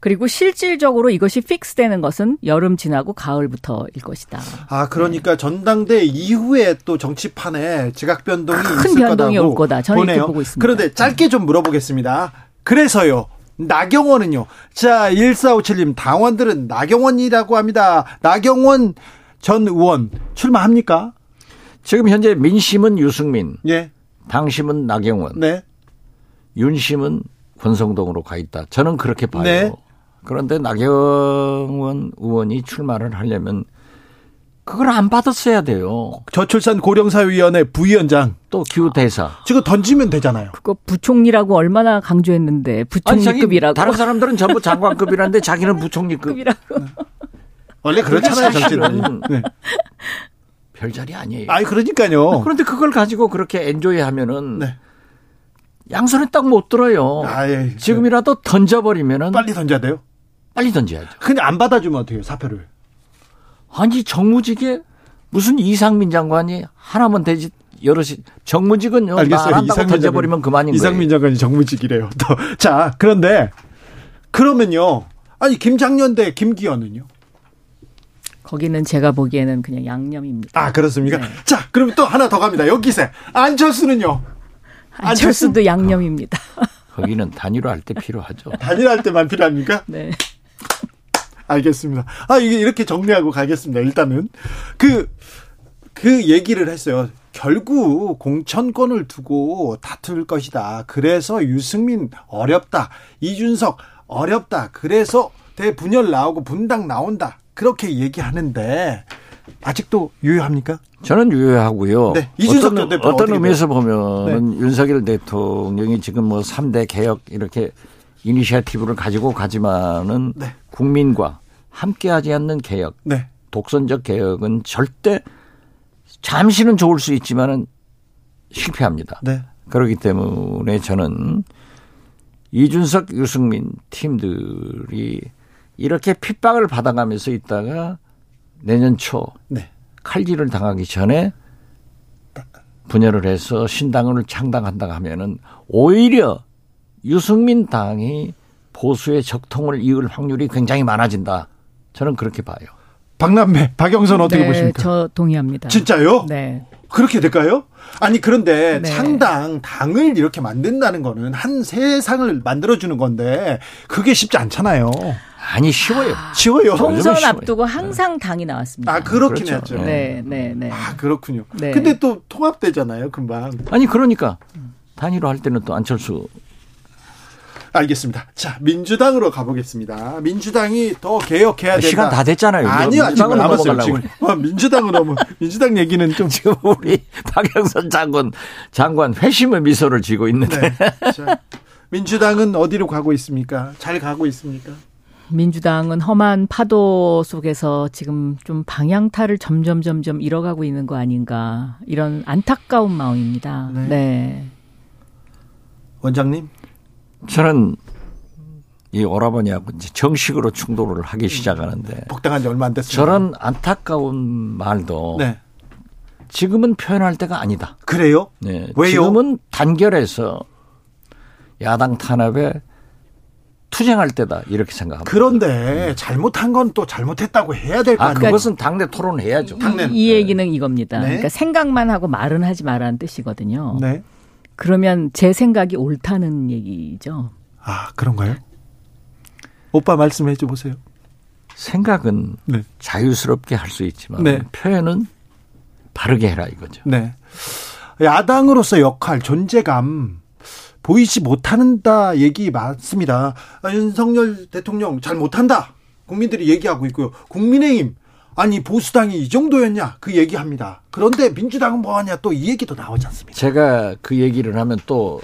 그리고 실질적으로 이것이 픽스되는 것은 여름 지나고 가을부터일 것이다. 아 그러니까 전당대 이후에 또 정치판에 지각 변동이 큰 변동이 올 거다. 저는 보네요. 이렇게 보고 있습니다. 그런데 짧게 좀 물어보겠습니다. 그래서요. 나경원은요. 자, 1457님 당원들은 나경원이라고 합니다. 나경원 전 의원 출마합니까? 지금 현재 민심은 유승민, 예. 당심은 나경원, 네. 윤심은 권성동으로 가 있다. 저는 그렇게 봐요. 네. 그런데 나경원 의원이 출마를 하려면 그걸 안 받았어야 돼요. 저출산 고령사위원회 부위원장 또 기후대사. 지금 던지면 되잖아요. 그거 부총리라고 얼마나 강조했는데 부총리급이라고. 다른 사람들은 전부 장관급이라는데 자기는 *laughs* 부총리급이라고. 원래 그렇잖아요, 정치는. 네. 별자리 아니에요. 아니 그러니까요. 그런데 그걸 가지고 그렇게 엔조이하면은 네. 양손에 딱 못 들어요. 아, 예. 지금이라도 던져버리면은 빨리 던져야 돼요. 빨리 던져야죠. 근데 안 받아주면 어떻게요 사표를? 아니 정무직에 무슨 이상민 장관이 하나면 되지 여럿이 정무직은요. 알겠어요. 이상민 던져버리면 그만인 거예요. 이상민 장관이 정무직이래요. *laughs* 또. 자 그런데 그러면요. 아니 김장년 대 김기현은요? 거기는 제가 보기에는 그냥 양념입니다. 아 그렇습니까? 네. 자 그럼 또 하나 더 갑니다. 여기세 안철수는요? 안철수도 양념입니다. 거기는 단일화 할 때 필요하죠. 단일화 할 때만 필요합니까? 네. 알겠습니다. 아, 이게 이렇게 정리하고 가겠습니다. 일단은. 그, 그 얘기를 했어요. 결국 공천권을 두고 다툴 것이다. 그래서 유승민 어렵다. 이준석 어렵다. 그래서 대분열 나오고 분당 나온다. 그렇게 얘기하는데 아직도 유효합니까? 저는 유효하고요. 네. 이준석 어떤, 어떤 의미에서 보면 네. 윤석열 대통령이 지금 뭐 3대 개혁 이렇게 이니시아티브를 가지고 가지만은 네. 국민과 함께하지 않는 개혁, 네. 독선적 개혁은 절대 잠시는 좋을 수 있지만은 실패합니다. 네. 그렇기 때문에 저는 이준석, 유승민 팀들이 이렇게 핍박을 받아가면서 있다가 내년 초 네. 칼질을 당하기 전에 분열을 해서 신당을 창당한다 하면은 오히려 유승민 당이 보수의 적통을 이을 확률이 굉장히 많아진다. 저는 그렇게 봐요. 박남매, 박영선 어떻게 네, 보십니까? 저 동의합니다. 진짜요? 네. 그렇게 될까요? 아니 그런데 네. 창당 당을 이렇게 만든다는 거는 한 세상을 만들어 주는 건데 그게 쉽지 않잖아요. 아니 쉬워요. 아, 쉬워요. 총선 앞두고 항상 당이 나왔습니다. 아 그렇긴 그렇죠. 했죠. 네, 네, 네. 아 그렇군요. 네. 근데 또 통합되잖아요, 금방. 아니 그러니까 단일화 할 때는 또 안철수 알겠습니다. 자, 민주당으로 가보겠습니다. 민주당이 더 개혁해야 된다. 시간 다 됐잖아요. 아니요, 아직 남았어요. 지금 어, 민주당으로 뭐 *laughs* 민주당 얘기는 좀 지금 우리 박영선 장관 장관 회심의 미소를 지고 있는데. 네. 자, 민주당은 어디로 가고 있습니까? 잘 가고 있습니까? 민주당은 험한 파도 속에서 지금 좀 방향타를 점점 점점 잃어가고 있는 거 아닌가 이런 안타까운 마음입니다. 네. 네. 원장님? 저는 이 오라버니하고 이제 정식으로 충돌을 하기 시작하는데 복당한 지 얼마 안 됐어요. 저런 안타까운 말도 네. 지금은 표현할 때가 아니다. 그래요? 네. 왜요? 지금은 단결해서 야당 탄압에 투쟁할 때다 이렇게 생각합니다. 그런데 잘못한 건 또 잘못했다고 해야 될거 아, 아니에요? 그것은 당내 토론을 해야죠. 당내 이, 이 얘기는 이겁니다. 네. 그러니까 생각만 하고 말은 하지 말라는 뜻이거든요. 네. 그러면 제 생각이 옳다는 얘기죠. 아, 그런가요? 오빠 말씀해 줘 보세요. 생각은 네. 자유스럽게 할 수 있지만 네. 표현은 바르게 해라 이거죠. 네. 야당으로서 역할, 존재감 보이지 못한다 얘기 맞습니다. 아, 윤석열 대통령 잘 못한다. 국민들이 얘기하고 있고요. 국민의힘 아니 보수당이 이 정도였냐 그 얘기합니다. 그런데 민주당은 뭐하냐 또 이 얘기도 나오지 않습니까? 제가 그 얘기를 하면 또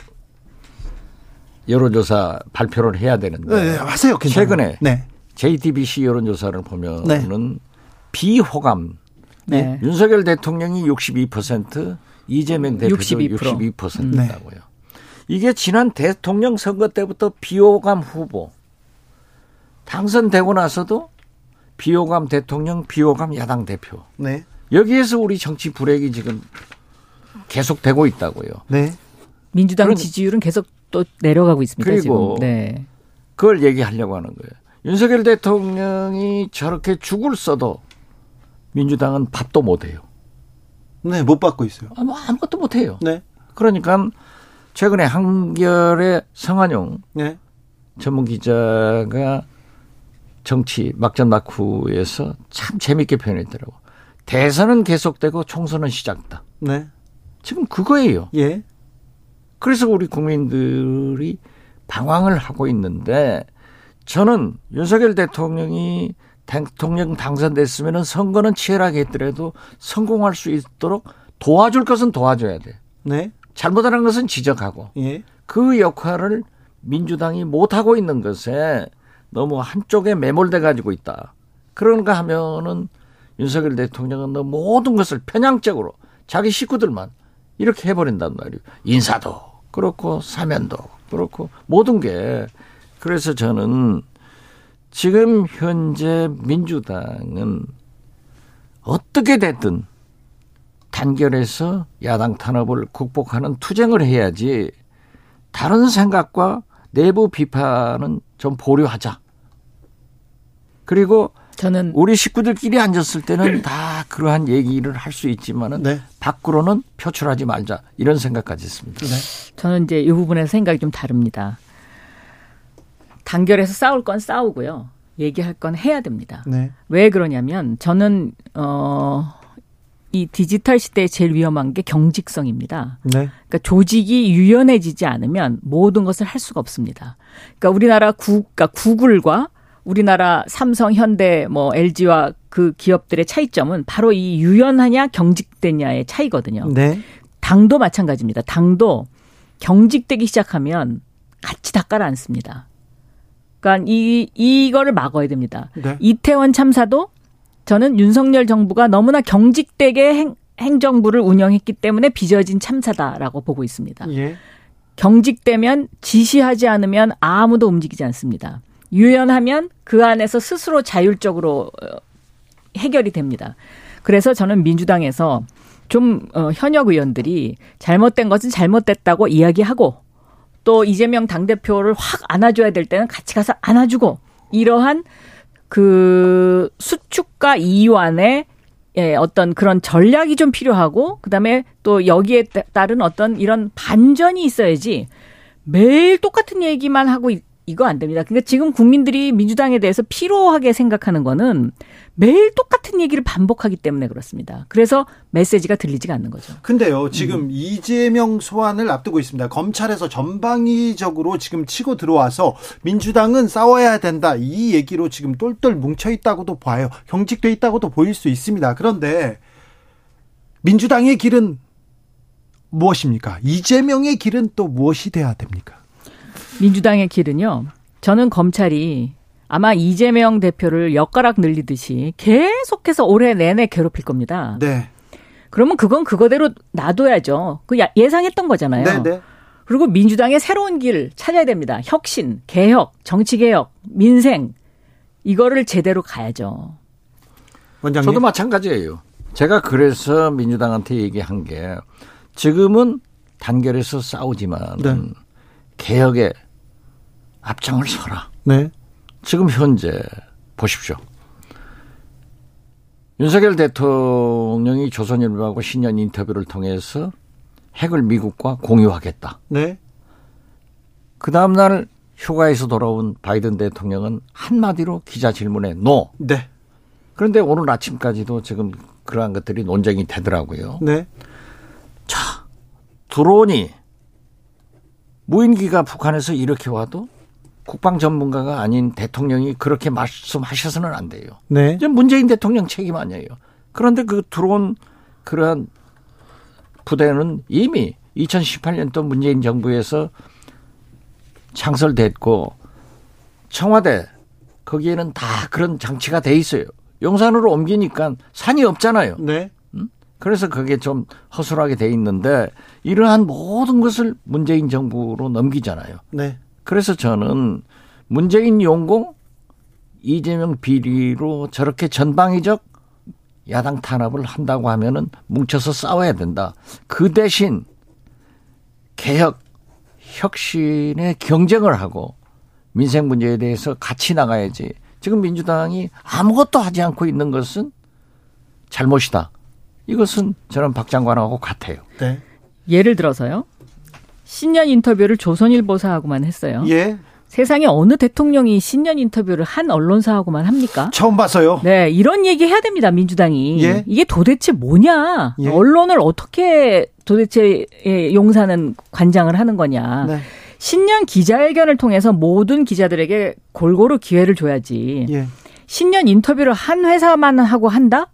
여론조사 발표를 해야 되는데 네, 네 하세요. 괜찮아요. 최근에 네. JTBC 여론조사를 보면은 네. 비호감 네. 윤석열 대통령이 62% 이재명 대표도 62%, 62%다고요. 이게 지난 대통령 선거 때부터 비호감 후보 당선되고 나서도 비호감 대통령, 비호감 야당 대표. 네. 여기에서 우리 정치 불행이 지금 계속되고 있다고요. 네. 민주당 그런, 지지율은 계속 또 내려가고 있습니다. 그리고 지금. 네. 그걸 얘기하려고 하는 거예요. 윤석열 대통령이 저렇게 죽을 써도 민주당은 밥도 못 해요. 네, 못 받고 있어요. 아, 뭐 아무것도 못 해요. 네. 그러니까 최근에 한결의 성한용 네. 전문 기자가 정치 막전 막후에서 참 재밌게 표현했더라고. 대선은 계속되고 총선은 시작다. 네. 지금 그거예요. 예. 그래서 우리 국민들이 방황을 하고 있는데 저는 윤석열 대통령이 대통령 당선됐으면 선거는 치열하게 했더라도 성공할 수 있도록 도와줄 것은 도와줘야 돼. 네. 잘못하는 것은 지적하고 예. 그 역할을 민주당이 못하고 있는 것에 너무 한쪽에 매몰돼 가지고 있다. 그런가 하면은 윤석열 대통령은 너 모든 것을 편향적으로 자기 식구들만 이렇게 해버린단 말이에요. 인사도 그렇고 사면도 그렇고 모든 게 그래서 저는 지금 현재 민주당은 어떻게 됐든 단결해서 야당 탄압을 극복하는 투쟁을 해야지 다른 생각과 내부 비판은 좀 보류하자. 그리고 저는 우리 식구들끼리 앉았을 때는 *clears throat* 다 그러한 얘기를 할 수 있지만은 네. 밖으로는 표출하지 말자 이런 생각까지 있습니다. 네. 저는 이제 이 부분에서 생각이 좀 다릅니다. 단결해서 싸울 건 싸우고요. 얘기할 건 해야 됩니다. 네. 왜 그러냐면 저는 어. 이 디지털 시대에 제일 위험한 게 경직성입니다. 네. 그러니까 조직이 유연해지지 않으면 모든 것을 할 수가 없습니다. 그러니까 우리나라 구, 그러니까 구글과 우리나라 삼성, 현대, 뭐 LG와 그 기업들의 차이점은 바로 이 유연하냐 경직되냐의 차이거든요. 네. 당도 마찬가지입니다. 당도 경직되기 시작하면 같이 다 깔아앉습니다. 그러니까 이 이거를 막아야 됩니다. 네. 이태원 참사도 저는 윤석열 정부가 너무나 경직되게 행, 행정부를 운영했기 때문에 빚어진 참사다라고 보고 있습니다. 예. 경직되면 지시하지 않으면 아무도 움직이지 않습니다. 유연하면 그 안에서 스스로 자율적으로 어, 해결이 됩니다. 그래서 저는 민주당에서 좀 어, 현역 의원들이 잘못된 것은 잘못됐다고 이야기하고 또 이재명 당대표를 확 안아줘야 될 때는 같이 가서 안아주고 이러한 그 수축과 이완의 예, 어떤 그런 전략이 좀 필요하고 그다음에 또 여기에 따른 어떤 이런 반전이 있어야지 매일 똑같은 얘기만 하고 이거 안 됩니다. 그러니까 지금 국민들이 민주당에 대해서 피로하게 생각하는 거는 매일 똑같은 얘기를 반복하기 때문에 그렇습니다. 그래서 메시지가 들리지가 않는 거죠. 근데요, 지금 음. 이재명 소환을 앞두고 있습니다. 검찰에서 전방위적으로 지금 치고 들어와서 민주당은 싸워야 된다. 이 얘기로 지금 똘똘 뭉쳐 있다고도 봐요. 경직돼 있다고도 보일 수 있습니다. 그런데 민주당의 길은 무엇입니까? 이재명의 길은 또 무엇이 돼야 됩니까? 민주당의 길은요. 저는 검찰이 아마 이재명 대표를 엿가락 늘리듯이 계속해서 올해 내내 괴롭힐 겁니다. 네. 그러면 그건 그거대로 놔둬야죠. 그 예상했던 거잖아요. 네, 네. 그리고 민주당의 새로운 길 찾아야 됩니다. 혁신, 개혁, 정치 개혁, 민생 이거를 제대로 가야죠. 원장님. 저도 마찬가지예요. 제가 그래서 민주당한테 얘기한 게 지금은 단결해서 싸우지만 네. 개혁에 앞장을 서라. 네. 지금 현재 보십시오. 윤석열 대통령이 조선일보하고 신년 인터뷰를 통해서 핵을 미국과 공유하겠다. 네. 그 다음날 휴가에서 돌아온 바이든 대통령은 한마디로 기자 질문에 노. 네. 그런데 오늘 아침까지도 지금 그러한 것들이 논쟁이 되더라고요. 네. 자, 드론이 무인기가 북한에서 이렇게 와도 국방 전문가가 아닌 대통령이 그렇게 말씀하셔서는 안 돼요. 네. 이제 문재인 대통령 책임 아니에요. 그런데 그 들어온 그러한 부대는 이미 2018년도 문재인 정부에서 창설됐고 청와대 거기에는 다 그런 장치가 돼 있어요. 용산으로 옮기니까 산이 없잖아요. 네. 그래서 그게 좀 허술하게 돼 있는데 이러한 모든 것을 문재인 정부로 넘기잖아요. 네. 그래서 저는 문재인 용공 이재명 비리로 저렇게 전방위적 야당 탄압을 한다고 하면은 뭉쳐서 싸워야 된다. 그 대신 개혁, 혁신의 경쟁을 하고 민생 문제에 대해서 같이 나가야지. 지금 민주당이 아무것도 하지 않고 있는 것은 잘못이다. 이것은 저는 박 장관하고 같아요. 네. 예를 들어서요. 신년 인터뷰를 조선일보사하고만 했어요. 예. 세상에 어느 대통령이 신년 인터뷰를 한 언론사하고만 합니까? 처음 봤어요. 네, 이런 얘기 해야 됩니다, 민주당이. 예? 이게 도대체 뭐냐? 예? 언론을 어떻게 도대체 용사는 관장을 하는 거냐? 네. 신년 기자회견을 통해서 모든 기자들에게 골고루 기회를 줘야지. 예. 신년 인터뷰를 한 회사만 하고 한다?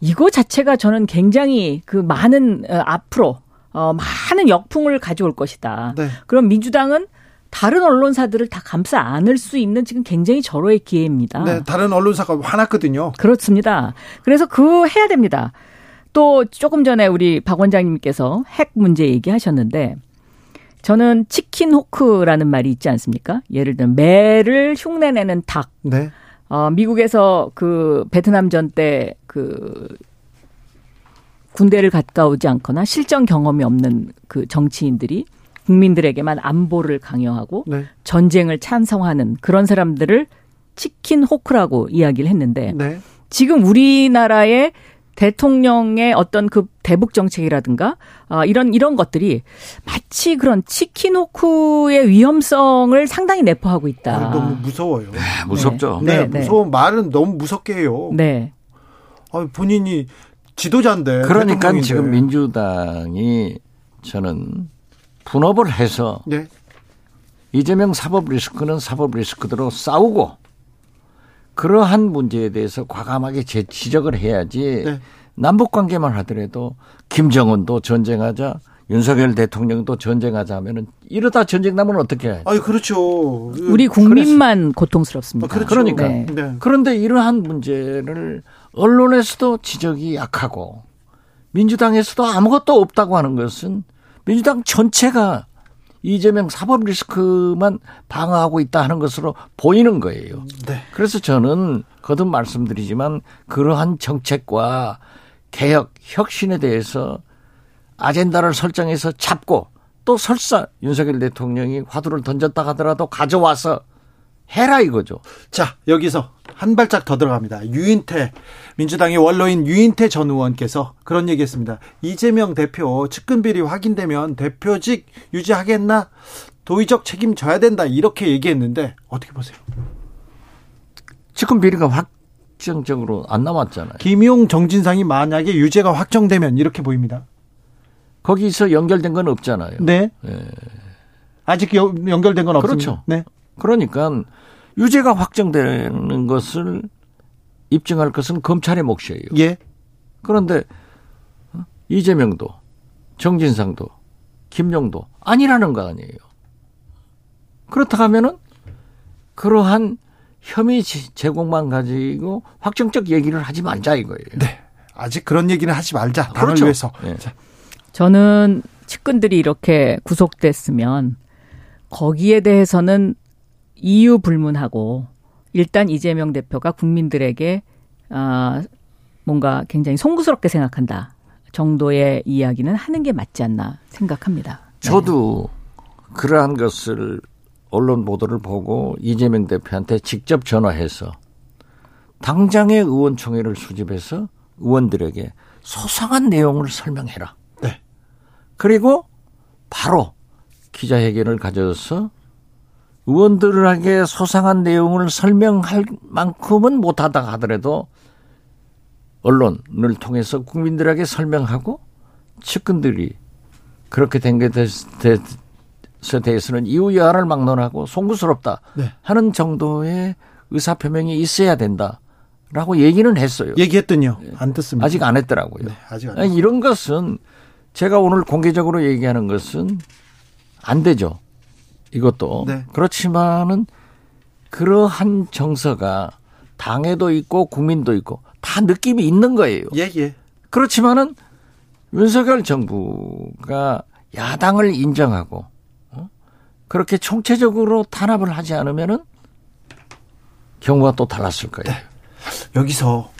이거 자체가 저는 굉장히 그 많은 어, 앞으로 어, 많은 역풍을 가져올 것이다. 네. 그럼 민주당은 다른 언론사들을 다 감싸 안을 수 있는 지금 굉장히 절호의 기회입니다. 네, 다른 언론사가 화났거든요. 그렇습니다. 그래서 그 해야 됩니다. 또 조금 전에 우리 박 원장님께서 핵 문제 얘기하셨는데 저는 치킨 호크라는 말이 있지 않습니까? 예를 들면 매를 흉내내는 닭. 네. 어, 미국에서 그 베트남전 때 그 군대를 갔다 오지 않거나 실전 경험이 없는 그 정치인들이 국민들에게만 안보를 강요하고 네. 전쟁을 찬성하는 그런 사람들을 치킨 호크라고 이야기를 했는데 네. 지금 우리나라의 대통령의 어떤 그 대북 정책이라든가 아, 이런 이런 것들이 마치 그런 치킨 호크의 위험성을 상당히 내포하고 있다. 아, 너무 무서워요. 네, 무섭죠. 네, 네, 네 무서운 말은 너무 무섭게 해요. 네. 아, 본인이 지도자인데. 그러니까 대통령인데. 지금 민주당이 저는 분업을 해서 네. 이재명 사법 리스크는 사법 리스크대로 싸우고 그러한 문제에 대해서 과감하게 재, 지적을 해야지 네. 남북 관계만 하더라도 김정은도 전쟁하자 윤석열 대통령도 전쟁하자 하면은 이러다 전쟁 나면 어떻게 해요? 아, 그렇죠. 우리 국민만 그래서. 고통스럽습니다. 아, 그렇죠. 그러니까 네. 네. 그런데 이러한 문제를 언론에서도 지적이 약하고 민주당에서도 아무것도 없다고 하는 것은 민주당 전체가 이재명 사법 리스크만 방어하고 있다 하는 것으로 보이는 거예요. 네. 그래서 저는 거듭 말씀드리지만 그러한 정책과 개혁, 혁신에 대해서 아젠다를 설정해서 잡고 또 설사 윤석열 대통령이 화두를 던졌다 하더라도 가져와서 해라 이거죠. 자, 여기서 한 발짝 더 들어갑니다. 유인태 민주당의 원로인 유인태 전 의원께서 그런 얘기했습니다. 이재명 대표 측근 비리 확인되면 대표직 유지하겠나? 도의적 책임 져야 된다 이렇게 얘기했는데 어떻게 보세요? 측근 비리가 확정적으로 안 남았잖아요. 김용 정진상이 만약에 유죄가 확정되면 이렇게 보입니다. 거기서 연결된 건 없잖아요. 네. 네. 아직 연결된 건 없습니다. 그렇죠. 네. 그러니까 유죄가 확정되는 것을 입증할 것은 검찰의 몫이에요. 예. 그런데 어? 이재명도 정진상도 김용도 아니라는 거 아니에요. 그렇다 하면은 그러한 혐의 제공만 가지고 확정적 얘기를 하지 말자 이거예요. 네. 아직 그런 얘기는 하지 말자. 당을 그렇죠. 위해서. 네. 저는 측근들이 이렇게 구속됐으면 거기에 대해서는 이유 불문하고 일단 이재명 대표가 국민들에게 아 뭔가 굉장히 송구스럽게 생각한다 정도의 이야기는 하는 게 맞지 않나 생각합니다. 네. 저도 그러한 것을 언론 보도를 보고 이재명 대표한테 직접 전화해서 당장의 의원총회를 수집해서 의원들에게 소상한 내용을 설명해라. 네. 그리고 바로 기자회견을 가져서 의원들에게 소상한 내용을 설명할 만큼은 못하다 하더라도 언론을 통해서 국민들에게 설명하고 측근들이 그렇게 된 것에 대해서는 이후 여하를 막론하고 송구스럽다 네. 하는 정도의 의사표명이 있어야 된다 라고 얘기는 했어요. 얘기했더니요. 예. 안 듣습니다. 아직 안 했더라고요. 네, 아직 안 이런 것은 제가 오늘 공개적으로 얘기하는 것은 안 되죠. 이것도 네. 그렇지만은 그러한 정서가 당에도 있고 국민도 있고 다 느낌이 있는 거예요. 예, 예. 그렇지만은 윤석열 정부가 야당을 인정하고 어? 그렇게 총체적으로 탄압을 하지 않으면은 경우가 또 달랐을 거예요. 네. 여기서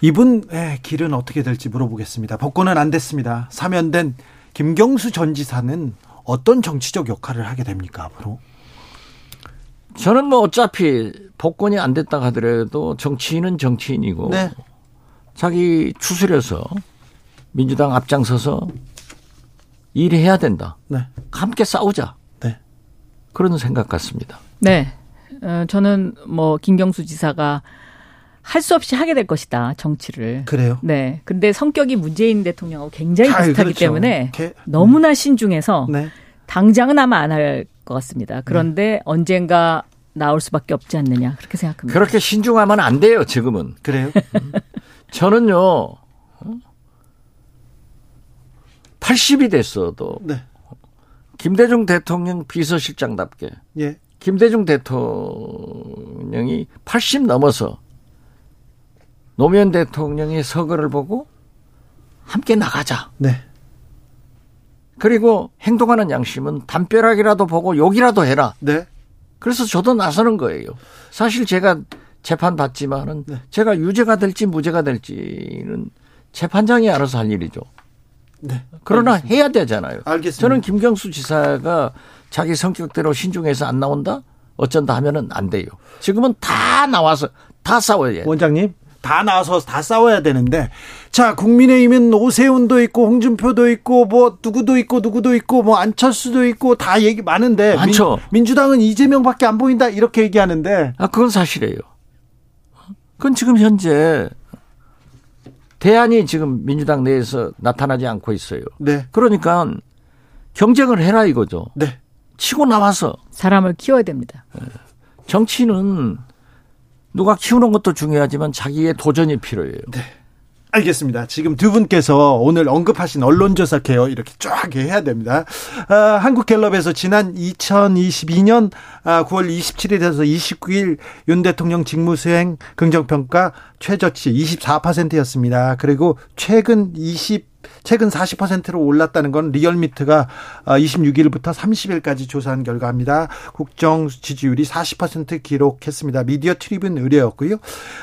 이분의 길은 어떻게 될지 물어보겠습니다. 복권은 안 됐습니다. 사면된 김경수 전 지사는 어떤 정치적 역할을 하게 됩니까 앞으로? 저는 뭐 어차피 복권이 안 됐다 하더라도 정치인은 정치인이고 네. 자기 추스려서 민주당 앞장서서 일해야 된다. 네. 함께 싸우자. 네. 그런 생각 같습니다. 네. 어, 저는 뭐 김경수 지사가 할 수 없이 하게 될 것이다 정치를. 그래요? 네. 근데 성격이 문재인 대통령하고 굉장히 비슷하기 그렇죠. 때문에 개, 너무나 신중해서 네. 당장은 아마 안 할 것 같습니다. 그런데 네. 언젠가 나올 수밖에 없지 않느냐 그렇게 생각합니다. 그렇게 신중하면 안 돼요 지금은. 그래요? 음. *laughs* 저는요 80이 됐어도 네. 김대중 대통령 비서실장답게 예. 김대중 대통령이 80 넘어서 노무현 대통령의 서거를 보고 함께 나가자. 네. 그리고 행동하는 양심은 담벼락이라도 보고 욕이라도 해라. 네. 그래서 저도 나서는 거예요. 사실 제가 재판 받지만은 네. 제가 유죄가 될지 무죄가 될지는 재판장이 알아서 할 일이죠. 네. 그러나 알겠습니다. 해야 되잖아요. 알겠습니다. 저는 김경수 지사가 자기 성격대로 신중해서 안 나온다? 어쩐다 하면은 안 돼요. 지금은 다 나와서 다 싸워야 돼요. 원장님, 다 나와서 다 싸워야 되는데 자 국민의힘은 오세훈도 있고 홍준표도 있고 뭐 누구도 있고 누구도 있고 뭐 안철수도 있고 다 얘기 많은데 많죠. 민, 주당은 이재명밖에 안 보인다 이렇게 얘기하는데 아 그건 사실이에요. 그건 지금 현재 대안이 지금 민주당 내에서 나타나지 않고 있어요. 네. 그러니까 경쟁을 해라 이거죠. 네. 치고 나와서 사람을 키워야 됩니다. 정치는 누가 키우는 것도 중요하지만 자기의 도전이 필요해요. 네. 알겠습니다. 지금 두 분께서 오늘 언급하신 언론조사 개요 이렇게 쫙 해야 됩니다. 아, 한국갤럽에서 지난 2022년 아, 9월 27일에서 29일 윤 대통령 직무수행 긍정평가 최저치 24%였습니다. 그리고 최근 20 최근 40%로 올랐다는 건 리얼미트가 26일부터 어, 30일까지 조사한 결과입니다. 국정 지지율이 40% 기록했습니다. 미디어 트리뷴 의뢰였고요.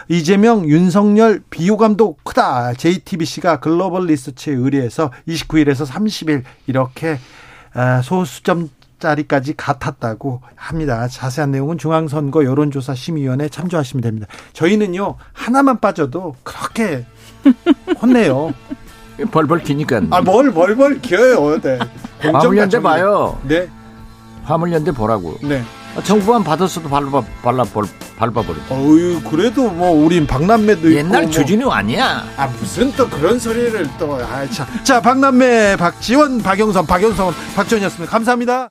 이재명, 윤석열 비호감도 크다. JTBC가 글로벌 리서치에 의뢰해서 29일에서 30일 이렇게 어, 소수점 짜리까지 같았다고 합니다. 자세한 내용은 중앙선거 여론조사 심의위원회 참조하시면 됩니다. 저희는요 하나만 빠져도 그렇게 혼내요. *laughs* 벌벌 기니까. 아, 뭘 벌벌 기어요. 네. 화물연대 봐요. 네. 화물연대 보라고. 네. 아, 정부만 받았어도 밟아, 발라, 밟아버려. 어유 그래도 뭐, 우린 박남매도 옛날 있고. 주진우 뭐. 아니야. 아, 무슨 또 그런 소리를 또, 아, 참. 자, 박남매, 박지원, 박영선, 박영선, 박전이었습니다. 감사합니다.